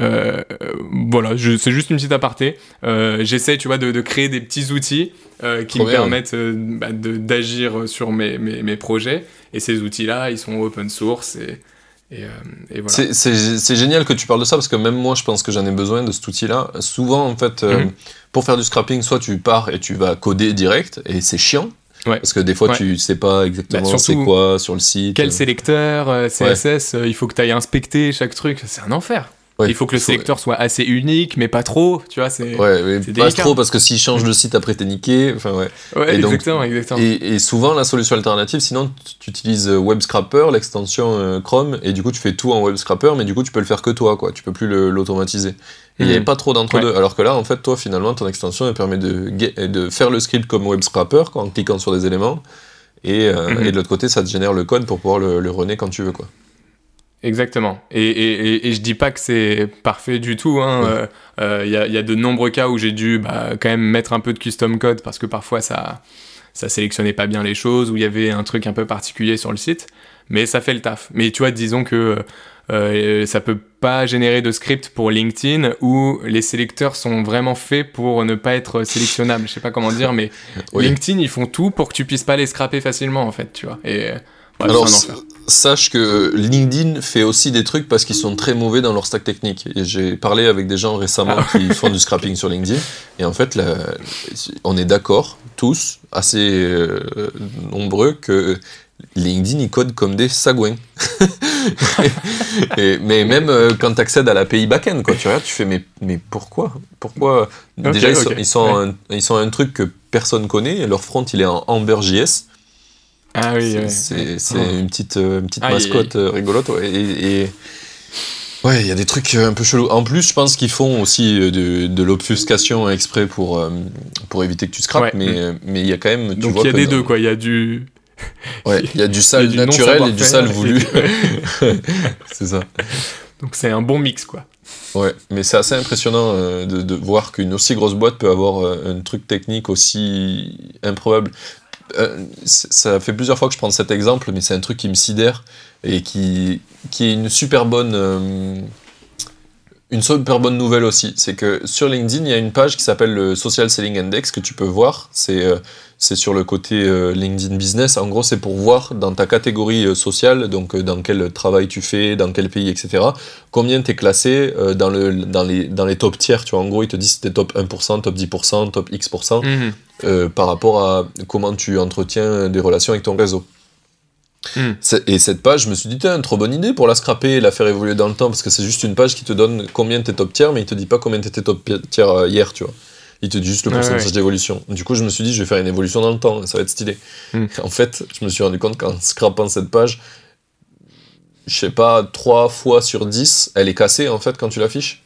euh, voilà, c'est juste une petite aparté. Euh, J'essaie, tu vois, de, de créer des petits outils euh, qui Trop me bien. permettent bah, d'agir sur mes, mes, mes projets. Et ces outils-là, ils sont open source et, et, et voilà. C'est- génial que tu parles de ça parce que même moi je pense que j'en ai besoin de cet outil-là. Souvent en fait, Mhm. pour faire du scrapping, soit tu pars et tu vas coder direct et c'est chiant. Ouais. Parce que des fois Ouais. tu sais pas exactement Bah, c'est quoi sur le site. Quel sélecteur, CSS, il faut que tu ailles inspecter chaque truc, c'est un enfer. Ouais, il faut que le sélecteur soit assez unique, mais pas trop, tu vois, c'est... Ouais, mais pas délicat. trop parce que s'il change le site après t'es niqué. Enfin ouais. Ouais, Et donc- exactement, exactement. Et, et souvent, la solution alternative, sinon, tu- utilises euh, Web Scrapper, l'extension euh, Chrome, et du coup, tu fais tout en Web Scrapper, mais du coup, tu peux le faire que toi, quoi. Tu peux plus l'automatiser. Et il n'y Mhm. avait pas trop d'entre-deux. Alors que là, en fait, toi, finalement, ton extension, elle permet de, de faire le script comme Web Scrapper, quoi, en cliquant sur des éléments. Et, euh, Mhm. et de l'autre côté, ça te génère le code pour pouvoir le, le runner quand tu veux, quoi. Exactement. Et, et, et, et je dis pas que c'est parfait du tout. Il hein. euh, euh, y, a, y a de nombreux cas où j'ai dû bah, quand même mettre un peu de custom code parce que parfois ça, ça sélectionnait pas bien les choses, où il y avait un truc un peu particulier sur le site. Mais ça fait le taf. Mais tu vois, disons que euh, ça peut pas générer de script pour LinkedIn où les sélecteurs sont vraiment faits pour ne pas être sélectionnables. Je sais pas comment dire, mais Oui. LinkedIn, ils font tout pour que tu puisses pas les scraper facilement, en fait, tu vois. Et ouais, Alors, c'est un enfer. Sache que LinkedIn fait aussi des trucs parce qu'ils sont très mauvais dans leur stack technique. Et j'ai parlé avec des gens récemment Ah qui font du scrapping sur LinkedIn. Et en fait, là, on est d'accord, tous, assez euh, nombreux, que LinkedIn, ils codent comme des sagouins. Et- mais même euh, quand tu accèdes à l'API backend, quoi, tu regardes, tu fais, mais, mais pourquoi? Pourquoi? Déjà, ils sont, ils, sont un, ils sont un truc que personne connaît. Leur front, il est en Amber.js. Ah oui, C'est- ouais. Ouais. une petite, euh, une petite Aïe, mascotte euh, rigolote. ouais, Et, et- ouais, il y a des trucs euh, un peu chelous. En plus, je pense qu'ils font aussi de, de l'obfuscation exprès pour, euh, pour éviter que tu scrapes. Ouais. Mais mais il y a quand même. Tu Donc il y a des dans- deux, quoi. Il y a du. Ouais, il y a du sale du naturel et du sale voulu. c'est ça. Donc c'est un bon mix, quoi. Ouais, mais c'est assez impressionnant euh, de, de voir qu'une aussi grosse boîte peut avoir euh, un truc technique aussi improbable. Euh, ça fait plusieurs fois que je prends cet exemple, mais c'est un truc qui me sidère et qui, qui est une super bonne, euh, une super bonne nouvelle aussi. C'est que sur LinkedIn, il y a une page qui s'appelle le Social Selling Index que tu peux voir. C'est euh, c'est sur le côté euh, LinkedIn Business. En gros, c'est pour voir dans ta catégorie euh, sociale, donc euh, dans quel travail tu fais, dans quel pays, etc., combien tu es classé dans, le, dans, les, dans les top tiers. Tu vois, en gros, ils te disent si tu es top 1%, top 10%, top X%, Mhm. par rapport à comment tu entretiens des relations avec ton réseau. C'est- Et cette page, je me suis dit, tiens, trop bonne idée pour la scraper et la faire évoluer dans le temps, parce que c'est juste une page qui te donne combien t'es top tiers, mais il te dit pas combien t'étais top tiers hier, tu vois. Il te dit juste le pourcentage ouais. d'évolution. Du coup, je me suis dit, je vais faire une évolution dans le temps, ça va être stylé. Hmm. En fait, je me suis rendu compte qu'en scrapant cette page, je sais pas, 3 fois sur 10, elle est cassée en fait quand tu l'affiches.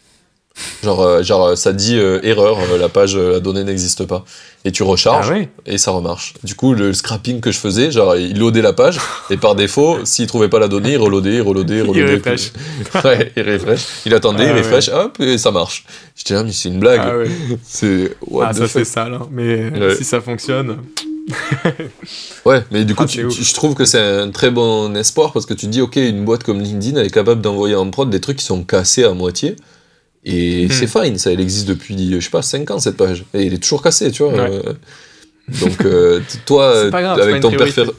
Genre, euh, genre, ça dit euh, erreur, euh, la page, euh, la donnée n'existe pas. Et tu recharges Ah et ça remarche. Du coup, le scrapping que je faisais, genre, il loadait la page et par défaut, s'il trouvait pas la donnée, il reloadait, il reloadait, il Il reloadait. refresh. ouais, il refresh. Il attendait, Ah il refresh, hop, et ça marche. J'étais là, mais c'est une blague. Ah ouais. C'est Ah, ça c'est sale, hein. mais Ouais. si ça fonctionne. Ouais, mais du coup, Ah, tu- tu- je trouve que c'est un très bon espoir parce que tu dis, ok, une boîte comme LinkedIn, elle est capable d'envoyer en prod des trucs qui sont cassés à moitié. Et Hmm. c'est fine, ça, elle existe depuis, je sais pas, 5 ans cette page. Et il est toujours cassé, tu vois. Ouais. euh. Donc, euh, toi, grave, c'est avec, ton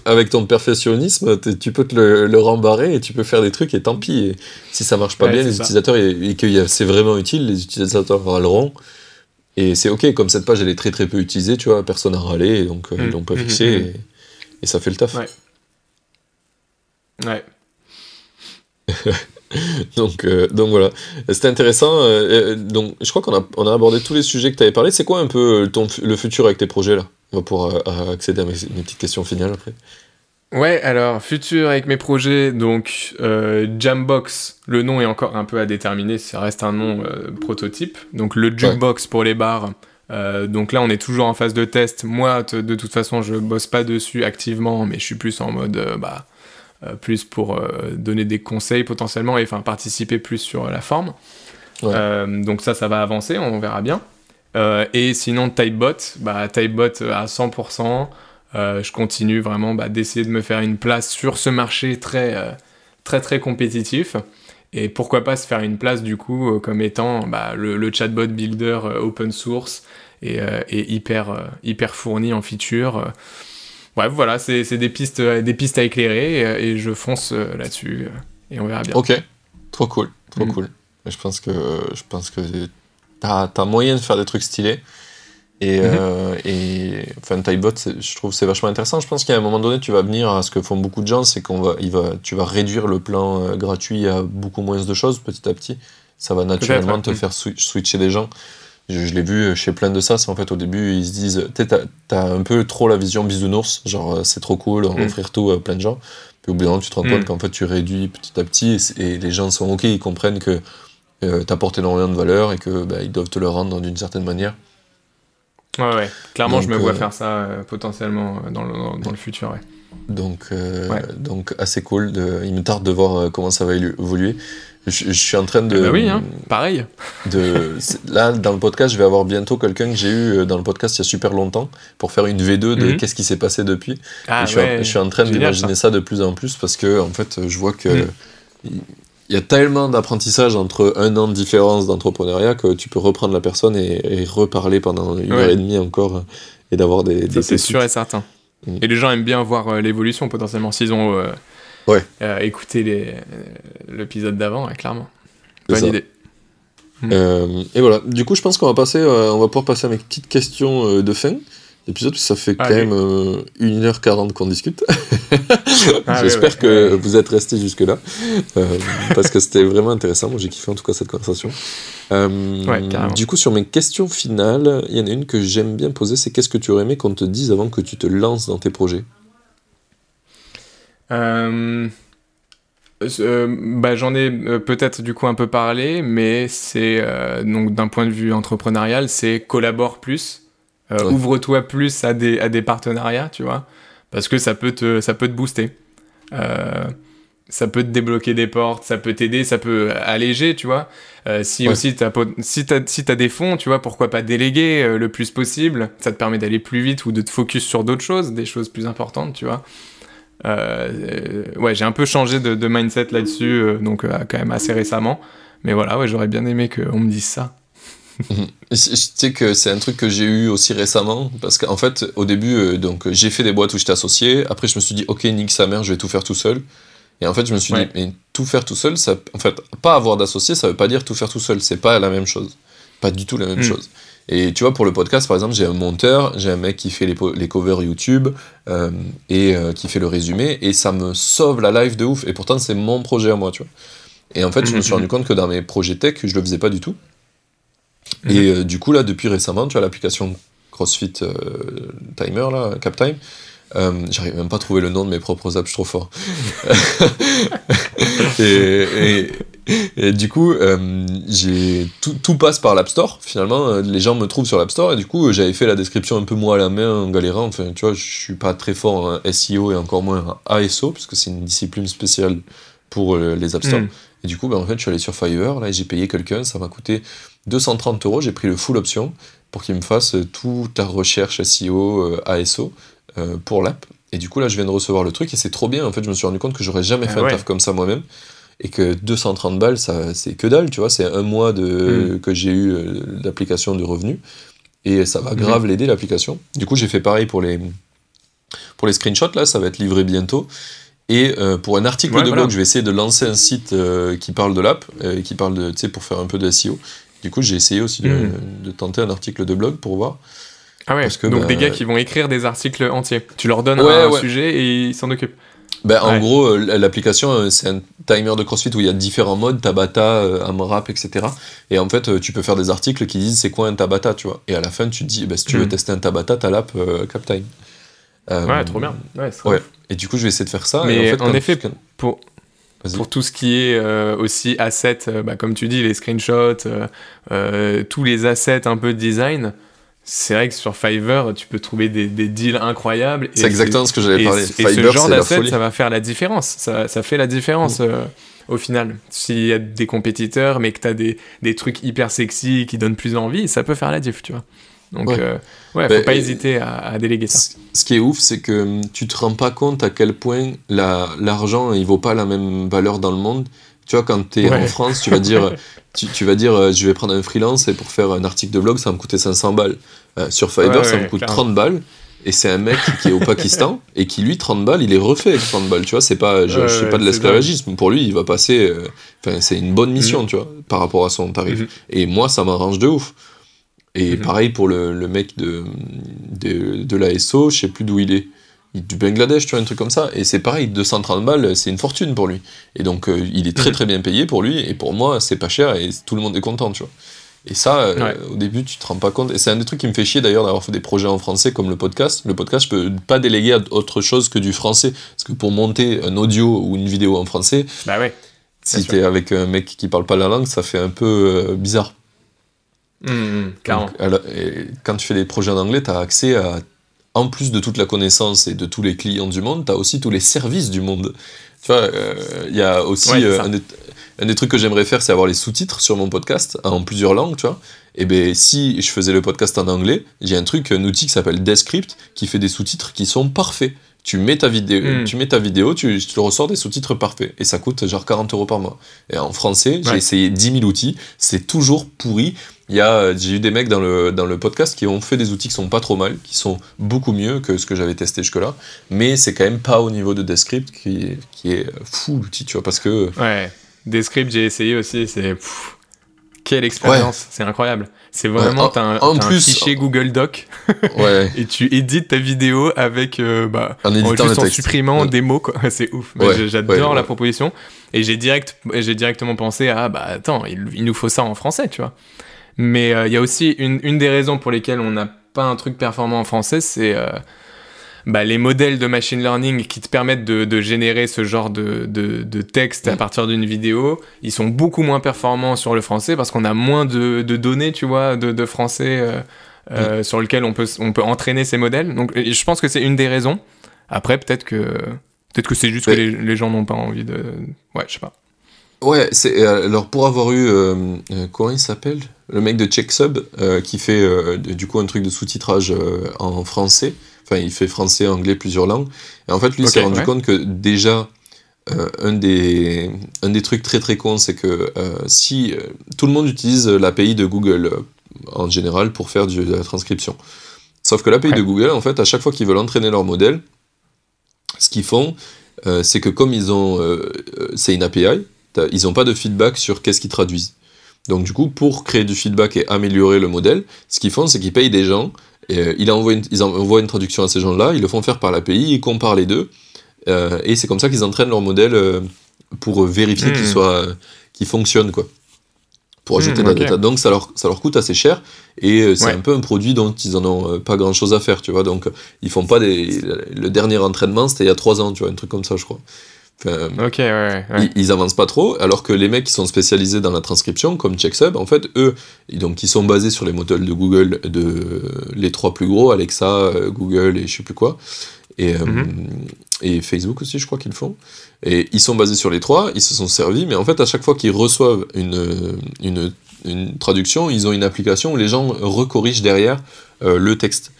avec perfectionnisme, tu peux te le, le rembarrer et tu peux faire des trucs et tant pis. Et si ça marche pas Ouais, bien, les ça. utilisateurs, et, et que c'est vraiment utile, les utilisateurs râleront. Et c'est ok, comme cette page elle est très très peu utilisée, tu vois, personne n'a râlé, donc euh, ils Mm. l'ont pas Mhm, fixé, mhm. et, et ça fait le taf. Ouais. Ouais. Donc, euh, donc voilà, c'était intéressant. euh, euh, donc je crois qu'on a, on a abordé tous les sujets que tu avais parlé. C'est quoi un peu euh, ton, le futur avec tes projets là? Pouvoir euh, accéder à mes, mes petites questions finales après. Ouais, alors, futur avec mes projets, donc euh, Jambox, le nom est encore un peu à déterminer, ça reste un nom euh, prototype. Donc le jukebox pour les bars, euh, donc là on est toujours en phase de test. Moi, de toute façon, je bosse pas dessus activement, mais je suis plus en mode, euh, bah, euh, plus pour donner des conseils potentiellement et enfin participer plus sur la forme. Ouais. Donc ça, ça va avancer, on verra bien. Euh, et sinon, Typebot, bah, Typebot à 100%. Euh, je continue vraiment bah, d'essayer de me faire une place sur ce marché très, euh, très, très compétitif. Et pourquoi pas se faire une place du coup euh, comme étant bah, le, le chatbot builder euh, open source et, euh, et hyper, euh, hyper fourni en feature. euh. Bref, voilà, c'est des pistes, euh, des pistes à éclairer et, euh, et je fonce euh, là-dessus euh, et on verra bien. Ok, trop cool, trop Mm. cool. Je pense que je pense que t'as as moyen de faire des trucs stylés. Et, Mhm. euh, et enfin, Typebot, je trouve c'est vachement intéressant. Je pense qu'à un moment donné, tu vas venir à ce que font beaucoup de gens, c'est qu'on va, il va, tu vas réduire le plan euh, gratuit à beaucoup moins de choses petit à petit. Ça va naturellement te Mm. faire swi- switcher des gens. Je, je l'ai vu chez plein de ça, c'est en fait au début ils se disent, t'as un peu trop la vision bisounours, genre euh, c'est trop cool, on va Mm. offrir tout à plein de gens. Puis au bout d'un moment, tu te rends Mm. compte qu'en fait tu réduis petit à petit et les gens sont ok, ils comprennent que euh, t'apportes énormément de valeur et que bah, ils doivent te le rendre d'une certaine manière. Ouais, ouais. Clairement, je me vois euh, faire ça euh, potentiellement euh, dans le, dans, dans le futur. Ouais. Donc, Ouais. donc assez cool. De, il me tarde de voir comment ça va évoluer. Je, je suis en train de. Ben oui, hein. pareil. de là, dans le podcast, je vais avoir bientôt quelqu'un que j'ai eu dans le podcast il y a super longtemps pour faire une V2 de Mhm. qu'est-ce qui s'est passé depuis. Ah, je, suis en, ouais. je suis en train d'imaginer ça. de plus en plus parce que en fait, je vois que Mm. il il y a tellement d'apprentissage entre un an de différence d'entrepreneuriat que tu peux reprendre la personne et, et reparler pendant une Ouais. heure et demie encore et d'avoir des, des c'est sûr et certain. Mm. Et les gens aiment bien voir euh, l'évolution potentiellement s'ils ont euh, Ouais. euh, écouté l'épisode d'avant, ouais, clairement. Bonne idée. Euh, et voilà, du coup, je pense qu'on va passer, on va pouvoir passer à mes petites questions de fin d'épisode, parce que ça fait quand Allez. même euh, 1h40 qu'on discute. Ah, J'espère que vous êtes restés jusque-là, euh, parce que c'était vraiment intéressant. Moi, j'ai kiffé en tout cas cette conversation. Euh, Ouais, du coup, sur mes questions finales, il y en a une que j'aime bien poser, c'est qu'est-ce que tu aurais aimé qu'on te dise avant que tu te lances dans tes projets? Euh, euh, bah, J'en ai euh, peut-être du coup un peu parlé, mais c'est euh, donc d'un point de vue entrepreneurial, c'est collabore plus, euh, Ouais. ouvre-toi plus à des, à des partenariats, tu vois, parce que ça peut te, ça peut te booster. Euh, ça peut te débloquer des portes, ça peut t'aider, ça peut alléger, tu vois. Euh, si Ouais. aussi t'as, pot- si t'as, si t'as des fonds, tu vois, pourquoi pas déléguer le plus possible. Ça te permet d'aller plus vite ou de te focus sur d'autres choses, des choses plus importantes, tu vois. Ouais, j'ai un peu changé de, de mindset là-dessus, donc quand même assez récemment. Mais voilà, ouais, j'aurais bien aimé qu'on me dise ça. Je sais que c'est un truc que j'ai eu aussi récemment, parce qu'en fait, au début, euh, donc j'ai fait des boîtes où j'étais associé. Après, je me suis dit, ok, nique sa mère, je vais tout faire tout seul. Et en fait, je me suis Ouais. dit, mais tout faire tout seul, ça, en fait, pas avoir d'associé, ça veut pas dire tout faire tout seul. C'est pas la même chose. Pas du tout la même Mm. chose. Et tu vois, pour le podcast, par exemple, j'ai un monteur, j'ai un mec qui fait les, les covers YouTube euh, et euh, qui fait le résumé, et ça me sauve la life de ouf. Et pourtant, c'est mon projet à moi, tu vois. Et en fait, je me suis Mhm. rendu compte que dans mes projets tech, je le faisais pas du tout. Et euh, du coup, là, depuis récemment, tu as l'application CrossFit euh, Timer, là, CapTime. Euh, J'arrive même pas à trouver le nom de mes propres apps, je suis trop fort. et, et, du coup, j'ai tout, tout, passe par l'App Store. Finalement, les gens me trouvent sur l'App Store. Et du coup, j'avais fait la description un peu moi à la main, en galérant. Enfin, tu vois, je suis pas très fort en SEO et encore moins en ASO, parce que c'est une discipline spéciale pour les App Store. Mm. Et du coup, ben, en fait, je suis allé sur Fiverr, là, j'ai payé quelqu'un, ça m'a coûté 230 euros, j'ai pris le full option pour qu'il me fasse toute ta recherche SEO, ASO euh, pour l'app. Et du coup, là, je viens de recevoir le truc et c'est trop bien. En fait, je me suis rendu compte que j'aurais jamais ah fait un taf comme ça moi-même. Et que 230 balles, ça, c'est que dalle, tu vois. C'est un mois de, mm. que j'ai eu euh, d'application de revenus. Et ça va grave mm. l'aider, l'application. Du coup, j'ai fait pareil pour les, pour les screenshots, là, ça va être livré bientôt. Et euh, pour un article de blog, je vais essayer de lancer un site qui parle de l'app, et qui parle de, tu sais, pour faire un peu de SEO. Du coup, j'ai essayé aussi de, mm. de, tenter un article de blog pour voir. Ah ouais, Parce que, donc des bah, gars qui vont écrire des articles entiers. Tu leur donnes un sujet et ils s'en occupent. Ben, en gros, euh, l'application, euh, c'est un timer de CrossFit où il y a différents modes, Tabata, euh, AMRAP, etc. Et en fait, tu peux faire des articles qui disent c'est quoi un Tabata, tu vois. Et à la fin, tu te dis, ben, si tu veux hmm. tester un Tabata, t'as l'app CapTime. ouais, trop bien. Ouais. Et du coup, je vais essayer de faire ça. Mais en, effet, pour, pour tout ce qui est aussi assets, bah, comme tu dis, les screenshots, tous les assets un peu design, c'est vrai que sur Fiverr, tu peux trouver des, des deals incroyables. C'est exactement ce que j'allais parler. Et ce genre d'asset, ça va faire la différence. Ça, ça fait la différence mm. euh, au final. S'il y a des compétiteurs, mais que tu as des, des, trucs hyper sexy qui donnent plus envie, ça peut faire la diff, tu vois. Donc, ouais, euh, ouais faut pas hésiter à, à, déléguer ça. Ce qui est ouf, c'est que hum, tu te rends pas compte à quel point l'argent, il vaut pas la même valeur dans le monde. Tu vois, quand tu es en France, tu vas dire, tu, vas dire euh, je vais prendre un freelance et pour faire un article de blog, ça va me coûter 500 balles. Euh, sur Fiverr, ça me coûte 30 balles. Et c'est un mec qui est au Pakistan et qui, lui, 30 balles, il est refait avec 30 balles. Tu vois, c'est pas, je, sais pas de l'esclavagisme. Pour lui, il va passer. Euh, c'est une bonne mission, mhm. tu vois, par rapport à son tarif. Mhm. Et moi, ça m'arrange de ouf. Et mhm. pareil pour le, le mec de, de, de l'ASO, je sais plus d'où il est du Bangladesh, tu vois, un truc comme ça. Et c'est pareil, 230 balles, c'est une fortune pour lui. Et donc, euh, il est très très bien payé pour lui, et pour moi, c'est pas cher, et tout le monde est content, tu vois. Et ça, euh, au début, tu te rends pas compte. Et c'est un des trucs qui me fait chier d'ailleurs d'avoir fait des projets en français comme le podcast. Le podcast, je peux pas déléguer à autre chose que du français. Parce que pour monter un audio ou une vidéo en français, bah ouais, si t'es avec un mec qui parle pas la langue, ça fait un peu euh, bizarre. Mmh, mmh, quand tu fais des projets en anglais, tu as accès à en plus de toute la connaissance et de tous les clients du monde, tu as aussi tous les services du monde. Tu vois, il euh, y a aussi euh, un, des, trucs que j'aimerais faire, c'est avoir les sous-titres sur mon podcast en plusieurs langues, tu vois. Et ben si je faisais le podcast en anglais, j'ai un truc, un outil qui s'appelle Descript qui fait des sous-titres qui sont parfaits. Tu mets ta vidéo, hmm. tu mets ta vidéo, tu, tu ressors des sous-titres parfaits et ça coûte genre 40 euros par mois. Et en français, j'ai essayé 10 000 outils, c'est toujours pourri. Il y a, j'ai eu des mecs dans le, dans le podcast qui ont fait des outils qui sont pas trop mal, qui sont beaucoup mieux que ce que j'avais testé jusque-là, mais c'est quand même pas au niveau de Descript qui, qui est fou l'outil, tu vois, parce que. Ouais, Descript, j'ai essayé aussi, c'est. Quelle expérience, c'est incroyable. C'est vraiment, t'as un, un, fichier Google Doc ouais. et tu édites ta vidéo avec, euh, bah, en, juste en supprimant des mots, quoi. C'est ouf. J'adore la proposition. Et j'ai direct, j'ai directement pensé à, bah attends, il, il, nous faut ça en français, tu vois. Mais euh, il y a aussi une, une, des raisons pour lesquelles on n'a pas un truc performant en français, c'est euh, bah, les modèles de machine learning qui te permettent de, de générer ce genre de, de, de texte à mm. partir d'une vidéo, ils sont beaucoup moins performants sur le français parce qu'on a moins de, données, tu vois, de, français euh, euh, mm. sur lequel on peut, on peut entraîner ces modèles. Donc je pense que c'est une des raisons. Après, peut-être que peut-être que c'est juste que les, les gens n'ont pas envie de... Ouais, je sais pas. Ouais, c'est alors pour avoir eu euh, comment il s'appelle? Le mec de CheckSub euh, qui fait euh, du coup un truc de sous-titrage euh, en français. Enfin, il fait français, anglais, plusieurs langues. Et en fait, lui s'est rendu compte que déjà, un, des, un des trucs très très cons, c'est que si tout le monde utilise l'API de Google en général pour faire de la transcription. Sauf que l'API de Google, en fait, à chaque fois qu'ils veulent entraîner leur modèle, ce qu'ils font, c'est que comme ils ont. c'est une API, ils n'ont pas de feedback sur qu'est-ce qu'ils traduisent. Donc du coup, pour créer du feedback et améliorer le modèle, ce qu'ils font, c'est qu'ils payent des gens, et, euh, ils, envoient une, ils, envoient une, traduction à ces gens-là, ils le font faire par l'API, ils comparent les deux, euh, et c'est comme ça qu'ils entraînent leur modèle euh, pour vérifier qu'il hmm. soit, qu'il fonctionne quoi. pour ajouter Hmm, de la data. Donc ça leur, ça leur coûte assez cher et c'est Ouais. un peu un produit dont ils en ont pas grand chose à faire, tu vois. Donc ils font pas des. Le dernier entraînement c'était il y a trois ans, tu vois, un truc comme ça, je crois. Enfin, Ok, ouais, ouais. ouais. ils, ils avancent pas trop, alors que les mecs qui sont spécialisés dans la transcription, comme CheckSub, en fait, eux, donc ils sont basés sur les modèles de Google, de les trois plus gros, Alexa, euh, Google et je sais plus quoi, et, euh, Mhm. et Facebook aussi, je crois qu'ils font. Et ils sont basés sur les trois, ils se sont servis, mais en fait, à chaque fois qu'ils reçoivent une, une, une traduction, ils ont une application où les gens recorrigent derrière euh, le texte.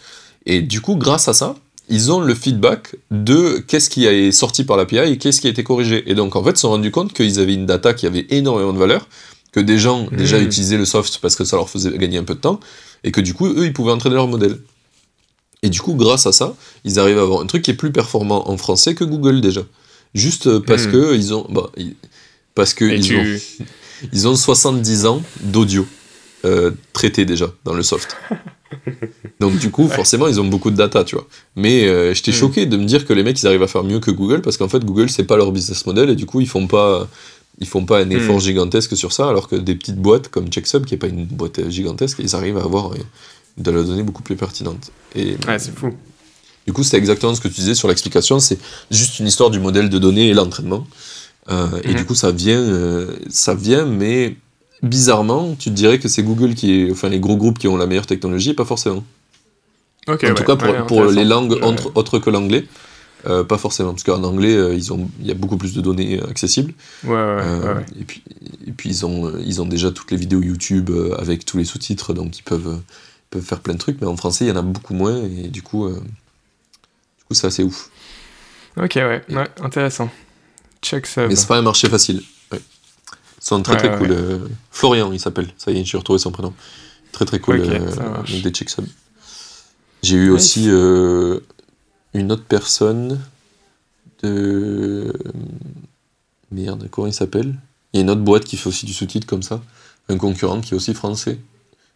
Et du coup, grâce à ça, ils ont le feedback de qu'est-ce qui est sorti par l'API et qu'est-ce qui a été corrigé. Et donc, en fait, ils se sont rendus compte qu'ils avaient une data qui avait énormément de valeur, que des gens déjà Mhm. utilisaient le soft parce que ça leur faisait gagner un peu de temps, et que du coup, eux, ils pouvaient entraîner leur modèle. Et du coup, grâce à ça, ils arrivent à avoir un truc qui est plus performant en français que Google déjà. Juste parce Mhm. que ils ont, bah, ils- parce que ils tu... ont, ils ont 70 ans d'audio euh, traité déjà dans le soft. Donc du coup, forcément, ils ont beaucoup de data, tu vois. Mais euh, j'étais Mm. choqué de me dire que les mecs, ils arrivent à faire mieux que Google, parce qu'en fait, Google, c'est pas leur business model, et du coup, ils font pas, ils font pas un effort Mm. gigantesque sur ça, alors que des petites boîtes comme CheckSub, qui est pas une boîte euh, gigantesque, ils arrivent à avoir euh, de la donnée beaucoup plus pertinente. Et Ouais, c'est fou. du coup, c'est exactement ce que tu disais sur l'explication, c'est juste une histoire du modèle de données et l'entraînement. Euh, Et Mhm. du coup, ça vient, euh, ça vient, mais bizarrement, tu te dirais que c'est Google qui est, enfin les gros groupes qui ont la meilleure technologie, pas forcément. En ouais, tout cas, pour, ouais, pour les langues autres, que l'anglais, euh, pas forcément, parce qu'en anglais, euh, ils ont, il y a beaucoup plus de données euh, accessibles. Ouais, ouais, Euh, ouais, ouais. Et puis, et puis ils ont, ils ont déjà toutes les vidéos YouTube avec tous les sous-titres, donc ils peuvent, peuvent faire plein de trucs. Mais en français, il y en a beaucoup moins, et du coup, euh, du coup, c'est assez ouf. Ok, ouais, ouais, intéressant. Check ça. Mais c'est pas un marché facile. Sont très Ouais, très ouais, cool. ouais. euh, Florian, il s'appelle. Ça y est, j'ai retrouvé son prénom. Très très cool. Euh, des check subs. J'ai eu Nice. aussi euh, une autre personne de. Merde, comment il s'appelle? Il y a une autre boîte qui fait aussi du sous-titre comme ça. Un concurrent qui est aussi français.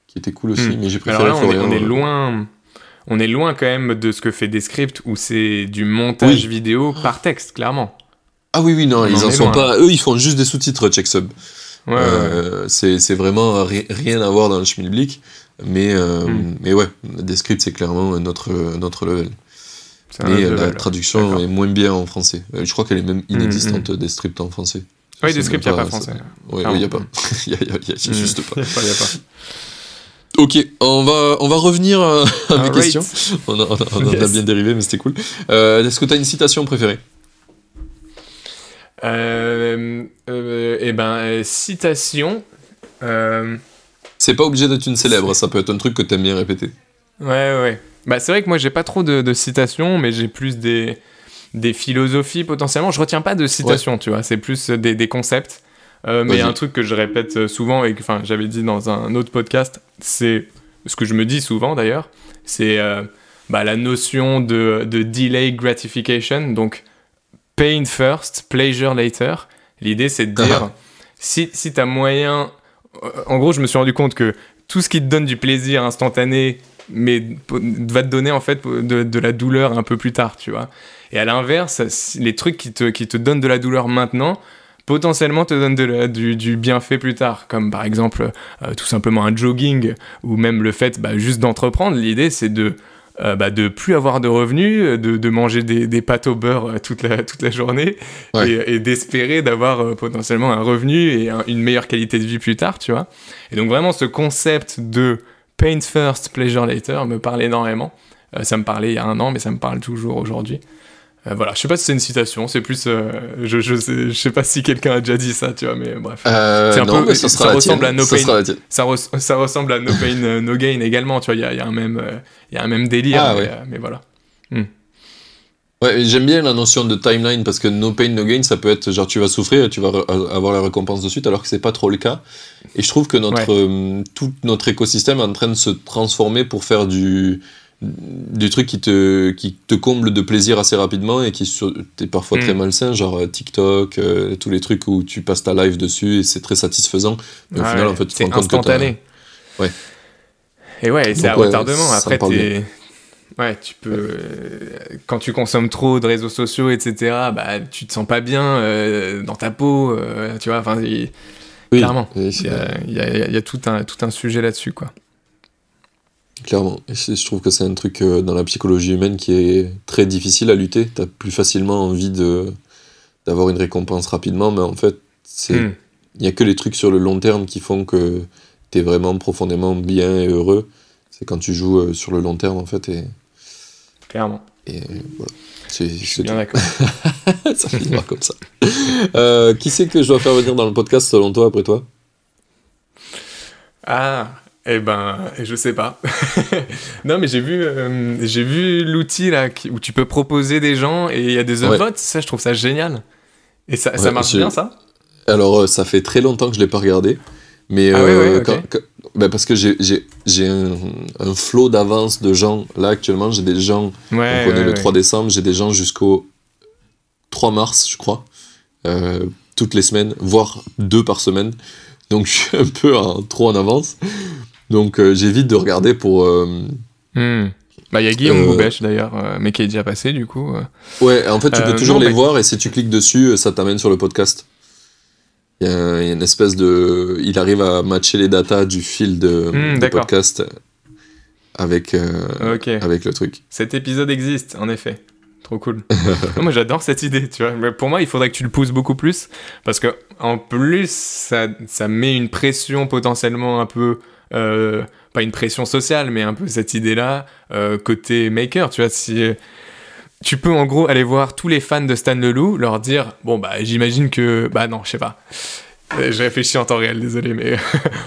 Qui était cool aussi, Hmm. mais j'ai Mais Alors préféré là, on est, Florian. on est loin. On est loin quand même de ce que fait Descript où c'est du montage Oui. vidéo par texte, clairement. Ah oui, oui, non, On ils en sont loin. pas. Eux, ils font juste des sous-titres check sub. Ouais, ouais, ouais. Euh, c'est vraiment ri- rien à voir dans le schmilblick. Mais, euh, Mm. mais ouais, Descript, c'est clairement un autre level. Mais euh, la traduction est moins bien en français. Je crois qu'elle est même inexistante, Mm, Descript en français. Oui, C'est Descript, il n'y a pas ça- français. Ah il n'y a pas. Il y a, juste pas. Ok, on va, on va revenir à, à mes Alright. questions. On, a- on a- on a Yes. bien dérivé, mais c'était cool. Euh, Est-ce que tu as une citation préférée? Euh, euh, eh ben, euh, citation. C'est pas obligé d'être une célèbre, ça peut être un truc que t'aimes bien répéter. ouais, ouais. Bah, c'est vrai que moi, j'ai pas trop de, de citations, mais j'ai plus des, des philosophies potentiellement. Je retiens pas de citations, tu vois. C'est plus des, des concepts. Euh, mais il y a Vas-y. un truc que je répète souvent et que j'avais dit dans un autre podcast, c'est ce que je me dis souvent d'ailleurs, c'est euh, bah, la notion de, de delay gratification, donc pain first, pleasure later. L'idée c'est de dire, Ah. si, si tu as moyen... En gros, je me suis rendu compte que tout ce qui te donne du plaisir instantané, mais va te donner en fait de, de la douleur un peu plus tard, tu vois. Et à l'inverse, les trucs qui te, qui te donnent de la douleur maintenant, potentiellement te donnent de la- du, du bienfait plus tard, comme par exemple euh, tout simplement un jogging, ou même le fait bah, juste d'entreprendre. L'idée c'est de euh, bah, de plus avoir de revenus, de, de manger des, des pâtes au beurre euh, toute la, toute la journée, Ouais. et, et d'espérer d'avoir euh, potentiellement un revenu et un- une meilleure qualité de vie plus tard, tu vois. Et donc vraiment ce concept de pain first, pleasure later me parle énormément. Euh, ça me parlait il y a un an, mais ça me parle toujours aujourd'hui. Euh, voilà, je sais pas si c'est une citation, c'est plus, euh, je, je, sais, je sais pas si quelqu'un a déjà dit ça, tu vois, mais bref. Euh, C'est un non, peu- mais ça ça ressemble à No Ça Pain. Ça, res- ça ressemble à No Pain, No Gain également, tu vois, il y a, y a un même, euh, y a un même délire, Ah, mais, ouais. euh, mais voilà. Ouais, et j'aime bien la notion de timeline parce que no pain, no gain, ça peut être genre tu vas souffrir et tu vas re- avoir la récompense de suite alors que c'est pas trop le cas. Et je trouve que notre, tout notre écosystème est en train de se transformer pour faire du, du truc qui te, qui te comble de plaisir assez rapidement et qui est parfois Mm. très malsain, genre euh, TikTok, euh, tous les trucs où tu passes ta live dessus et c'est très satisfaisant. Mais au Ouais, final, en fait, tu te rends compte que instantané. Ouais. Et ouais, c'est à ouais, retardement. Après, t'es- Ouais, tu peux. euh, quand tu consommes trop de réseaux sociaux, etc., bah, tu te sens pas bien euh, dans ta peau, euh, tu vois. Enfin, il Oui, Clairement. Il y y y a tout, un, tout un sujet là-dessus, quoi. Clairement. Et je trouve que c'est un truc euh, dans la psychologie humaine qui est très difficile à lutter. T'as plus facilement envie de d'avoir une récompense rapidement, mais en fait, c'est Hmm. il y a que les trucs sur le long terme qui font que t'es vraiment profondément bien et heureux. C'est quand tu joues euh, sur le long terme, en fait, et, Clairement. et voilà. C'est Je suis bien d'accord. ça finira comme ça. Euh, qui c'est que je dois faire venir dans le podcast selon toi, après toi? Ah, eh ben, je sais pas. non, mais j'ai vu, euh, j'ai vu l'outil là où tu peux proposer des gens et il y a des Ouais. upvotes. Ça, je trouve ça génial. Et ça, ça marche bien, ça? Alors, euh, ça fait très longtemps que je l'ai pas regardé. Mais Ah ouais, euh, quand- quand- bah, parce que j'ai- un, un flot d'avance de gens. Là, actuellement, j'ai des gens. Ouais. on connaît ouais, le ouais. 3 décembre, j'ai des gens jusqu'au 3 mars, je crois. Euh, toutes les semaines, voire deux par semaine. Donc, je suis un peu en- trop en avance. Donc, euh, j'évite de regarder pour. euh, Hmm. Bah, il y a Guillaume Euh, Boubèche d'ailleurs, mais qui est déjà passé du coup. Ouais, en fait, tu peux toujours non, les voir et si tu cliques dessus, ça t'amène sur le podcast. Il y, a, il y a une espèce de. Il arrive à matcher les datas du fil de, Hmm, podcast avec, euh, Ok. avec le truc. Cet épisode existe, en effet. Trop cool. moi, j'adore cette idée, tu vois. Mais pour moi, il faudrait que tu le pousses beaucoup plus. Parce que, en plus, ça, ça met une pression potentiellement un peu. Euh, pas une pression sociale, mais un peu cette idée-là, euh, côté maker, tu vois. Si. euh, Tu peux en gros aller voir tous les fans de Stan Leloup, leur dire Bon, bah, j'imagine que. Bah, non, je sais pas. Je réfléchis en temps réel, désolé, mais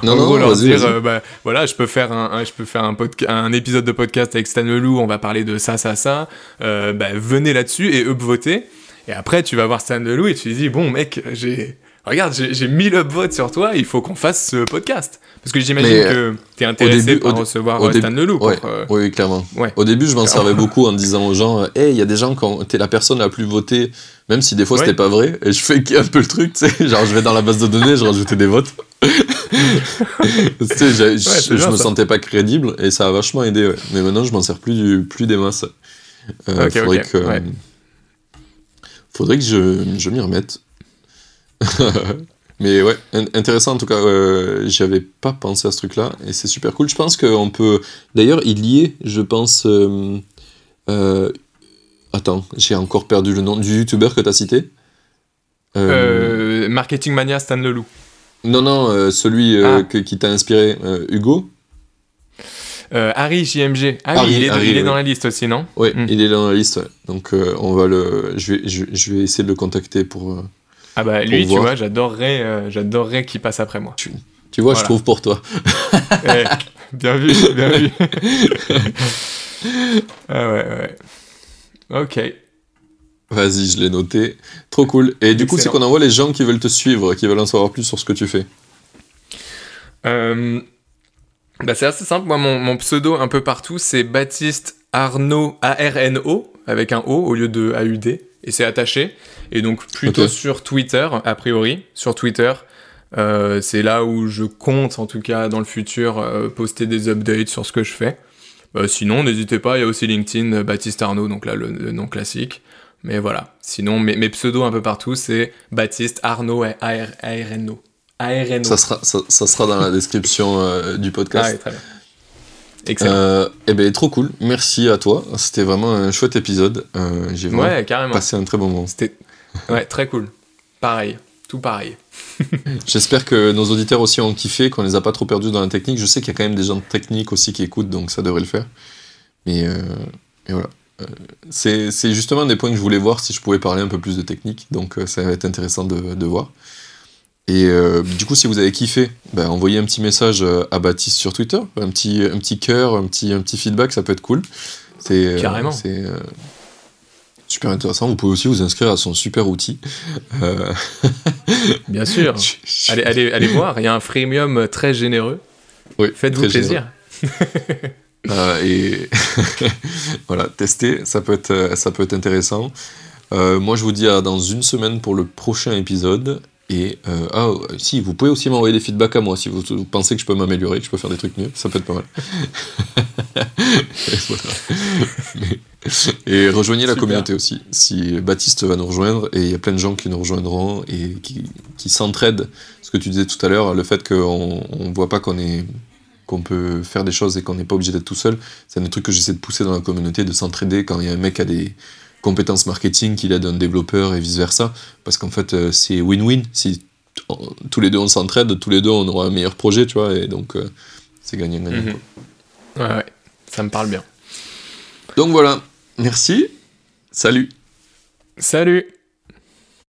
Non, en non, gros, leur vas-y, dire, euh, bah, voilà, je peux faire un, un- je peux faire un, épisode de podcast avec Stan Leloup, on va parler de ça, ça, ça. Euh, bah, venez là-dessus et upvoter. Et après, tu vas voir Stan Leloup et tu lui dis, bon, mec, j'ai, regarde, j'ai j'ai 1000 upvotes sur toi, il faut qu'on fasse ce podcast. Parce que j'imagine que t'es intéressé début- par recevoir au euh, Stan Leloup. pour, euh, oui, clairement. ouais. Au début, je m'en servais beaucoup en disant aux gens Hey, il y a des gens quand t'es la personne la plus votée, même si des fois c'était pas vrai, et je fais un peu le truc, tu sais, genre je vais dans la base de données, je rajoutais des votes. tu sais, je, me ça. sentais pas crédible, et ça a vachement aidé. Mais maintenant, je m'en sers plus, du, plus des masses. Euh, faudrait, que, faudrait que je, je m'y remette. Mais ouais, in- intéressant en tout cas, euh, j'y avais pas pensé à ce truc-là, et c'est super cool. Je pense qu'on peut. D'ailleurs, il y est, je pense. euh, euh, Attends, j'ai encore perdu le nom du youtubeur que t'as cité. Euh, Marketing Mania Stan Leloup. Non, non, celui Ah. que- qui t'a inspiré, Hugo. Euh, Harry JMG. Ah Harry, oui, il est, Harry, il est oui. dans la liste aussi, non? Mm. il est dans la liste. Donc, euh, on va le. Je vais, je, je vais essayer de le contacter pour. Ah bah lui, tu voir. vois, j'adorerais, euh, j'adorerais qu'il passe après moi. Tu vois, Voilà. je trouve pour toi. Eh, bien vu, bien vu. ah ouais, ouais. Ok. Vas-y, je l'ai noté. Trop cool. Et du coup, c'est qu'on envoie les gens qui veulent te suivre, qui veulent en savoir plus sur ce que tu fais. Euh, bah c'est assez simple. Moi, mon, mon pseudo un peu partout, c'est Baptiste Arnaud, A-R-N-O, avec un O au lieu de A-U-D. Et c'est attaché. Et donc, plutôt sur Twitter, a priori. Sur Twitter. Euh, c'est là où je compte, en tout cas, dans le futur, euh, poster des updates sur ce que je fais. Euh, sinon, n'hésitez pas, il y a aussi LinkedIn, Baptiste Arnaud, donc là, le, le nom classique. Mais voilà. Sinon, mes, mes pseudos un peu partout, c'est Baptiste Arnaud, A-R-N-O. A-R-N-O. Ça sera, ça, ça sera dans la description du Ah podcast. ouais, très bien. Excellent. Euh, eh ben, trop cool. Merci à toi. C'était vraiment un chouette épisode. Euh, J'ai vraiment ouais, carrément. passé un très bon moment. C'était ouais, très cool. Pareil, tout pareil. J'espère que nos auditeurs aussi ont kiffé, qu'on les a pas trop perdus dans la technique. Je sais qu'il y a quand même des gens de technique aussi qui écoutent, donc ça devrait le faire. Mais, euh, voilà. C'est justement des points que je voulais voir si je pouvais parler un peu plus de technique, donc ça va être intéressant de, de voir. Et euh, du coup, si vous avez kiffé, ben, envoyez un petit message euh, à Baptiste sur Twitter, un petit, un petit cœur, un petit, un petit feedback, ça peut être cool. C'est euh, Carrément. C'est euh, super intéressant. Vous pouvez aussi vous inscrire à son super outil. Euh, Bien sûr. allez, allez, allez voir, il y a un freemium très généreux. Oui, Faites-vous plaisir. Et voilà, tester, ça peut être, ça peut être intéressant. Moi, je vous dis à dans une semaine pour le prochain épisode. Et euh, ah, si, vous pouvez aussi m'envoyer des feedbacks à moi si vous, vous pensez que je peux m'améliorer, que je peux faire des trucs mieux, ça peut être pas mal. Et voilà. Mais Et rejoignez la communauté aussi. Si Baptiste va nous rejoindre, et il y a plein de gens qui nous rejoindront et qui, qui s'entraident. Ce que tu disais tout à l'heure, le fait qu'on ne voit pas qu'on est qu'on peut faire des choses et qu'on n'est pas obligé d'être tout seul, c'est un des trucs que j'essaie de pousser dans la communauté, de s'entraider quand il y a un mec qui a des compétences marketing, qu'il aide un développeur et vice-versa. Parce qu'en fait, euh, c'est win-win. Si tous les deux on s'entraide, tous les deux on aura un meilleur projet, tu vois, et donc euh, c'est gagnant-gagnant. Ouais, ouais, ça me parle bien. Donc voilà, merci, salut Salut